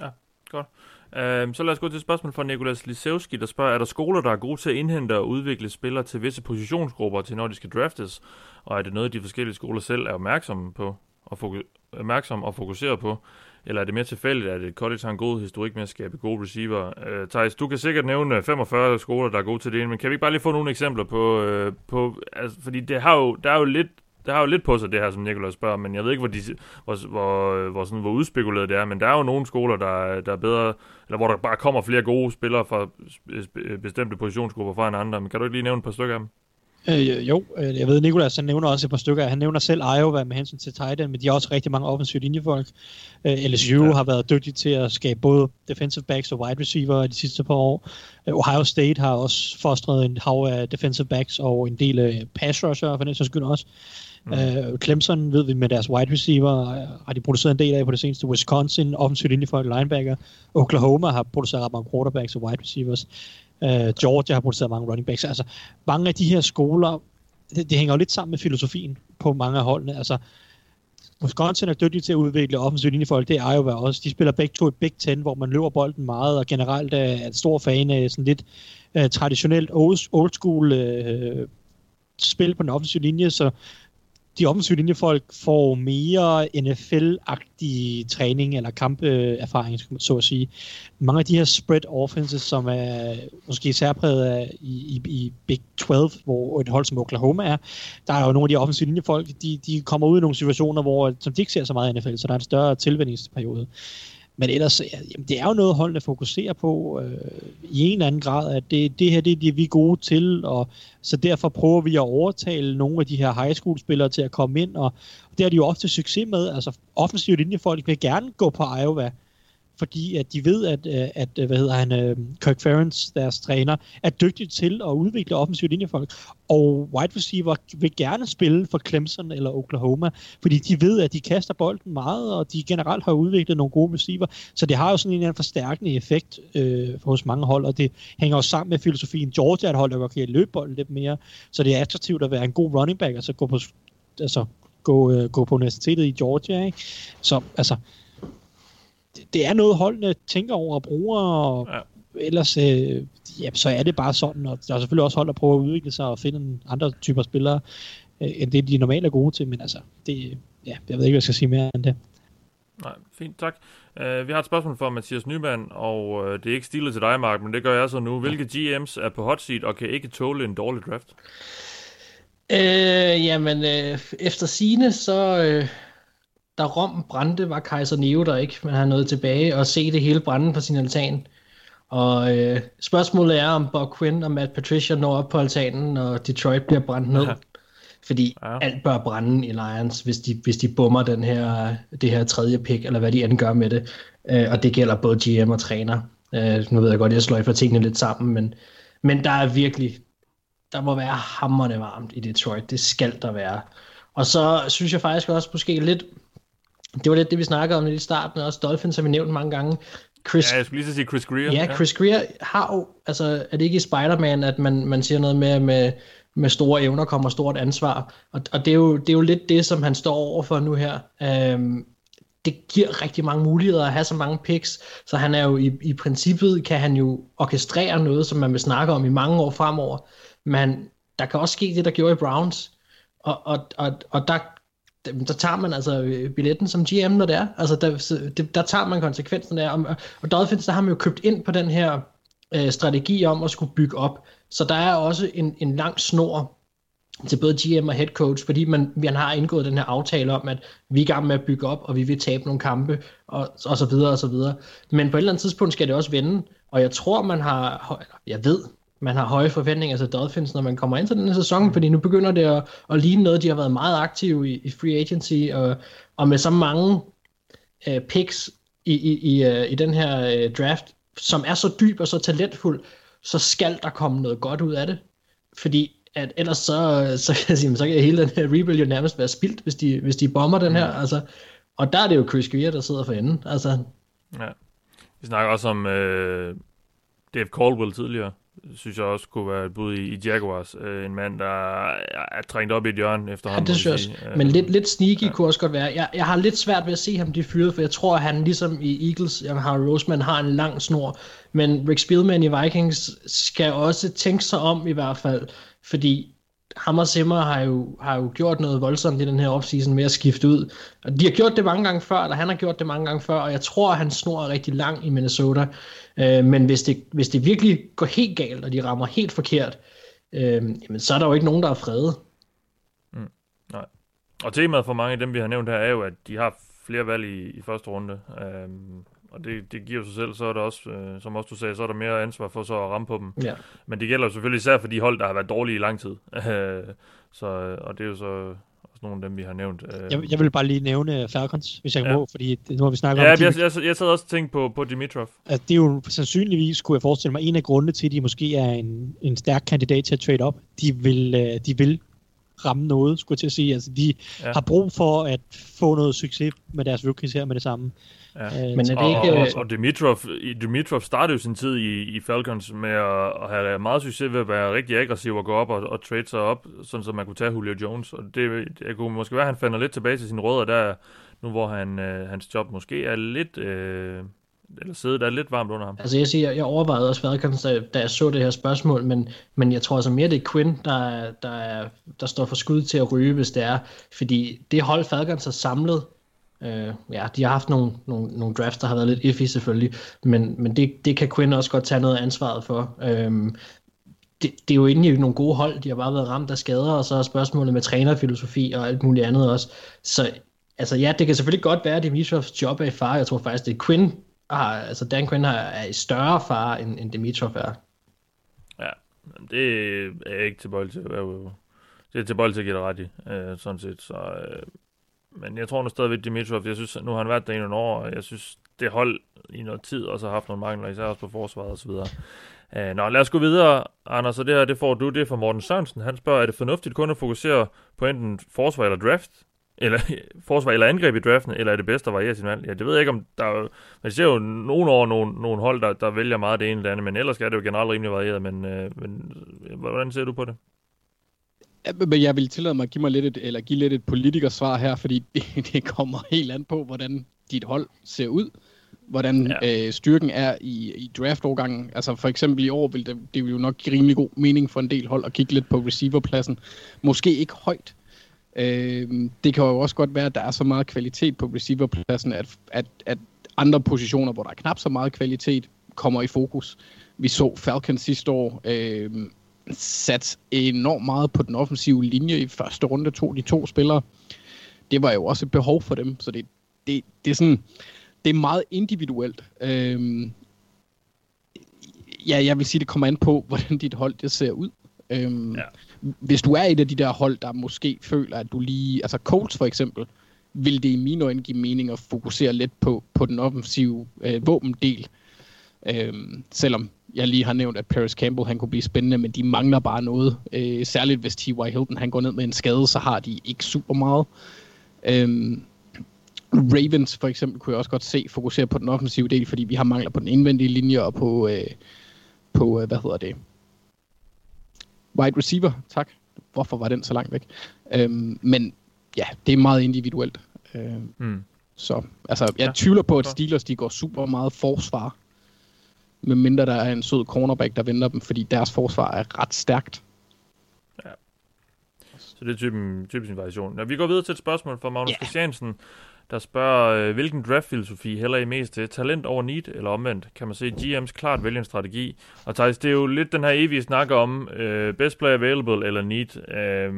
Ja, godt. Øhm, så lad os gå til et spørgsmål fra Nikolas Lisewski, der spørger, er der skoler, der er gode til at indhente og udvikle spillere til visse positionsgrupper til, når de skal draftes? Og er det noget, de forskellige skoler selv er opmærksomme på og foku- opmærksom og fokuserer på? Eller er det mere tilfældigt, at et college har en god historik med at skabe gode receiver? Øh, uh, Thijs, du kan sikkert nævne 45 skoler, der er gode til det, men kan vi ikke bare lige få nogle eksempler på... Uh, på altså, fordi det har jo, der er jo lidt det har jo lidt på sig, det her, som Nikolaj spørger, men jeg ved ikke, hvor, de, hvor, hvor, hvor, sådan, hvor udspekuleret det er, men der er jo nogle skoler, der, der er bedre, eller hvor der bare kommer flere gode spillere fra bestemte positionsgrupper fra en andre, men kan du ikke lige nævne et par stykker af dem? Øh, jo, øh, jeg ved, Nikolas han nævner også et par stykker. Han nævner selv Iowa med hensyn til tight men de har også rigtig mange offensive linjefolk. Øh, LSU ja. har været dygtige til at skabe både defensive backs og wide receiver de sidste par år. Øh, Ohio State har også fostret en hav af defensive backs og en del af pass rusher for den sags skyld også. Mm. Uh, Clemson ved vi med deres wide receiver uh, har de produceret en del af på det seneste. Wisconsin, offensivt offensive for linebacker. Oklahoma har produceret ret mange quarterbacks og wide receivers. Uh, Georgia har produceret mange running backs. Altså, mange af de her skoler, det, det hænger jo lidt sammen med filosofien på mange af holdene. Altså, Wisconsin er dygtig til at udvikle offensive linjefolk, det er Iowa også. De spiller begge to i Big Ten, hvor man løber bolden meget, og generelt er en stor fan af sådan lidt uh, traditionelt old, old school uh, spil på den offensive linje, så de offensive linjefolk får mere NFL-agtig træning eller kamperfaring, så at sige. Mange af de her spread offenses, som er måske særpræget af i, i, i Big 12, hvor et hold som Oklahoma er, der er jo nogle af de offensive linjefolk, de, de kommer ud i nogle situationer, hvor, som de ikke ser så meget i NFL, så der er en større tilvændingsperiode. Men ellers, jamen, det er jo noget, holdene fokuserer på øh, i en eller anden grad, at det, det her det er det, vi er gode til, og så derfor prøver vi at overtale nogle af de her high school spillere til at komme ind, og det har de jo ofte succes med. Altså offensivt linjefolk vil gerne gå på Iowa, fordi at de ved, at, øh, at øh, hvad hedder han, øh, Kirk Ferentz, deres træner, er dygtig til at udvikle offensive linjefolk. Og wide receiver vil gerne spille for Clemson eller Oklahoma, fordi de ved, at de kaster bolden meget, og de generelt har udviklet nogle gode receiver. Så det har jo sådan en, en forstærkende effekt øh, hos mange hold, og det hænger også sammen med filosofien. Georgia er et hold, der godt kan løbe bolden lidt mere, så det er attraktivt at være en god running back, altså gå på, altså gå, øh, gå på universitetet i Georgia. Ikke? Så altså, det, er noget, holdene tænker over og bruger, og ja. ellers øh, ja, så er det bare sådan, og der er selvfølgelig også hold, der prøver at udvikle sig og finde andre typer spillere, øh, end det de normalt er gode til, men altså, det, ja, jeg ved ikke, hvad jeg skal sige mere end det. Nej, fint, tak. Uh, vi har et spørgsmål fra Mathias Nyman, og uh, det er ikke stilet til dig, Mark, men det gør jeg så nu. Hvilke GM's er på hot seat og kan ikke tåle en dårlig draft? Øh, jamen, øh, efter sine så, øh, da Rom brændte, var kejser Neo der ikke, men han nåede tilbage og se det hele brænde på sin altan. Og øh, spørgsmålet er, om Bob Quinn og Matt Patricia når op på altanen, og Detroit bliver brændt ned. Ja. Fordi ja. alt bør brænde i Lions, hvis de, hvis de bummer den her, det her tredje pick, eller hvad de end gør med det. Øh, og det gælder både GM og træner. Øh, nu ved jeg godt, jeg slår for tingene lidt sammen, men, men der er virkelig, der må være hammerne varmt i Detroit. Det skal der være. Og så synes jeg faktisk også måske lidt, det var lidt det, vi snakkede om i starten, også Dolphins har vi nævnt mange gange. Chris, ja, jeg skulle lige sige Chris Greer. Ja, Chris Greer har jo, altså er det ikke i Spider-Man, at man, man siger noget med, med, med store evner kommer stort ansvar, og, og det, er jo, det er jo lidt det, som han står over for nu her. Øhm, det giver rigtig mange muligheder at have så mange picks, så han er jo i, i princippet, kan han jo orkestrere noget, som man vil snakke om i mange år fremover, men der kan også ske det, der gjorde i Browns, og, og, og, og der der tager man altså øh, billetten som GM, når det er. Altså, der, der tager man konsekvensen af. Og, og Dolphins, der har man jo købt ind på den her øh, strategi om at skulle bygge op. Så der er også en, en lang snor til både GM og head coach, fordi man, man har indgået den her aftale om, at vi er i gang med at bygge op, og vi vil tabe nogle kampe, og, og så videre og så videre. Men på et eller andet tidspunkt skal det også vende, og jeg tror, man har, jeg ved, man har høje forventninger til Dolphins, når man kommer ind til den her sæson, fordi nu begynder det at, at ligne noget, de har været meget aktive i, i free agency, og, og med så mange uh, picks i, i, i, uh, i den her uh, draft, som er så dyb og så talentfuld, så skal der komme noget godt ud af det. Fordi at ellers så, så, kan jeg sige, så kan hele den her rebuild jo nærmest være spildt, hvis de, hvis de bomber den her. Mm. Altså, og der er det jo Chris Greer, der sidder for enden. Altså. Ja. Vi snakker også om øh, Dave Caldwell tidligere, synes jeg også kunne være et bud i, i Jaguars. Øh, en mand, der er, er trængt op i et hjørne efterhånden. Ja, det synes jeg også. Men lidt, lidt sneaky ja. kunne også godt være. Jeg, jeg har lidt svært ved at se ham de fyret, for jeg tror, at han ligesom i Eagles, jamen Harry Roseman har en lang snor. Men Rick Spielman i Vikings skal også tænke sig om i hvert fald, fordi ham og Simmer har jo, har jo gjort noget voldsomt i den her offseason med at skifte ud. Og de har gjort det mange gange før, eller han har gjort det mange gange før, og jeg tror, at han snor er rigtig lang i Minnesota. Øh, men hvis det, hvis det virkelig går helt galt, og de rammer helt forkert, øh, jamen, så er der jo ikke nogen, der er fredet. Mm, nej. Og temaet for mange af dem, vi har nævnt her, er jo, at de har flere valg i, i første runde. Øh, og det, det giver sig selv, så er der også, øh, som også du sagde, så er der mere ansvar for så at ramme på dem. Ja. Men det gælder selvfølgelig især for de hold, der har været dårlige i lang tid. så, og det er jo så også nogle af dem, vi har nævnt. Øh. Jeg, jeg vil bare lige nævne Falcons, hvis jeg ja. må, fordi nu har vi snakket ja, om... Ja, jeg, jeg, jeg sad også og tænkte på, på Dimitrov. At det er jo sandsynligvis, kunne jeg forestille mig, en af grundene til, at de måske er en, en stærk kandidat til at trade op. De vil, øh, de vil ramme noget, skulle jeg til at sige. Altså, de ja. har brug for at få noget succes med deres rookies her med det samme. Ja. Øh, Men er det ikke... Og, og, og Dimitrov, Dimitrov startede jo sin tid i, i Falcons med at, at have meget succes ved at være rigtig aggressiv og gå op og, og trade sig op, sådan så man kunne tage Julio Jones. Og det, det kunne måske være, at han falder lidt tilbage til sine rødder der, nu hvor han, øh, hans job måske er lidt... Øh, eller sidde der lidt varmt under ham. Altså jeg siger, jeg overvejede også Falcons, da, da jeg så det her spørgsmål, men, men jeg tror altså mere, det er Quinn, der, der, der står for skud til at ryge, hvis det er. Fordi det hold Falcons har samlet, Øh, ja, de har haft nogle, nogle, nogle drafts, der har været lidt iffy selvfølgelig, men, men det, det kan Quinn også godt tage noget ansvaret for. Øh, det, det er jo egentlig nogle gode hold, de har bare været ramt af skader, og så er spørgsmålet med trænerfilosofi og alt muligt andet også. Så altså ja, det kan selvfølgelig godt være, at Dimitrovs job er i fare. Jeg tror faktisk, det er Quinn, har, altså Dan Quinn har, er i større fare, end, end Dimitrov er. Ja, det er jeg ikke tilbøjelig til at være det er tilbøjelig til at give dig ret i, øh, sådan set. Så, øh, men jeg tror nu stadigvæk Dimitrov, jeg synes, nu har han været der i nogle år, og jeg synes, det hold i noget tid også har haft nogle mangler, især også på forsvaret osv. så øh, nå, lad os gå videre, Anders, og det her, det får du, det er fra Morten Sørensen. Han spørger, er det fornuftigt kun at fokusere på enten forsvar eller draft? Eller forsvar eller angreb i draften, eller er det bedst at variere sin valg? Ja, det ved jeg ikke, om der er, man ser jo nogle år nogle, nogle hold, der, der vælger meget det ene eller andet, men ellers er det jo generelt rimelig varieret, men, uh, men hvordan ser du på det? Men jeg vil tillade mig at give, mig lidt et, eller give lidt et politikersvar her, fordi det, det kommer helt an på, hvordan dit hold ser ud. Hvordan ja. øh, styrken er i, i draftårgangen. Altså for eksempel i år vil det, det vil jo nok give rimelig god mening for en del hold at kigge lidt på receiverpladsen. Måske ikke højt. Øh, det kan jo også godt være, at der er så meget kvalitet på receiverpladsen, at, at, at andre positioner, hvor der er knap så meget kvalitet, kommer i fokus. Vi så Falcons sidste år øh, sat enormt meget på den offensive linje i første runde, tog de to spillere. Det var jo også et behov for dem, så det, det, det er sådan, det er meget individuelt. Øh, ja, jeg vil sige, det kommer an på, hvordan dit hold det ser ud. Øh, ja. Hvis du er et af de der hold, der måske føler, at du lige... Altså Colts for eksempel, vil det i mine øjne give mening at fokusere lidt på, på den offensive øh, våbendel. Øhm, selvom jeg lige har nævnt, at Paris Campbell han kunne blive spændende, men de mangler bare noget. Øh, særligt hvis T.Y. Hilton han går ned med en skade, så har de ikke super meget. Øhm, Ravens for eksempel kunne jeg også godt se fokusere på den offensive del, fordi vi har mangler på den indvendige linje og på, øh, på øh, hvad hedder det? Wide receiver, tak. Hvorfor var den så langt væk? Øhm, men ja, det er meget individuelt. Øhm, mm. Så altså, jeg ja. tvivler på, at Steelers de går super meget forsvar med mindre der er en sød cornerback, der venter dem, fordi deres forsvar er ret stærkt. Ja. Så det er typen, typisk en variation. Ja, vi går videre til et spørgsmål fra Magnus yeah. Christiansen, der spørger, øh, hvilken draftfilosofi hælder I mest til? Talent over need, eller omvendt? Kan man se GM's klart vælge en strategi? Og Thijs, det er jo lidt den her evige snak om øh, best player available eller need. Øh,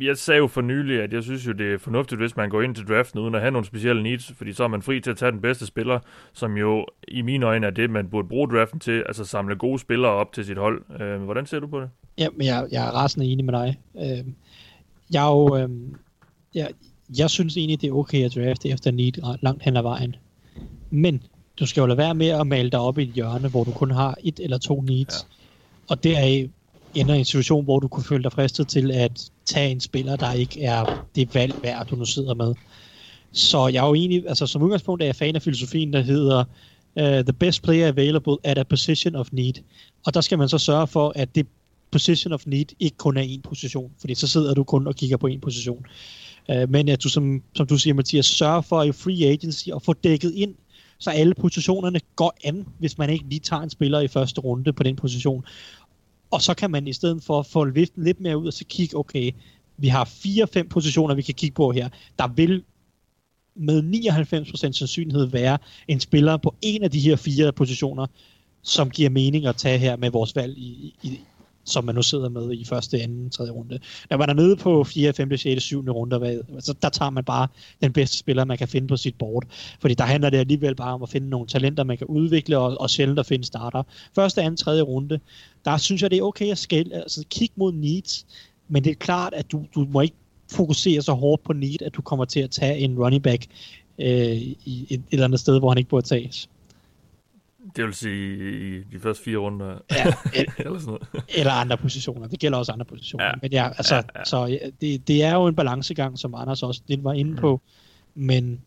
jeg sagde jo for nylig, at jeg synes jo, det er fornuftigt, hvis man går ind til draften uden at have nogle specielle needs, fordi så er man fri til at tage den bedste spiller, som jo i mine øjne er det, man burde bruge draften til, altså samle gode spillere op til sit hold. Øh, hvordan ser du på det? Ja, men jeg, jeg er rasende enig med dig. Øh, jeg er jo, øh, jeg, jeg synes egentlig, det er okay at drafte efter need langt hen ad vejen. Men du skal jo lade være med at male dig op i et hjørne, hvor du kun har et eller to needs. Ja. Og deraf ender i en situation, hvor du kunne føle dig fristet til at tage en spiller, der ikke er det valg værd, du nu sidder med. Så jeg er jo egentlig, altså som udgangspunkt er jeg fan af filosofien, der hedder uh, the best player available at a position of need. Og der skal man så sørge for, at det position of need ikke kun er en position, fordi så sidder du kun og kigger på en position. Uh, Øh, men at du, som, som du siger, Mathias, sørger for i free agency at få dækket ind, så alle positionerne går an, hvis man ikke lige tager en spiller i første runde på den position. Og så kan man i stedet for få viften lidt mere ud og så kigge, okay, vi har fire-fem positioner, vi kan kigge på her. Der vil med 99% sandsynlighed være en spiller på en af de her fire positioner, som giver mening at tage her med vores valg, i, i, som man nu sidder med i første, anden, tredje runde. Når man er nede på 4., 5., 6., 7. runde, hvad, så der tager man bare den bedste spiller, man kan finde på sit board. Fordi der handler det alligevel bare om at finde nogle talenter, man kan udvikle, og, og sjældent at finde starter. Første, anden, tredje runde, der synes jeg, det er okay at skæl, altså, kigge mod needs, men det er klart, at du, du må ikke fokusere så hårdt på need, at du kommer til at tage en running back øh, i et, et eller andet sted, hvor han ikke burde tages. Det vil sige i de første fire runder. Ja, eller, sådan noget. eller andre positioner. Det gælder også andre positioner. Ja. Men ja, altså, ja, ja. så det, det er jo en balancegang, som Anders også lidt var inde på. Mm. Men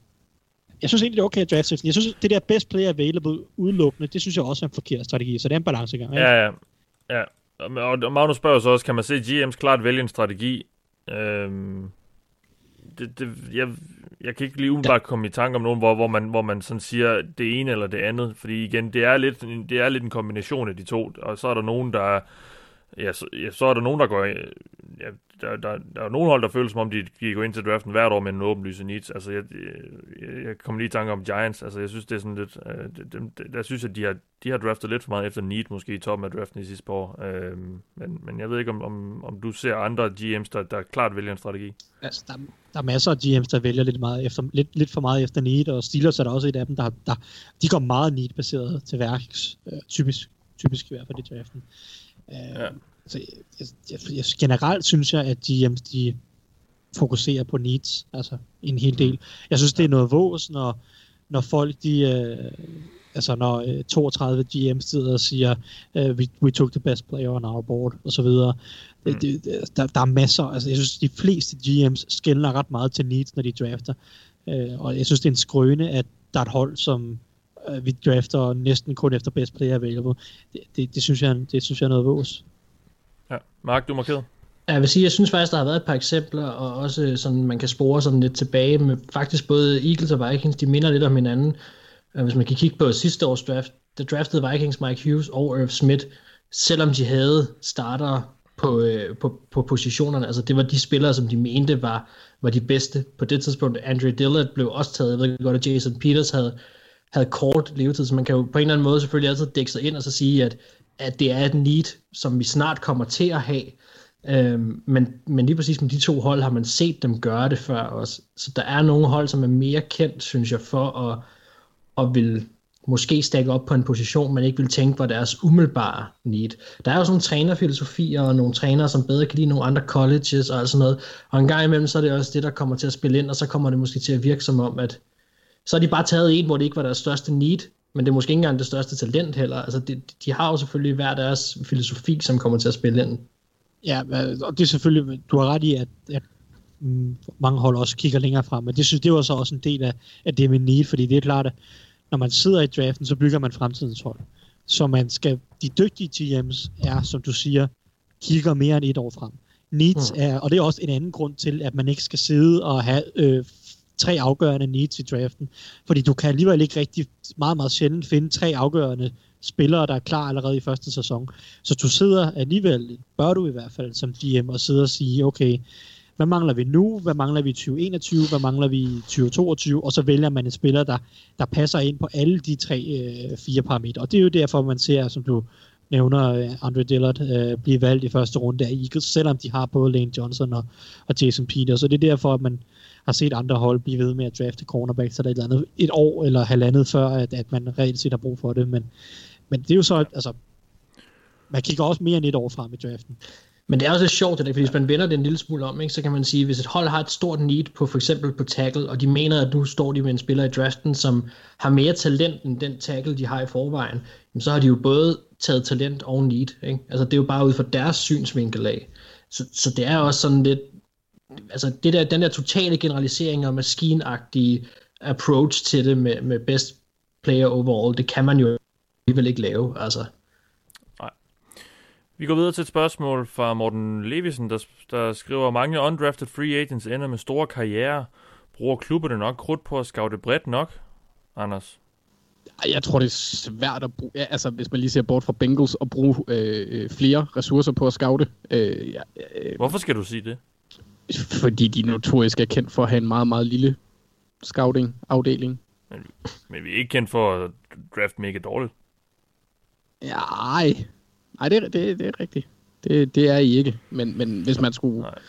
jeg synes egentlig, det er okay at drafte Jeg synes, det der best player available udelukkende, det synes jeg også er en forkert strategi. Så det er en balancegang. Ikke? Ja, ja. ja. Og Magnus spørger så også, kan man se GM's klart vælge en strategi? Øhm, det, det, jeg, jeg kan ikke lige umiddelbart komme i tanke om nogen, hvor, hvor, man, hvor man sådan siger det ene eller det andet. Fordi igen, det er, lidt, det er lidt en kombination af de to. Og så er der nogen, der... Ja, så, ja, så er der nogen, der går... Ja, der, der, der er nogle hold, der føles som om, de, de går ind til draften hvert år med en åbenlyse needs. Altså, jeg, jeg, jeg kommer lige i tanke om Giants. Altså, jeg synes, det er sådan lidt... Øh, dem, der synes jeg, de har, de har draftet lidt for meget efter need, måske i toppen af draften i sidste år. Øh, men, men jeg ved ikke, om, om, om du ser andre GM's, der, der klart vælger en strategi. Altså, der, der er masser af GM's, der vælger lidt, meget efter, lidt, lidt for meget efter need, og Steelers er der også et af dem, der, der de går meget need-baseret til værks, øh, typisk, typisk i hvert fald i draften. Øh, ja. Jeg, jeg, jeg, generelt synes jeg, at de, de fokuserer på needs, altså en hel del. Jeg synes, det er noget vås, når, når folk, de, øh, altså når øh, 32 GM's sidder og siger, øh, we, we took the best player on our board, og så videre. Mm. Det, det, der, der er masser, altså jeg synes, de fleste GM's skældner ret meget til needs, når de drafter. Øh, og jeg synes, det er en skrøne, at der er et hold, som øh, vi drafter næsten kun efter best player available. Det, det, det, synes, jeg, det synes jeg er noget vås. Ja. Mark, du er markeret. Jeg vil sige, jeg synes faktisk, der har været et par eksempler, og også sådan, man kan spore sådan lidt tilbage med faktisk både Eagles og Vikings, de minder lidt om hinanden. Øh, hvis man kan kigge på sidste års draft, der draftede Vikings Mike Hughes og Irv Smith, selvom de havde starter på, øh, på, på positionerne. Altså det var de spillere, som de mente var, var de bedste. På det tidspunkt, Andre Dillard blev også taget. Jeg ved godt, at Jason Peters havde, havde kort levetid, så man kan jo på en eller anden måde selvfølgelig altid dække sig ind og så sige, at at det er et need, som vi snart kommer til at have. Øhm, men, men lige præcis med de to hold har man set dem gøre det før også. Så der er nogle hold, som er mere kendt, synes jeg, for at, at vil måske stakke op på en position, man ikke vil tænke var deres umiddelbare need. Der er jo sådan nogle trænerfilosofier, og nogle trænere, som bedre kan lide nogle andre colleges og sådan noget. Og en gang imellem, så er det også det, der kommer til at spille ind, og så kommer det måske til at virke som om, at så har de bare taget en, hvor det ikke var deres største need, men det er måske ikke engang det største talent heller. Altså, de, de har jo selvfølgelig hver deres filosofi, som kommer til at spille ind. Ja, og det er selvfølgelig, du har ret i, at, at mm, mange hold også kigger længere frem, men det synes det var så også en del af, af det med need, fordi det er klart, at når man sidder i draften, så bygger man fremtidens hold. Så man skal, de dygtige GM's er, som du siger, kigger mere end et år frem. Needs mm. er, og det er også en anden grund til, at man ikke skal sidde og have øh, tre afgørende needs i draften. Fordi du kan alligevel ikke rigtig meget, meget sjældent finde tre afgørende spillere, der er klar allerede i første sæson. Så du sidder alligevel, bør du i hvert fald som GM, og sidder og sige, okay, hvad mangler vi nu, hvad mangler vi i 2021, hvad mangler vi i 2022, og så vælger man en spiller, der, der passer ind på alle de tre, øh, fire parametre. Og det er jo derfor, man ser, som du nævner, øh, Andre Dillard øh, blive valgt i første runde af Eagles, selvom de har både Lane Johnson og, og Jason Peters. Så det er derfor, at man, har set andre hold blive ved med at drafte cornerback, så der er et, eller andet, et år eller halvandet før, at, at man reelt set har brug for det. Men, men det er jo så, altså, man kigger også mere end et år frem i draften. Men det er også lidt sjovt, det der, fordi hvis man vender det en lille smule om, ikke, så kan man sige, hvis et hold har et stort need på for eksempel på tackle, og de mener, at nu står de med en spiller i draften, som har mere talent end den tackle, de har i forvejen, så har de jo både taget talent og need. Ikke? Altså det er jo bare ud fra deres synsvinkel af. Så, så det er også sådan lidt, altså det der, den der totale generalisering og maskinagtige approach til det med, med best player overall, det kan man jo alligevel ikke lave. Altså. Nej, Vi går videre til et spørgsmål fra Morten Levisen, der, der skriver, mange undrafted free agents ender med store karriere. Bruger klubberne nok krudt på at scoute bredt nok? Anders? Jeg tror, det er svært at bruge, ja, altså hvis man lige ser bort fra Bengals, at bruge øh, øh flere ressourcer på at scoute. Øh, ja, øh, Hvorfor skal du sige det? Fordi de notorisk er kendt for at have en meget, meget lille scouting-afdeling. Men, men vi er ikke kendt for at draft mega dårligt. Ja, ej. Ej, det, det, det er rigtigt. Det, det er I ikke. Men, men hvis man skulle... Nej.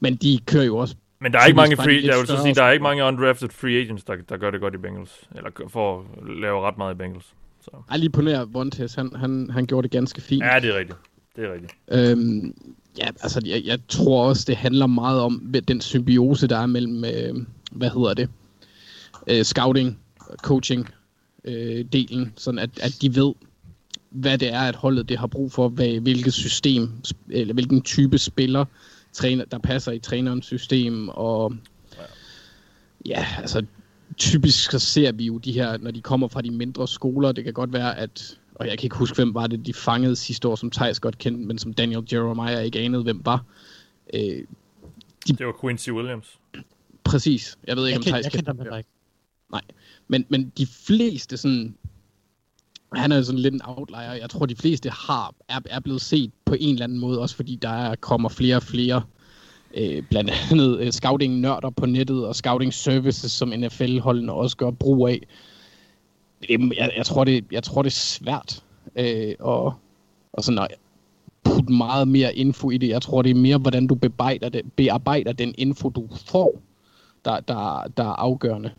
Men de kører jo også men der er ikke mange free, jeg vil så sige, der er ikke mange undrafted free agents, der, der gør det godt i Bengals. Eller får lave ret meget i Bengals. Så. Ej, lige på nær Vontaze, han, han, han gjorde det ganske fint. Ja, det er rigtigt. Det er rigtigt. Øhm, ja, altså, jeg, jeg tror også, det handler meget om den symbiose, der er mellem, øh, hvad hedder det, øh, scouting, coaching, øh, delen, sådan at, at de ved, hvad det er, at holdet det har brug for, hvad, hvilket system, eller hvilken type spiller, træner, der passer i trænerens system, og ja, altså typisk så ser vi jo de her, når de kommer fra de mindre skoler, det kan godt være, at, og jeg kan ikke huske, hvem var det, de fangede sidste år, som Thijs godt kendte, men som Daniel Jeremiah ikke anede, hvem var. Øh, de, det var Quincy Williams. Præcis. Jeg ved ikke, jeg om Thijs kendte ham ikke. Nej, men, men de fleste sådan han er sådan lidt en outlier. Jeg tror, de fleste har, er, er blevet set på en eller anden måde, også fordi der kommer flere og flere, øh, blandt andet øh, scouting-nørder på nettet, og scouting-services, som NFL-holdene også gør brug af. Jeg, jeg, tror, det, jeg tror, det er svært øh, og, og sådan at putte meget mere info i det. Jeg tror, det er mere, hvordan du bearbejder, det, bearbejder den info, du får, der, der, der er afgørende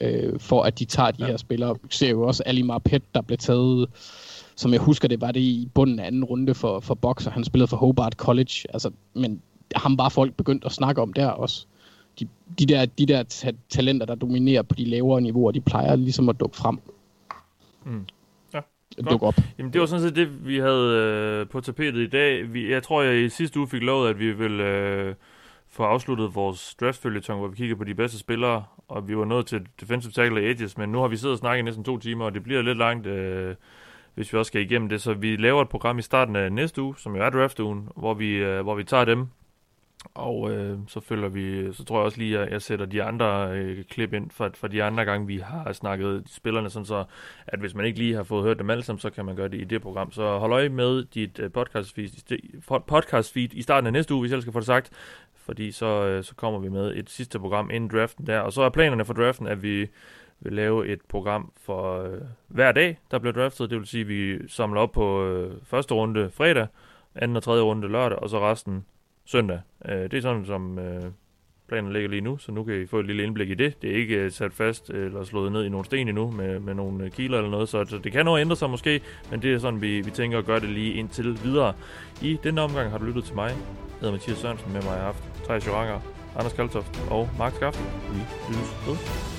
øh, for at de tager de ja. her spillere. Vi ser jo også Ali Marpet, der blev taget, som jeg husker det, var det i bunden af anden runde for, for Boxer. Han spillede for Hobart College. Altså, men ham var folk begyndt at snakke om der også. De, de der, de der ta- talenter, der dominerer på de lavere niveauer, de plejer ligesom at dukke frem. Mm. Ja. Dukke op. Jamen, det var sådan set det, vi havde øh, på tapetet i dag. Vi, jeg tror, jeg i sidste uge fik lovet, at vi vil øh, få afsluttet vores draftfølgetong, hvor vi kigger på de bedste spillere, og vi var nået til defensive tackle edges, men nu har vi siddet og snakket i næsten to timer, og det bliver lidt langt, øh, hvis vi også skal igennem det. Så vi laver et program i starten af næste uge, som jo er draftugen, hvor vi, øh, hvor vi tager dem, og øh, så følger vi, så tror jeg også lige, at jeg sætter de andre øh, klip ind for, for de andre gange, vi har snakket de spillerne, sådan så, at hvis man ikke lige har fået hørt dem alle sammen, så kan man gøre det i det program. Så hold øje med dit øh, podcast, feed, podcast feed i starten af næste uge, hvis jeg skal få det sagt fordi så, øh, så kommer vi med et sidste program inden draften der. Og så er planerne for draften, at vi vil lave et program for øh, hver dag, der bliver draftet. Det vil sige, at vi samler op på øh, første runde fredag, anden og tredje runde lørdag, og så resten søndag. Øh, det er sådan, som øh, planen ligger lige nu, så nu kan I få et lille indblik i det. Det er ikke øh, sat fast øh, eller slået ned i nogle sten endnu med, med nogle øh, kiler eller noget, så, så det kan noget ændre sig måske, men det er sådan, vi, vi tænker at gøre det lige indtil videre. I denne omgang har du lyttet til mig. Jeg hedder Mathias Sørensen, med mig i aften. Thijs Joranger, Anders Kaltoft og Mark Skaft. Vi lyttes ved.